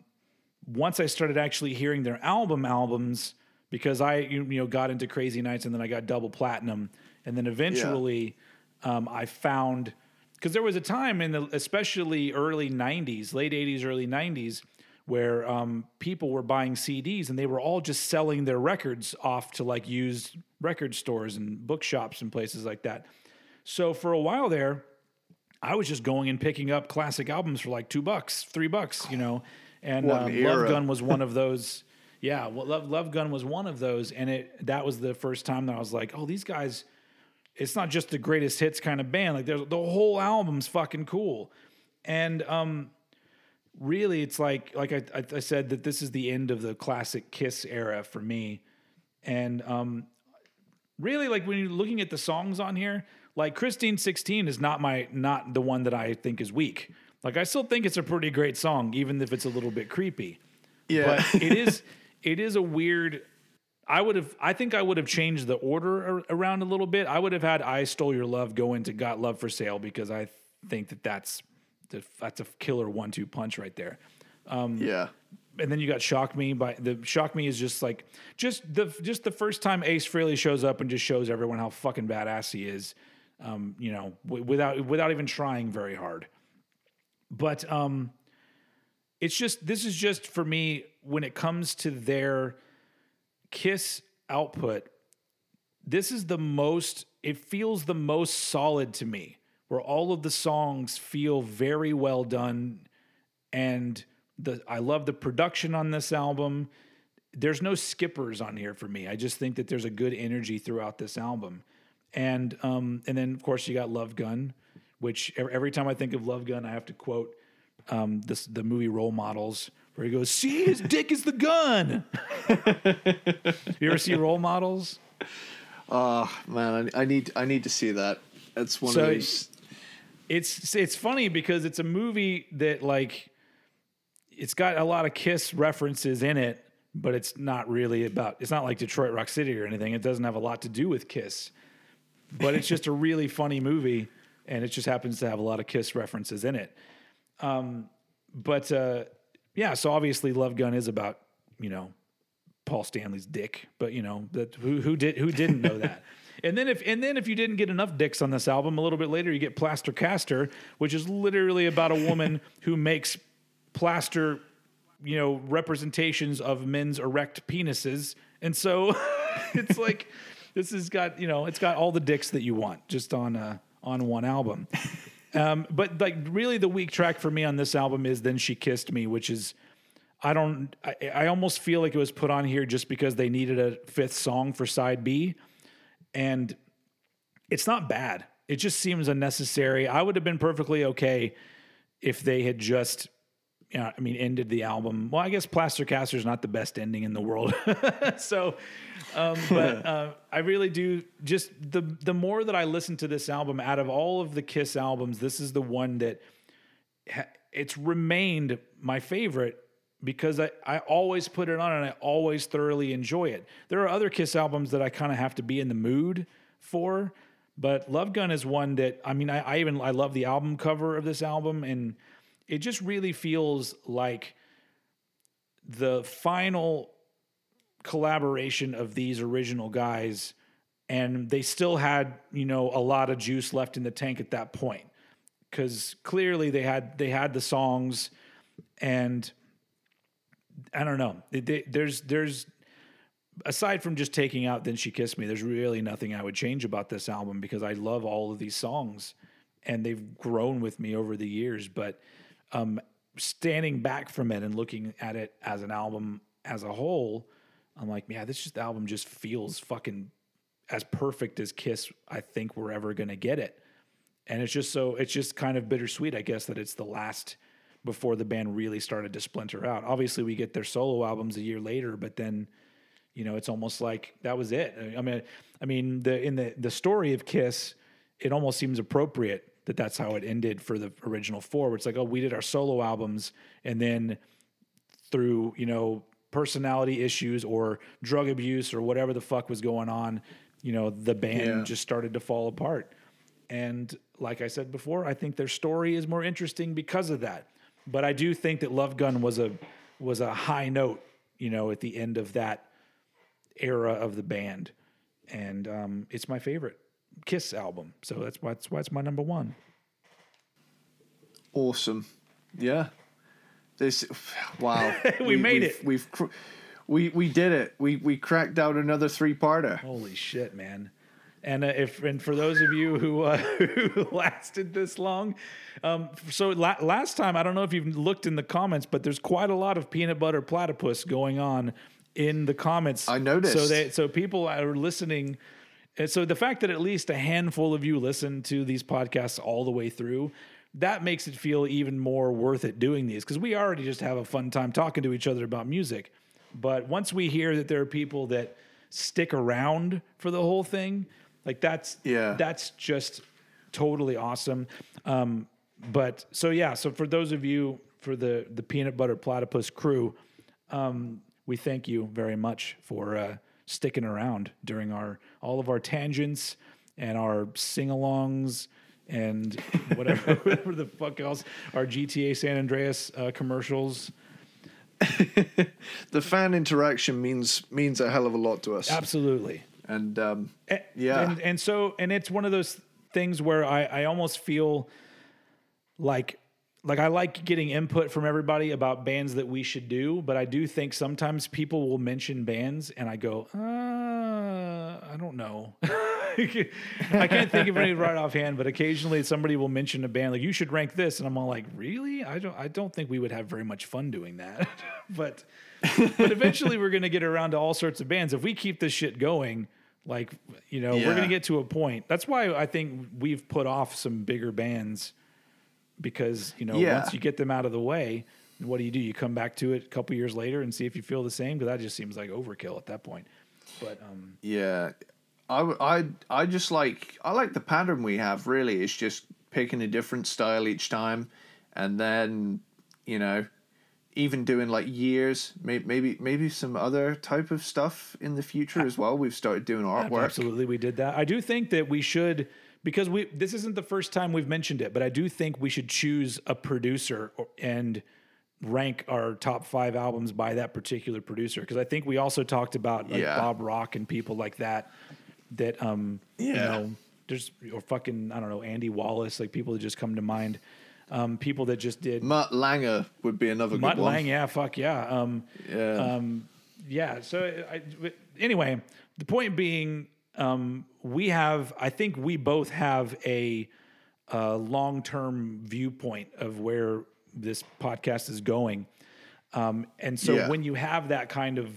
once I started actually hearing their album albums, because I you you know got into Crazy Nights and then I got double platinum, and then eventually um, I found because there was a time in the especially early '90s, late '80s, early '90s, where um, people were buying CDs and they were all just selling their records off to like used record stores and bookshops and places like that. So for a while there, I was just going and picking up classic albums for like two bucks, three bucks, you know. And um, Love. Gun was one of those. Yeah, well, Love Love Gun was one of those, and it that was the first time that I was like, oh, these guys. It's not just the greatest hits kind of band. Like there's the whole album's fucking cool, and um, really, it's like like I, I, said that this is the end of the classic Kiss era for me, and um, really like when you're looking at the songs on here like christine 16 is not my not the one that i think is weak. Like i still think it's a pretty great song even if it's a little bit creepy. Yeah. But it is it is a weird i would have i think i would have changed the order around a little bit. I would have had i stole your love go into got love for sale because i think that that's that's a killer one-two punch right there yeah and then you got shock me by the shock me is just like just the just the first time ace frehley shows up and just shows everyone how fucking badass he is um, you know w- without without even trying very hard but um, it's just this is just for me when it comes to their Kiss output. This is the most. It feels the most solid to me, where all of the songs feel very well done, and the I love the production on this album. There's no skippers on here for me. I just think that there's a good energy throughout this album, and um, and then of course you got Love Gun, which every time I think of Love Gun, I have to quote um, this the movie Role Models, where he goes, "See, his dick is the gun." you ever see Role Models? Oh man, I, I need I need to see that. That's one So- of those. It's it's funny because it's a movie that like it's got a lot of Kiss references in it, but it's not really about. It's not like Detroit Rock City or anything. It doesn't have a lot to do with Kiss, but it's just a really funny movie, and it just happens to have a lot of Kiss references in it. Um, but uh, yeah, so obviously, Love Gun is about you know Paul Stanley's dick, but you know that who who did who didn't know that. And then if and then if you didn't get enough dicks on this album, a little bit later you get Plaster Caster, which is literally about a woman who makes plaster, you know, representations of men's erect penises. And so it's like this has got, you know, it's got all the dicks that you want just on uh on one album. Um, but like really the weak track for me on this album is Then She Kissed Me, which is I don't I, I almost feel like it was put on here just because they needed a fifth song for side B. And it's not bad. It just seems unnecessary. I would have been perfectly okay if they had just you know, I mean, ended the album. Well, I guess Plaster Caster is not the best ending in the world. so, um, but uh, I really do just the the more that I listen to this album, out of all of the Kiss albums, this is the one that ha- it's remained my favorite because I, I always put it on and I always thoroughly enjoy it. There are other Kiss albums that I kind of have to be in the mood for, but Love Gun is one that I mean I, I even I love the album cover of this album and it just really feels like the final collaboration of these original guys and they still had you know a lot of juice left in the tank at that point because clearly they had they had the songs and i don't know. They- there's there's aside from just taking out then she kissed me there's really nothing i would change about this album because i love all of these songs and they've grown with me over the years. But um standing back from it and looking at it as an album as a whole i'm like yeah this just album just feels fucking as perfect as kiss i think we're ever going to get it. And it's just so it's just kind of bittersweet i guess that it's the last before the band really started to splinter out. Obviously we get their solo albums a year later but then you know it's almost like that was it. I mean i mean the in the the story of kiss it almost seems appropriate that that's how it ended for the original four where it's like oh we did our solo albums and then through you know personality issues or drug abuse or whatever the fuck was going on you know the band Yeah. just started to fall apart. And like i said before i think their story is more interesting because of that but i do think that love gun was a was a high note you know at the end of that era of the band and um, it's my favorite kiss album so that's why that's why it's my number one Awesome. Yeah. This wow. We made we've, it. We've cr- we we did it. We we cracked out another three-parter. Holy shit, man! And uh, if and for those of you who uh, who lasted this long, um, so la- last time I don't know if you've looked in the comments, but there's quite a lot of peanut butter platypus going on in the comments. I noticed. So they so people are listening. And so the fact that at least a handful of you listen to these podcasts all the way through, that makes it feel even more worth it doing these because we already just have a fun time talking to each other about music. But once we hear that there are people that stick around for the whole thing, like that's Yeah. that's just totally awesome. Um, but so yeah, so for those of you for the the peanut butter platypus crew, um, we thank you very much for uh, sticking around during our all of our tangents and our sing-alongs and whatever whatever the fuck else our GTA San Andreas uh, commercials. The fan interaction means means a hell of a lot to us. Absolutely. And um, Yeah. And, and so, and it's one of those things where I, I almost feel like, like I like getting input from everybody about bands that we should do, but I do think sometimes people will mention bands and I go, uh, I don't know. I can't think of any right offhand, but occasionally somebody will mention a band like you should rank this, and I'm all like, really? I don't. I don't think we would have very much fun doing that. but but eventually we're gonna get around to all sorts of bands if we keep this shit going. Like you know, Yeah. we're gonna get to a point. That's why I think we've put off some bigger bands because you know Yeah. once you get them out of the way, what do you do? You come back to it a couple years later and see if you feel the same because that just seems like overkill at that point. But um, Yeah, I just like I like the pattern we have. Really, it's just picking a different style each time, and then you know, even doing like years, maybe maybe some other type of stuff in the future as well. We've started doing artwork. Absolutely, we did that. I do think that we should because we this isn't the first time we've mentioned it, but I do think we should choose a producer and rank our top five albums by that particular producer because I think we also talked about like Yeah. Bob Rock and people like that that um you Yeah. know there's or fucking I don't know Andy Wallace like people that just come to mind um people that just did Mutt Langer would be another Mutt good one. Lang yeah fuck yeah um Yeah. um, yeah. So I, anyway, the point being, um, we have. I think we both have a, uh long-term viewpoint of where this podcast is going, um, and so Yeah. when you have that kind of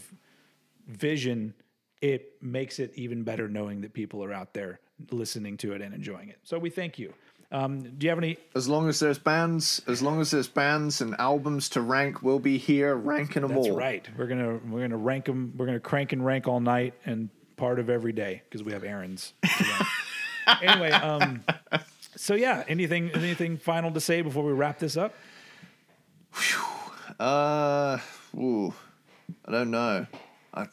vision, it makes it even better knowing that people are out there listening to it and enjoying it. So we thank you. Um, do you have any? as long as there's bands, as long as there's bands and albums to rank, we'll be here ranking them That's all. right. We're gonna we're gonna rank them. We're gonna crank and rank all night and part of every day because we have errands. anyway, um, so yeah, anything anything final to say before we wrap this up? Uh, ooh, I don't know. I,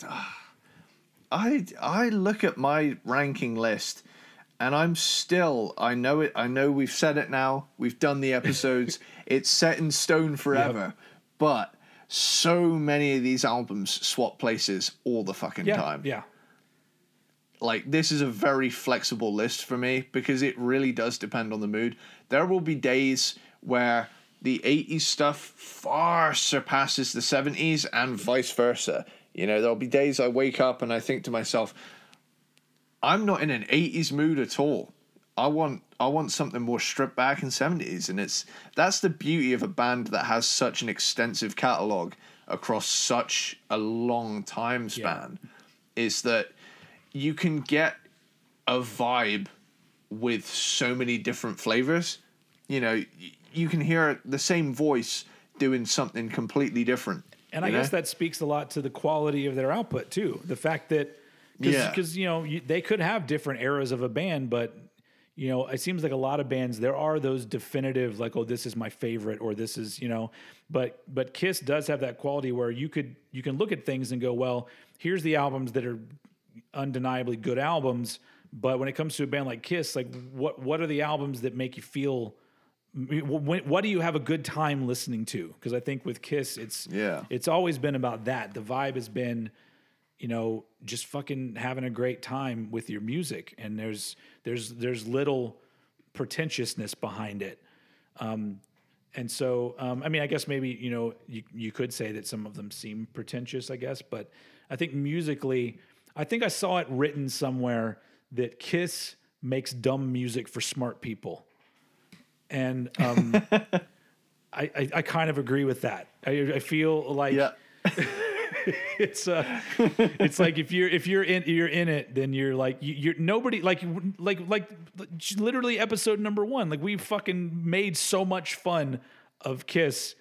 I, I look at my ranking list, and I'm still. I know it. I know we've said it now. We've done the episodes. it's set in stone forever. But so many of these albums swap places all the fucking Yeah, time yeah, like this is a very flexible list for me because it really does depend on the mood. There will be days where the 80s stuff far surpasses the 70s and vice versa. You know, there'll be days I wake up and I think to myself, I'm not in an 80s mood at all. I want I want something more stripped back in 70s and it's that's the beauty of a band that has such an extensive catalog across such a long time span is that you can get a vibe with so many different flavors. You know, you can hear the same voice doing something completely different. and I you guess that speaks a lot to the quality of their output too. The fact that Yeah. because you know you, they could have different eras of a band, but you know it seems like a lot of bands there are those definitive like oh this is my favorite or this is you know but but Kiss does have that quality where you could you can look at things and go well here's the albums that are undeniably good albums but when it comes to a band like Kiss like what what are the albums that make you feel what do you have a good time listening to? Because I think with Kiss, it's Yeah. it's always been about that. The vibe has been, you know, just fucking having a great time with your music, and there's there's there's little pretentiousness behind it. Um, and so, um, I mean, I guess maybe you know you you could say that some of them seem pretentious, I guess, but I think musically, I think I saw it written somewhere that Kiss makes dumb music for smart people and um, I, I I kind of agree with that. I, I feel like yeah. it's uh, it's like if you're if you're in you're in it, then you're like you, you're nobody like like like literally episode number one. Like we fucking made so much fun of Kiss,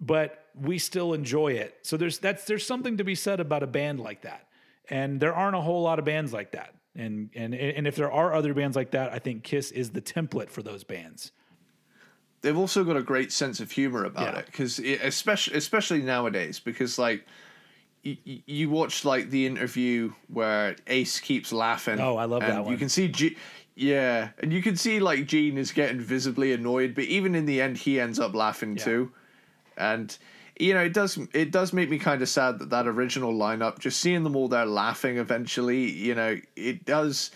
but we still enjoy it. So there's that's there's something to be said about a band like that, and there aren't a whole lot of bands like that. And and and if there are other bands like that, I think Kiss is the template for those bands. They've also got a great sense of humor about Yeah. it because especially especially nowadays because like you, you watch like the interview where Ace keeps laughing. Oh, I love and that one. You can see G- yeah, and you can see like Gene is getting visibly annoyed, but even in the end, he ends up laughing Yeah. too. And you know, it does it does make me kind of sad that that original lineup, just seeing them all there laughing eventually, you know, it does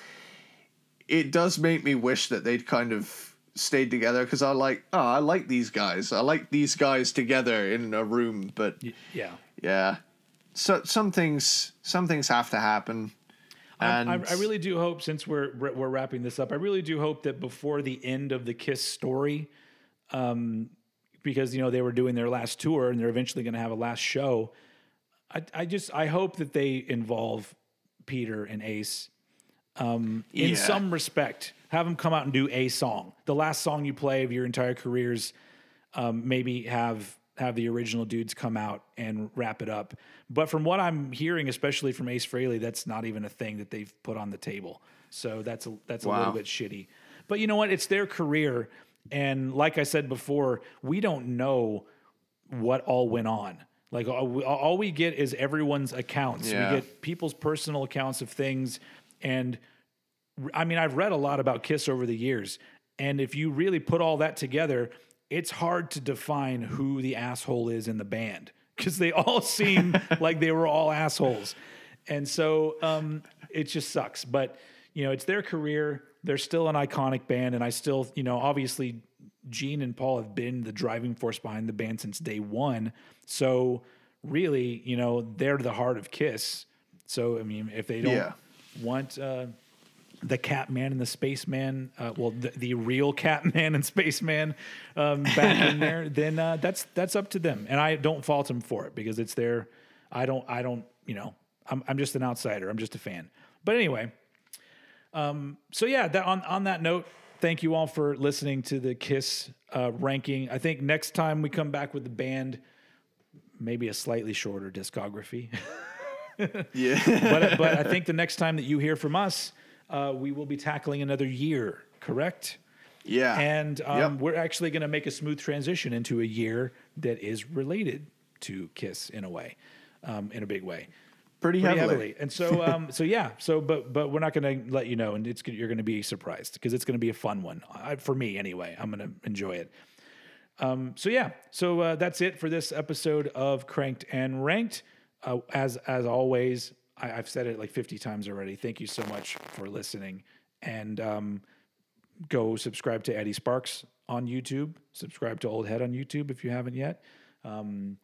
it does make me wish that they'd kind of stayed together because I like oh I like these guys. I like these guys together in a room. But yeah, yeah, so some things some things have to happen. And I, I, really do hope, since we're we're wrapping this up, I really do hope that before the end of the Kiss story, um, because you know they were doing their last tour and they're eventually going to have a last show. I, I just I hope that they involve Peter and Ace um, in yeah. some respect. Have them come out and do a song, the last song you play of your entire careers. Um, maybe have have the original dudes come out and wrap it up. But from what I'm hearing, especially from Ace Frehley, that's not even a thing that they've put on the table. So that's a, that's wow. a little bit shitty. But you know what? It's their career, and like I said before, we don't know what all went on. Like all, all we get is everyone's accounts. Yeah. We get people's personal accounts of things, and I mean, I've read a lot about Kiss over the years, and if you really put all that together, it's hard to define who the asshole is in the band because they all seem like they were all assholes, and so um, it just sucks. But you know, it's their career. They're still an iconic band, and I still, you know, obviously Gene and Paul have been the driving force behind the band since day one. So really, you know, they're the heart of Kiss. So I mean, if they don't yeah. want uh, the Catman and the Spaceman, uh, well, the, the real Catman and Spaceman um, back in there, then uh, that's that's up to them, and I don't fault them for it because it's their. I don't. I don't. You know, I'm I'm just an outsider. I'm just a fan. But anyway, um, so yeah, that on on that note, thank you all for listening to the Kiss uh, ranking. I think next time we come back with the band, maybe a slightly shorter discography. yeah, but but I think the next time that you hear from us, uh, we will be tackling another year. Correct. Yeah, and um, yep. we're actually going to make a smooth transition into a year that is related to Kiss in a way, um, in a big way pretty, pretty heavily. heavily. And so, um, so yeah, so but but we're not going to let you know, and it's you're going to be surprised because it's going to be a fun one I, for me anyway. I'm going to enjoy it. Um, so yeah, so uh, that's it for this episode of Cranked and Ranked. Uh, as as always, I, have said it like 50 times already. Thank you so much for listening, and um, go subscribe to Eddie Sparks on YouTube. Subscribe to Old Head on YouTube if you haven't yet. Um,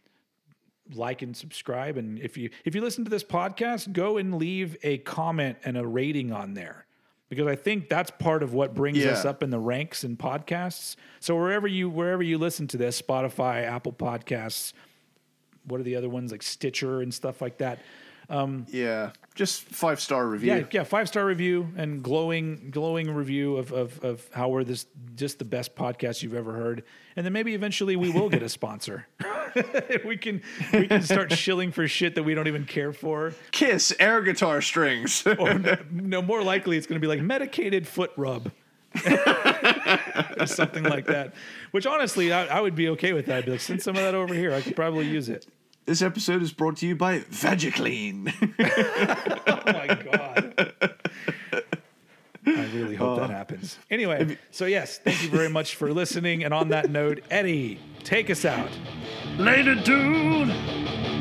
like and subscribe and if you if you listen to this podcast go and leave a comment and a rating on there because i think that's part of what brings yeah. us up in the ranks in podcasts so wherever you wherever you listen to this spotify apple podcasts what are the other ones like stitcher and stuff like that um, yeah, just five star review. Yeah, yeah, five star review and glowing, glowing review of, of of how we're this just the best podcast you've ever heard, and then maybe eventually we will get a sponsor. we can we can start shilling for shit that we don't even care for. Kiss air guitar strings. or no, more likely it's going to be like medicated foot rub. or something like that. Which honestly, I, I, would be okay with that. I'd be like, send some of that over here. I could probably use it. This episode is brought to you by Vagiclean. oh my god. I really hope uh, that happens. Anyway, you, so yes, thank you very much for listening. And on that note, Eddie, take us out. Later, dude.